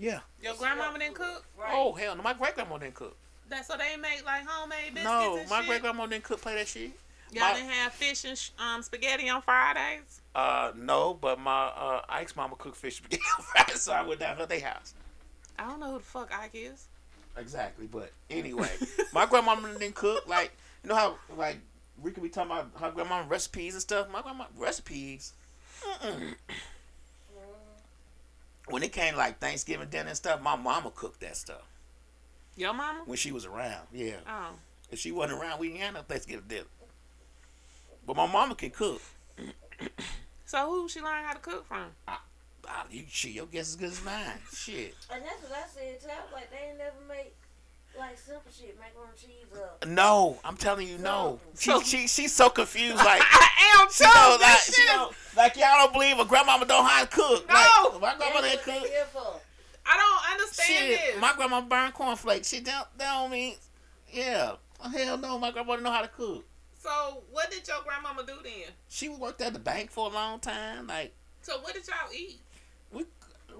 Yeah. Your grandmama didn't cook? Right. Oh hell no, my great grandma didn't cook. That so they make like homemade biscuits No, and my great grandma didn't cook play that shit. Y'all my- didn't have fish and sh- um spaghetti on Fridays. Uh no, but my uh Ike's mama cooked fish spaghetti [LAUGHS] on Friday, so I went down to their house. I don't know who the fuck Ike is. Exactly, but anyway, [LAUGHS] my grandmama didn't cook. Like you know how like we could be talking about her grandma recipes and stuff. My grandma recipes. Mm-mm. When it came like Thanksgiving dinner and stuff, my mama cooked that stuff Your mama? when she was around. Yeah, Oh. if she wasn't around, we didn't have no Thanksgiving dinner. But my mama can cook. So who she learned how to cook from? Ah, you, shit, your guess is good as mine. Shit. And that's what I said too. I was like, they ain't never make like simple shit, macaroni and cheese up. No, I'm telling you, no. She, So- she, she's so confused. Like, [LAUGHS] I am she too. know, like, This she shit- know, like y'all don't believe a grandmama don't know how to cook. No. like, my grandma That's didn't cook. they. I don't understand Shit, this. my grandma burned cornflakes. She don't, that don't mean, yeah. Hell no, my grandma didn't know how to cook. so what did your grandmama do then? She worked at the bank for a long time. Like, So what did y'all eat? we,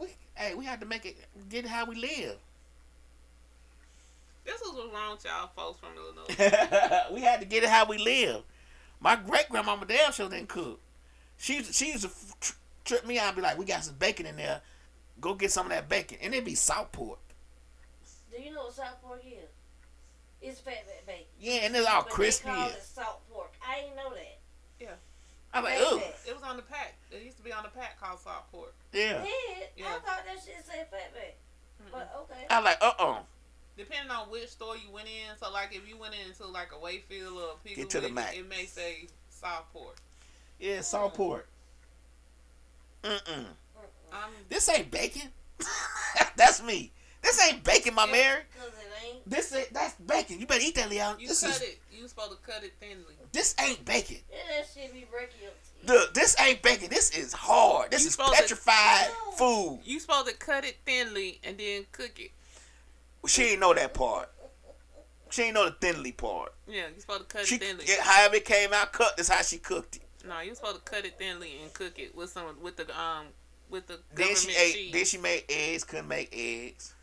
we, hey, we had to make it, get it how we live. This was what's wrong with y'all folks from Illinois. [LAUGHS] we had to get it how we live. My great grandmama damn sure didn't cook. She used- she used to tr- trip me out and be like, "We got some bacon in there. Go get some of that bacon." And it'd be salt pork. Do you know what salt pork is? It's fat fat bacon. Yeah, and it's all But crispy. They call it salt pork. I ain't know that. Yeah. I'm like, Fat ugh. fat. it was on the pack. It used to be on the pack called salt pork. Yeah. Yeah. I thought that shit said fatback. But okay. I like, uh uh Depending on which store you went in. So like if you went into like a Wayfield or a Get to the Piggly Mac. It may say salt pork. Yeah, mm. salt pork. Mm-mm. I'm This ain't bacon. [LAUGHS] that's me. This ain't bacon, my Mary. Cause it ain't. This ain't that's bacon. You better eat that, Leon. you This cut is it. You supposed to cut it thinly. this ain't bacon. Yeah, that shit be breaking your teeth. Look, this ain't bacon. This is hard. This You is supposed to- petrified No. food. You supposed to cut it thinly and then cook it. She ain't know that part. She ain't know the thinly part. Yeah, you supposed to cut She it thinly. it, however it came out cut. That's how she cooked it. No, you supposed to cut it thinly and cook it with some with the um with the Then she ate. cheese. Then she made eggs. Couldn't make eggs.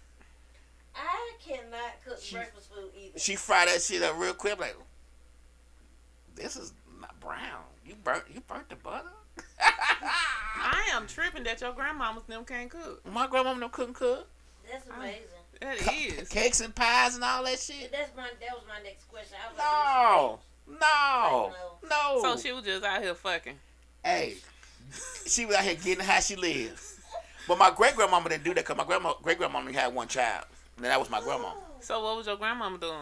I cannot cook breakfast food either. She fried that shit up real quick. Like this is not brown. You burnt. You burnt the butter. I am tripping that your grandmamas them can't cook. My grandmama no couldn't cook. That's amazing. That Ca- is. cakes and pies and all that shit. That's my. That was my next question. I was like, No, no, no. So she was just out here fucking. hey, she was out here getting how she lives. But my great grandmama didn't do that because my grandma, great grandmama had one child, and that was my grandma. So what was your grandmama doing?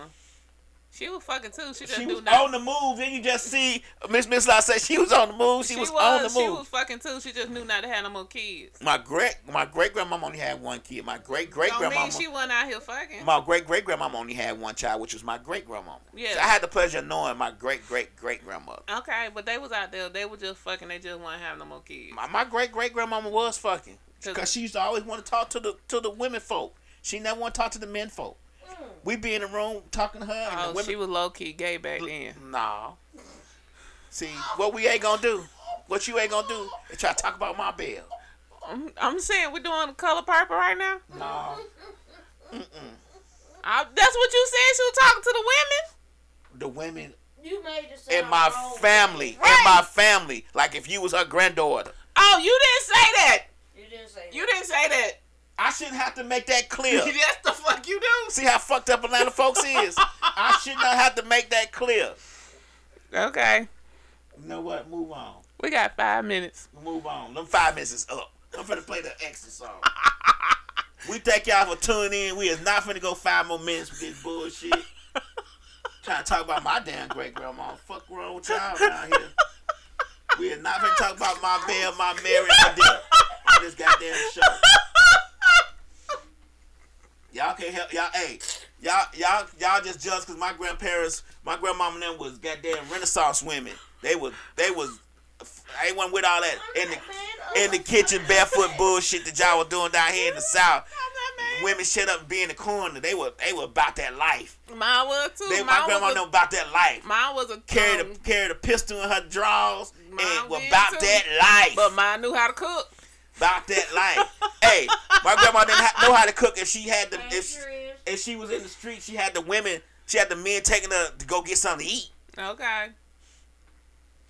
She was fucking too. She just She knew was not. on the move. Then you just see Miss Miss La say she was on the move. She, was, on the move. She was fucking too. She just knew not to have no more kids. My great my great grandmama only had one kid. My great great grandmama. she wasn't out here fucking. My great great grandmama only had one child, which was my great grandmama. Yeah. So I had the pleasure of knowing my great great great grandmother. Okay, but they was out there. They were just fucking. They just want to have no more kids. My, my great great grandmama was fucking because she used to always want to talk to the to the women folk. She never want to talk to the men folk. We be in the room talking to her. And the Oh, women, she was low key gay back then. No. See, what we ain't gonna do, what you ain't gonna do, is try to talk about my bill. I'm, I'm saying we're doing color purple right now. No. I, that's what you said. She was talking to the women. The women You made it sound in my wrong. family, in Right. my family, like if you was her granddaughter. Oh, you didn't say that. You didn't say You didn't say that. I shouldn't have to make that clear. [LAUGHS] That's the fuck you do. See how fucked up Atlanta folks is? I should not have to make that clear. Okay, You know what? Move on. we got five minutes. Move on. Them five minutes is up. I'm finna play the extra song. [LAUGHS] we thank y'all for tuning in. We is not finna go five more minutes with this bullshit. [LAUGHS] Trying to talk about my damn great grandma. Fuck wrong with y'all around here. We is not finna talk about my Belle, my Mary, and my dear on this goddamn show. Y'all can't help y'all. Hey, y'all, y'all, y'all just jealous because my grandparents, my grandmama and them was goddamn Renaissance women. They was, they was, I ain't one with all that in the in the kitchen barefoot bullshit that y'all was doing down here in the south. Women shut up and be in the corner. They were, they were about that life. Mine was too. They, mine my grandma know about that life. Mine was a Carried a carried a pistol in her drawers Mine and was about too. that life. but mine knew how to cook. About that life. hey, my grandma didn't ha- know how to cook if she had the if sure if she was in the street, she had the women, she had the men taking her to go get something to eat. Okay.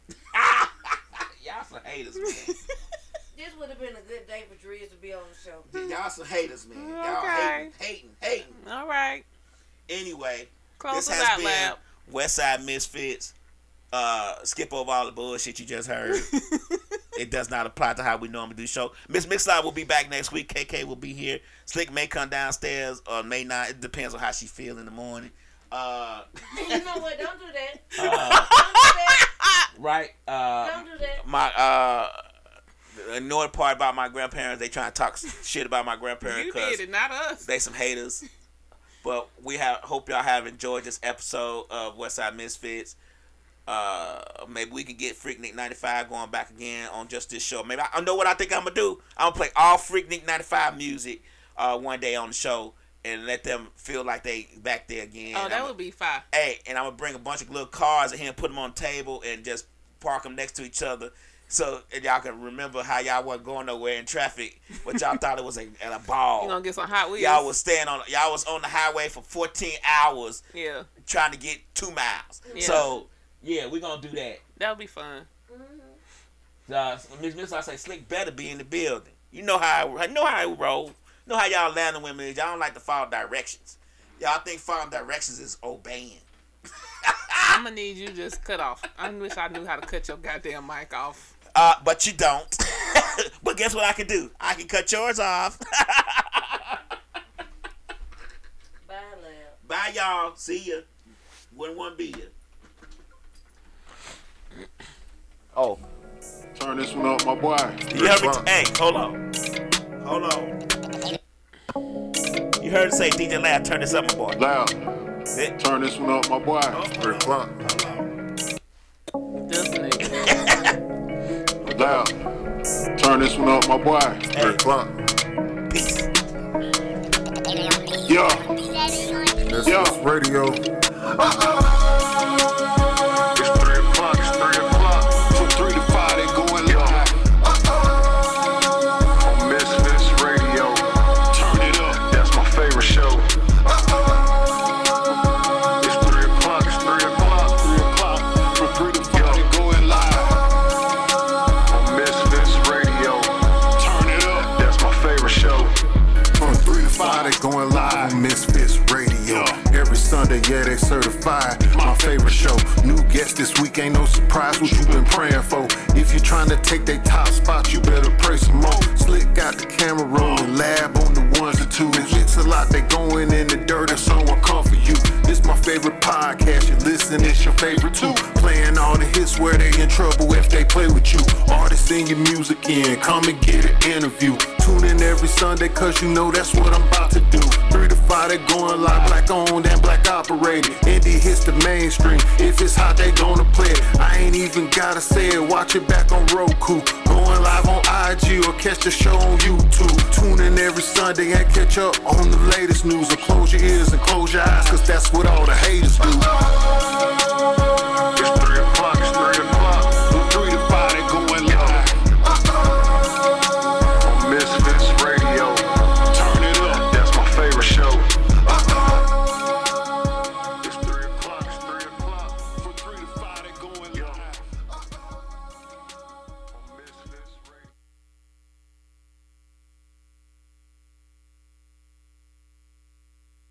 [LAUGHS] Y'all some haters, man. [LAUGHS] This would have been a good day for Drees to be on the show. Y'all some haters, man. Y'all Okay. hating, hating, hating. All right. Anyway, Close this has out, been lab. Westside Misfits. Uh, skip over all the bullshit you just heard. [LAUGHS] it does not apply to how we normally do show. Miss Mixline will be back next week. KK will be here. Slick may come downstairs or may not. It depends on how she feel in the morning. Uh, [LAUGHS] you know what? Don't do that. [LAUGHS] uh, Don't do that. right. Uh, Don't do that. my uh, the annoying part about my grandparents, they trying to talk shit about my grandparents You did it, not us. they some haters. But we have hope y'all have enjoyed this episode of Westside Misfits. Uh, maybe we can get Freaknik 95 going back again on just this show. Maybe I, I know what I think I'm gonna do. I'm gonna play all Freaknik 95 music uh, one day on the show and let them feel like they back there again. Oh, that I'ma- would be fine. Hey, and I'm gonna bring a bunch of little cars in here, put them on the table, and just park them next to each other, so and y'all can remember how y'all wasn't going nowhere in traffic, but y'all [LAUGHS] thought it was a, at a ball. You gonna get some Hot Wheels? Y'all was staying on. Y'all was on the highway for 14 hours yeah, trying to get two miles. Yeah. So yeah, we're gonna do that. That'll be fun. Uh, Miss Miss, I say Slick better be in the building. You know how I know how I roll. You know how y'all landing women is. Y'all don't like to follow directions. Y'all think following directions is obeying. [LAUGHS] I'm gonna need you just cut off. I wish I knew how to cut your goddamn mic off. Uh, but you don't. [LAUGHS] but guess what I can do? I can cut yours off. [LAUGHS] Bye, lab. Bye, y'all. See ya. One one be ya. Oh, Turn this one up, my boy. you heard me? hey, hold on. Hold on. You heard it say DJ Lab, turn this up, my boy. Loud. Eh, Turn this one up, my boy. Three o'clock. This nigga. Loud. Turn this one up, my boy. Three o'clock. Peace. Yeah. This is radio. It's yeah, they certified. My favorite show. New guest this week, ain't no surprise what you been praying for. If you trying to take they top spot, you better pray some more. Slick got the camera rolling, lab on the ones and twos. It's a lot, they going in the dirt if someone come for you. This my favorite podcast, you listen, it's your favorite too. Playing all the hits where they in trouble if they play with you. Artists in your music in, come and get an interview. Tune in every Sunday, cause you know that's what I'm about to do. Three to five, they going live, black owned and black operated. Indie hits the mainstream. If it's hot, they gonna play it. I ain't even gotta say it, watch it back on Roku. Going live on IG or catch the show on YouTube. Tune in every Sunday and catch up on the latest news. Or close your ears and close your eyes, cause that's what all the haters do.